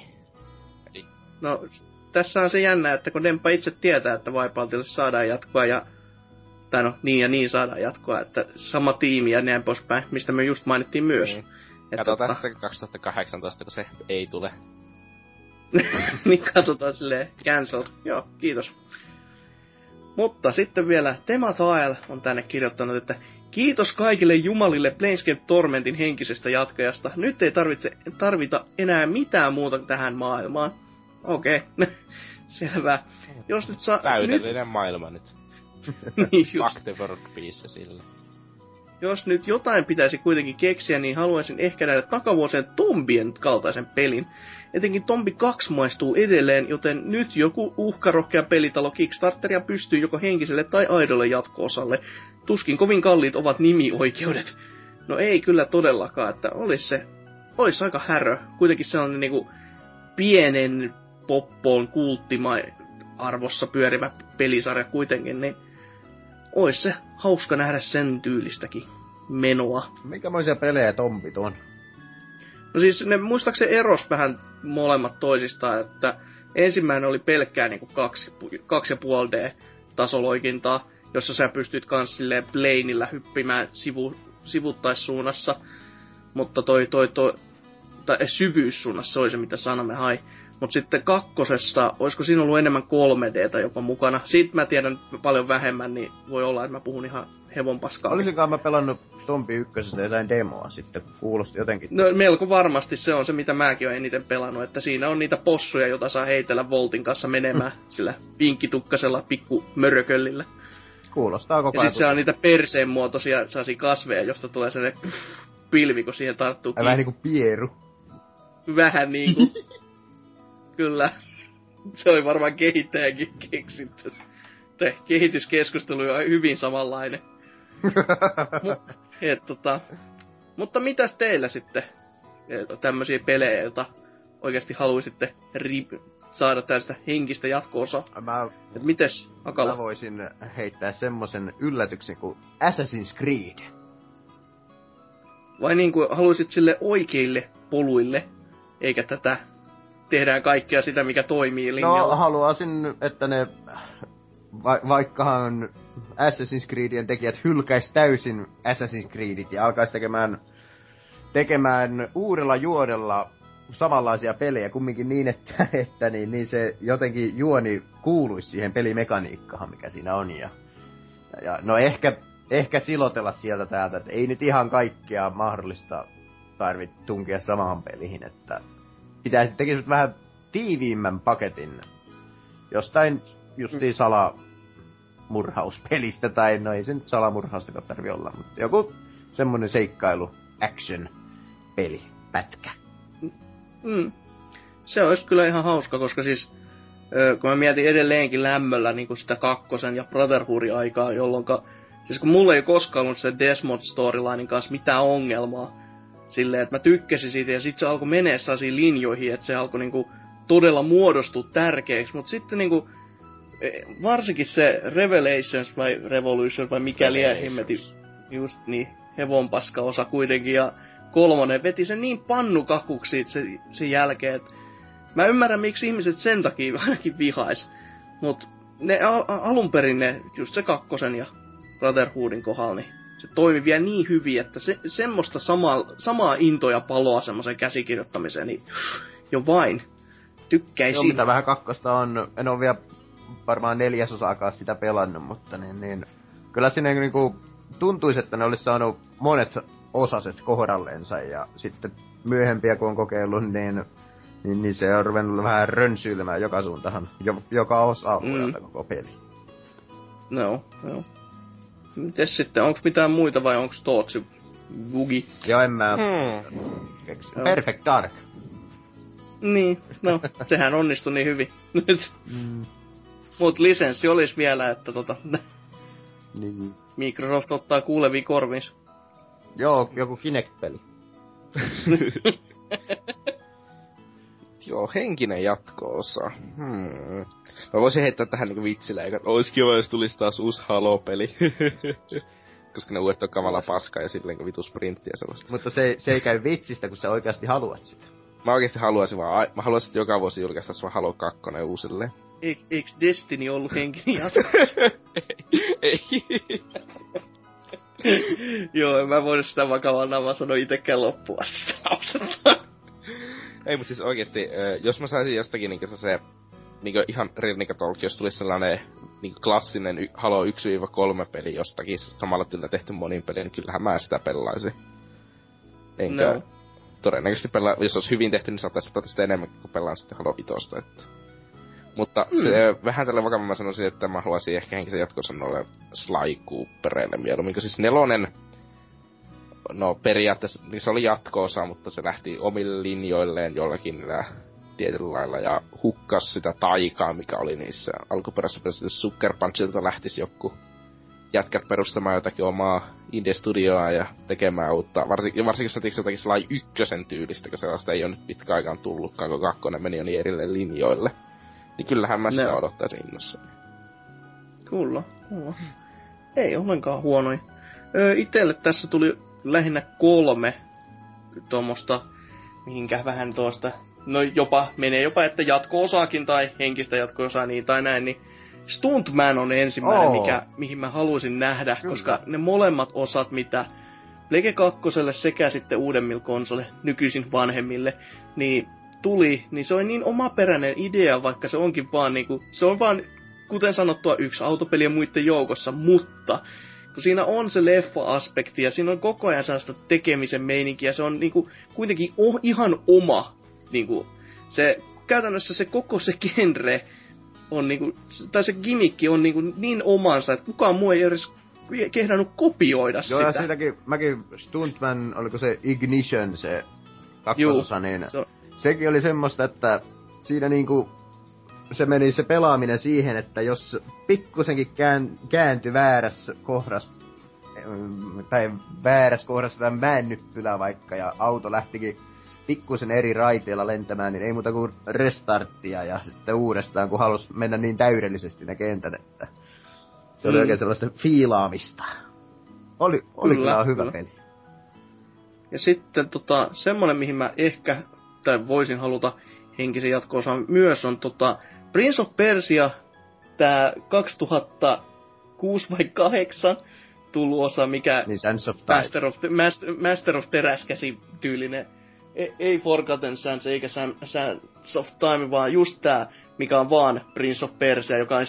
No, tässä on se jännä, että kun Demppa itse tietää, että Wipeoutille saadaan jatkoa ja tai no, niin ja niin saadaan jatkoa, että sama tiimi ja näin poispäin, mistä me just mainittiin myös. Niin. Että Katsotaan tota, sitten 2018, kun se ei tule. niin katsotaan silleen, cancelled. Joo, kiitos. Mutta sitten vielä Tematael on tänne kirjoittanut, että Kiitos kaikille jumalille Planescape Tormentin henkisestä jatkajasta. Nyt ei tarvitse, tarvita enää mitään muuta tähän maailmaan. Okei, okay. selvä. Jos nyt saa... Nyt, Täydellinen maailma nyt. niin just. Sille. Jos nyt jotain pitäisi kuitenkin keksiä, niin haluaisin ehkä nähdä takavuosien Tombien kaltaisen pelin. Etenkin Tombi 2 maistuu edelleen, joten nyt joku uhkarohkea pelitalo Kickstarteria pystyy joko henkiselle tai aidolle jatko-osalle. Tuskin kovin kalliit ovat nimioikeudet. No ei kyllä todellakaan, että olisi se, olisi aika härö. Kuitenkin sellainen niinku pienen poppoon kulttima arvossa pyörivä pelisarja kuitenkin, niin olisi se hauska nähdä sen tyylistäkin menoa. Minkämoisia pelejä tompit on? No siis ne muistaakseni eros vähän molemmat toisistaan, että ensimmäinen oli pelkkää niinku kaksi, kaksi ja puoli D tasoloikintaa, jossa sä pystyt kans silleen planeillä hyppimään sivu, sivuttaissuunnassa, mutta toi, toi, toi, tai syvyyssuunnassa se oli se, mitä sanomme hai. Mutta sitten kakkosessa, olisiko siinä ollut enemmän 3Dtä jopa mukana? Siitä mä tiedän paljon vähemmän, niin voi olla, että mä puhun ihan hevon paskaa. Olisinkaan mä pelannut Tompi ykkösestä jotain demoa sitten, kuulosti jotenkin. No melko varmasti se on se, mitä mäkin olen eniten pelannut, että siinä on niitä possuja, joita saa heitellä Voltin kanssa menemään sillä pinkkitukkasella pikku mörököllillä. Kuulostaa koko Ja ajan. sitten siellä on niitä perseen muotoisia saasi kasveja, josta tulee sellainen pilvi, kun siihen tarttuu Vähän niinku Pieru. Vähän niinku. Kyllä. Se oli varmaan kehittäjäkin keksitty. Te kehityskeskustelu on hyvin samanlainen. Et, tota, mutta mitäs teillä sitten tämmöisiä pelejä, joita oikeasti haluaisitte saada tästä henkistä jatko-osaa? Mä, Et mites, Akala? mä voisin heittää semmosen yllätyksen kuin Assassin's Creed. Vai niin kuin haluaisit sille oikeille poluille, eikä tätä tehdään kaikkea sitä, mikä toimii linjalla? No, haluaisin, että ne, va- vaikkahan Assassin's Creedien tekijät hylkäis täysin Assassin's Creedit ja alkaisi tekemään, tekemään uudella juodella samanlaisia pelejä kumminkin niin, että, että niin, niin se jotenkin juoni kuuluisi siihen pelimekaniikkaan, mikä siinä on. Ja, ja no ehkä, ehkä silotella sieltä täältä, että ei nyt ihan kaikkea mahdollista tarvitse tunkea samaan peliin, että pitäisi tekisi vähän tiiviimmän paketin jostain justiin sala murhauspelistä, tai no ei se nyt salamurhausta tarvi olla, mutta joku semmonen seikkailu, action peli, pätkä. Mm. Se olisi kyllä ihan hauska, koska siis kun mä mietin edelleenkin lämmöllä niin kuin sitä kakkosen ja Brotherhoodin aikaa, jolloin siis kun mulla ei koskaan ollut se Desmond storylinein kanssa mitään ongelmaa, silleen, että mä tykkäsin siitä ja sitten se alkoi menee sellaisiin linjoihin, että se alkoi niinku todella muodostua tärkeäksi, mutta sitten niinku, e, varsinkin se Revelations vai Revolution vai mikä liian hemmeti, just niin, hevonpaska osa kuitenkin, ja kolmonen veti sen niin pannukakuksi se, sen jälkeen, että mä ymmärrän miksi ihmiset sen takia ainakin vihais, mutta ne al- alun perin ne, just se kakkosen ja Brotherhoodin kohdalla, niin se toimi vielä niin hyvin, että se, semmoista samaa, samaa intoa ja paloa semmoisen käsikirjoittamiseen, niin jo vain. Tykkäisin. Joo, mitä vähän kakkosta on, en ole vielä varmaan neljäsosaakaan sitä pelannut, mutta niin, niin kyllä sinne niinku tuntuisi, että ne olisi saanut monet osaset kohdallensa ja sitten myöhempiä kun on kokeillut, niin, niin, niin se on ruvennut vähän rönsyilemään joka suuntaan, jo, joka osa-alueelta mm. koko peli. No, joo. Mites sitten, onko mitään muita vai onko Tootsi bugi? Joo, en mä Hmm. Perfect Dark. Niin, no, sehän onnistui niin hyvin nyt. Mm. Mut lisenssi olisi vielä, että tota, Niin. Microsoft ottaa kuuleviin korviinsa. Joo, joku Kinect-peli. Joo, henkinen jatko-osa. Hmm. Mä voisin heittää tähän niinku vitsillä, eikä ois kiva, jos tulisi taas uusi Halo-peli. Koska ne uudet on kamala paska ja silleen vitu sprintti ja sellaista. Mutta se, se ei käy vitsistä, kun sä oikeasti haluat sitä. Mä oikeesti haluaisin vaan, mä haluaisin, että joka vuosi julkaistaan vaan Halo 2 uusilleen. Eik, eiks Destiny ollut henkinen jatko? Ei. Joo, en mä voinut sitä vakavana vaan sanoa itekään loppuun asti. Ei, mut siis oikeesti, jos mä saisin jostakin niinku se, niinku ihan Rilnika Talk, jos tulisi sellainen niinku klassinen y- Halo 1-3 peli jostakin samalla tyylillä tehty monin peli, niin kyllähän mä sitä pelaisin. Enkä No. todennäköisesti pelaa, jos olisi hyvin tehty, niin saattaisi pelata sitä enemmän kuin pelaan sitten Halo 5. Että. Mutta mm. se, vähän tällä vakavammin mä sanoisin, että mä haluaisin ehkä henkisen jatkossa noille Sly Coopereille mieluummin, kun siis nelonen no periaatteessa niin se oli jatko-osa, mutta se lähti omille linjoilleen jollakin tietyllä lailla ja hukkas sitä taikaa, mikä oli niissä alkuperäisissä pelissä. Sucker Punchilta lähtisi joku jätkät perustamaan jotakin omaa indie-studioa ja tekemään uutta. Varsinkin, varsinkin jos nätiinkö jotakin sellainen ykkösen tyylistä, kun sellaista ei ole nyt pitkä aikaan tullutkaan, kun kakkonen meni jo niin erille linjoille. Niin kyllähän mä sitä No. odottaisin innossa. Kyllä, kyllä. Ei ollenkaan huonoin. Öö, itelle tässä tuli lähinnä kolme tuommoista, mihinkä vähän tuosta, no jopa, menee jopa, että jatko-osaakin tai henkistä jatko-osaa niin tai näin, niin Stuntman on ensimmäinen, Oo. mikä, mihin mä haluaisin nähdä, Kyllä. koska ne molemmat osat, mitä Plege 2 sekä sitten uudemmille konsole, nykyisin vanhemmille, niin tuli, niin se on niin omaperäinen idea, vaikka se onkin vaan niinku, se on vaan, kuten sanottua, yksi autopeli ja muiden joukossa, mutta kun siinä on se leffa-aspekti ja siinä on koko ajan sellaista tekemisen meininkiä, se on niinku kuitenkin o- ihan oma, niinku, se, käytännössä se koko se genre on niinku, tai se gimmikki on niinku niin omansa, että kukaan muu ei edes kehdannut kopioida Joo, ja sitä. siitäkin, mäkin Stuntman, oliko se Ignition se kakkososa, niin Se on, sekin oli semmoista, että siinä niinku se meni se pelaaminen siihen, että jos pikkusenkin kään, kääntyi väärässä kohdassa tai väärässä kohdassa tämän mäennyppylä vaikka, ja auto lähtikin pikkusen eri raiteilla lentämään, niin ei muuta kuin restarttia ja sitten uudestaan, kun halus mennä niin täydellisesti ne kentät, että se oli Mm. oikein sellaista fiilaamista. Oli, oli kyllä, Kyllä, hyvä kyllä. peli. Ja sitten tota, semmonen, mihin mä ehkä, tai voisin haluta henkisen jatkoosan myös, on tota, Prince of Persia, tää 2006 vai 8 tullut osa, mikä Niin Sands of Time. Master of, Master, Master of teräskäsi tyylinen. Ei, ei Forgotten Sands eikä Sam, Sands of Time, vaan just tää, mikä on vaan Prince of Persia, joka on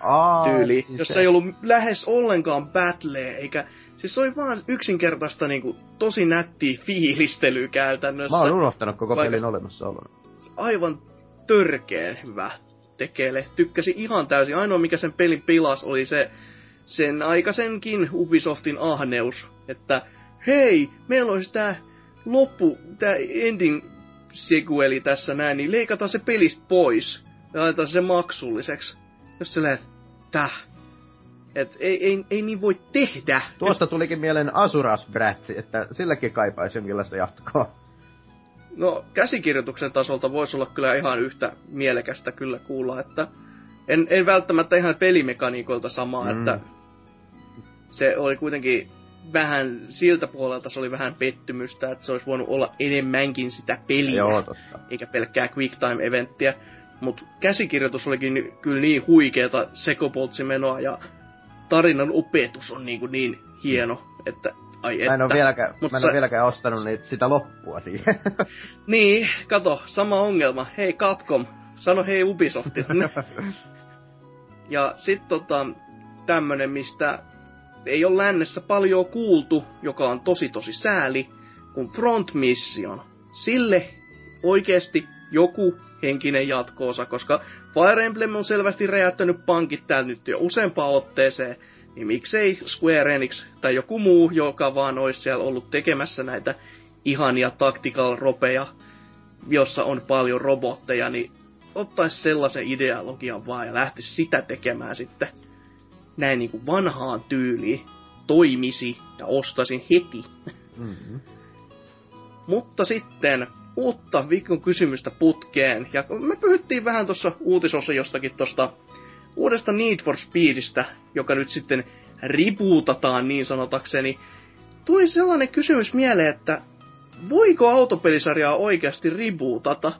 Aa, tyyli, niin jossa se. ei ollut lähes ollenkaan battleä, eikä... Siis se oli vaan yksinkertaista niinku, tosi nättiä fiilistelyä käytännössä. Mä oon unohtanut koko Vaikka- pelin olemassaolon. Aivan törkeen hyvä tekele. Tykkäsin ihan täysin. Ainoa mikä sen pelin pilas oli se sen aikaisenkin Ubisoftin ahneus, että hei, meillä olisi tää loppu, tää ending sequeli tässä näin, niin leikataan se pelistä pois ja laitetaan se maksulliseksi. Jos se lähet, täh. Et ei, ei, ei niin voi tehdä. Tuosta tulikin mieleen Asuras Brat, että silläkin kaipaisi jonkinlaista jatkoa. No, käsikirjoituksen tasolta voisi olla kyllä ihan yhtä mielekästä kyllä kuulla, että en, en välttämättä ihan pelimekaniikoilta samaa, mm. että se oli kuitenkin vähän, siltä puolelta se oli vähän pettymystä, että se olisi voinut olla enemmänkin sitä peliä, Joo, totta. eikä pelkkää quick time eventtiä. Mutta käsikirjoitus olikin kyllä niin huikeeta sekopoltsimenoa ja tarinan opetus on niin, kuin niin hieno, että ai että. Mä en oo vieläkään, Mut mä en sä- vieläkään ostanut niitä, sitä loppua siihen. Niin, kato, sama ongelma. Hei Capcom, sano hei Ubisoftille. ja sit tota, tämmönen, mistä ei ole lännessä paljon kuultu, joka on tosi tosi sääli, kun Front Mission. Sille oikeesti joku henkinen jatkoosa, koska Fire Emblem on selvästi räjäyttänyt pankit täällä nyt jo useampaan otteeseen, niin miksei Square Enix tai joku muu, joka vaan olisi siellä ollut tekemässä näitä ihania tactical ropeja, jossa on paljon robotteja, niin ottaisi sellaisen ideologian vaan ja lähtisi sitä tekemään sitten näin niin kuin vanhaan tyyliin, toimisi ja ostaisin heti. mm-hmm. Mutta sitten uutta viikon kysymystä putkeen. Ja me pyhyttiin vähän tuossa uutisossa jostakin tuosta uudesta Need for Speedistä, joka nyt sitten ripuutataan niin sanotakseni. Tuli sellainen kysymys mieleen, että voiko autopelisarjaa oikeasti ribuutata?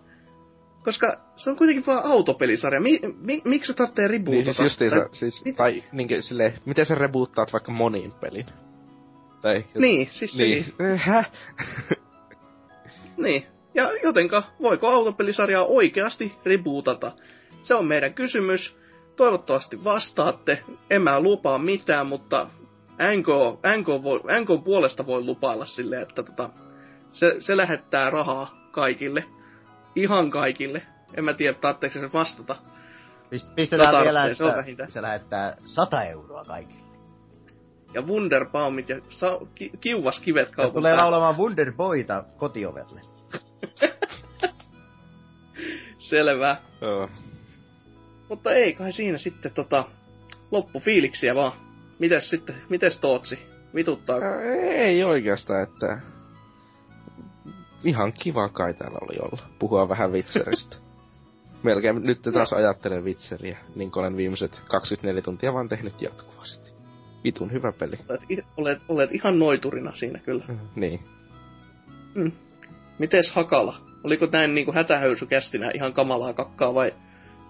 Koska se on kuitenkin vaan autopelisarja. Mi- mi- miksi se tarvitsee ribuutata? Niin siis justiinsa, Tai- siis, mit- tai niinkö silleen, miten sä reboottaat vaikka moniin pelin? Tai, Niin, siis niin. sekin. Eh, Häh? Niin. Ja jotenka, voiko autopelisarjaa oikeasti rebootata? Se on meidän kysymys. Toivottavasti vastaatte. En mä lupaa mitään, mutta NK, NK, voi, NK puolesta voi lupailla silleen, että tota, se, se lähettää rahaa kaikille. Ihan kaikille. En mä tiedä, tarvitseeko se vastata. Pist- pistetään No vielä, että se lähettää 100 euroa kaikille. Ja Wunderbaumit ja sa- ki- kiuvaskivet kaupan tulee laulamaan Wunderboyta kotiovelle. Selvä. Joo. Mutta ei kai siinä sitten tota, loppufiiliksiä vaan. Mites sitten, mites Tootsi? Vituttaa. Ei oikeastaan, että... Ihan kiva kai täällä oli olla. Puhua vähän vitseristä. Melkein nyt taas ajattelen vitseriä, niin kuin olen viimeiset 24 tuntia vaan tehnyt jatkuvasti. Vitun hyvä peli. Olet, olet, olet ihan noiturina siinä kyllä. Niin. Mm. Mites Hakala? Oliko näin niinku hätähöysykästinä ihan kamalaa kakkaa vai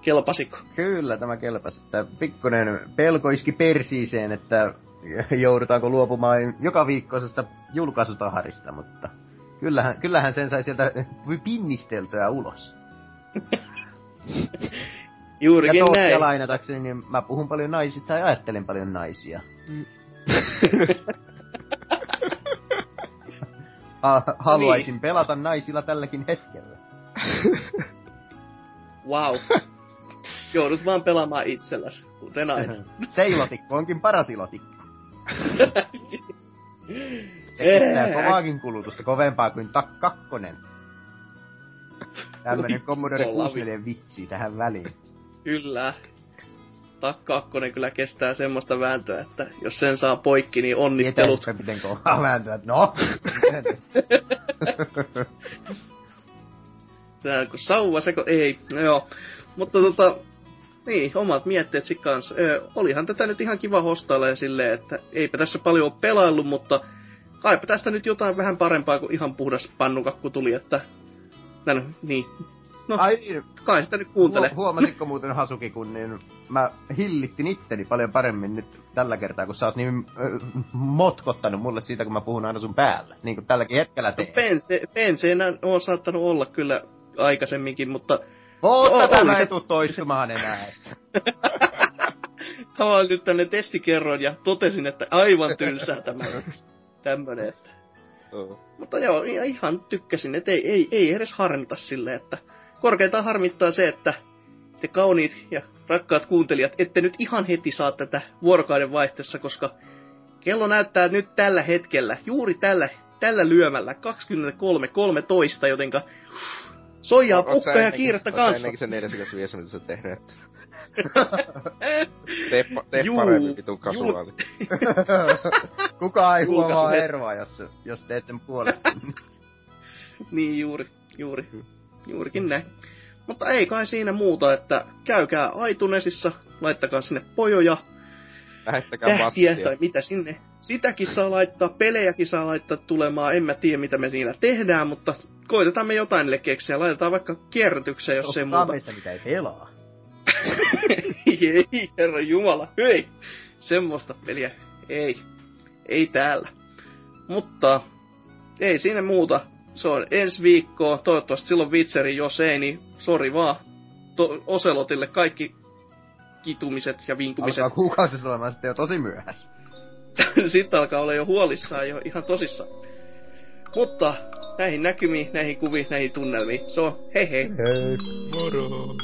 kelpasiko? Kyllä tämä kelpasi, että pikkunen pelko iski persiiseen, että joudutaanko luopumaan joka viikkoisesta julkaisutaharista, mutta kyllähän, kyllähän sen sai sieltä pinnisteltyä ulos. Ja Juurikin Tootsia näin. lainatakseni, niin mä puhun paljon naisista ja ajattelen paljon naisia. Ha- haluaisin Niin. pelata naisilla tälläkin hetkellä. Wow. Joudut vaan pelaamaan itselläsi, kuten aina. Seilotikko onkin paras ilotikko. Se kestää kovaakin kulutusta, kovempaa kuin tak kakkonen. Tämmönen Commodore Vittu, Lavi. 64 vitsi tähän väliin. Kyllä. Tak 2 kyllä kestää semmoista vääntöä, että jos sen saa poikki, niin onnittelut. Tietää, miten kovaa vääntöä. No! Tää kun sauva seko... Ei, no joo. Mutta tota, niin, omat mietteet sit kanssa. Ö, olihan tätä nyt ihan kiva hostailla ja silleen, että eipä tässä paljon ole pelaillut, mutta kaipa tästä nyt jotain vähän parempaa kuin ihan puhdas pannukakku tuli, että... Tän, niin. No, Ai kai sitä nyt kuuntele. Huo- huomasitko muuten Hasuki, kun niin mä hillittin itteni paljon paremmin nyt tällä kertaa, kun sä oot niin ö, motkottanut mulle siitä, kun mä puhun aina sun päällä. Niin kuin tälläkin hetkellä No, teet. pense, penseenä on saattanut olla kyllä aikaisemminkin, mutta Oo, Joo, tätä oli mä se- en tuu toistumaan enää. tavallaan nyt tänne testikerroin ja totesin, että aivan tylsää tämä tämmönen. Että. Joo. Mutta joo, ihan tykkäsin, että ei, ei, ei edes harmita sille, että korkeintaan harmittaa se, että te kauniit ja rakkaat kuuntelijat, ette nyt ihan heti saa tätä vuorokauden vaihteessa, koska kello näyttää nyt tällä hetkellä, juuri tällä, tällä lyömällä 23.13, jotenka soijaa, pukka ja kiirettä kanssa. ennenkin sen 45 mitä sä oot tehnyt, että... tee, pa- tee Juu, paremmin vitun kasuaali. Kukaan ei huomaa eroa, jos, jos teet sen puolesta. Niin juuri, juuri. Juurikin näin. Mutta ei kai siinä muuta, että käykää Aitunesissa, laittakaa sinne pojoja, Lähettäkää tähtiä tai mitä sinne. Sitäkin saa laittaa, pelejäkin saa laittaa tulemaan, en mä tiedä mitä me siinä tehdään, mutta koitetaan me jotain niille keksiä. Laitetaan vaikka kierrätykseen, jos ei Ottaa muuta. meistä mitä ei pelaa. Ei, herra jumala, hei! Semmoista peliä, ei. Ei täällä. Mutta, ei siinä muuta. Se on ensi viikkoa, toivottavasti silloin Witcheri, jos ei, niin sori vaan. To- Oselotille kaikki kitumiset ja vinkumiset. Alkaa kuukausissa olemaan sitten jo tosi myöhässä. Sitten alkaa olla jo huolissaan jo ihan tosissaan. Mutta näihin näkymiin, näihin kuviin, näihin tunnelmiin. Se on hei hei. Hei. Moro!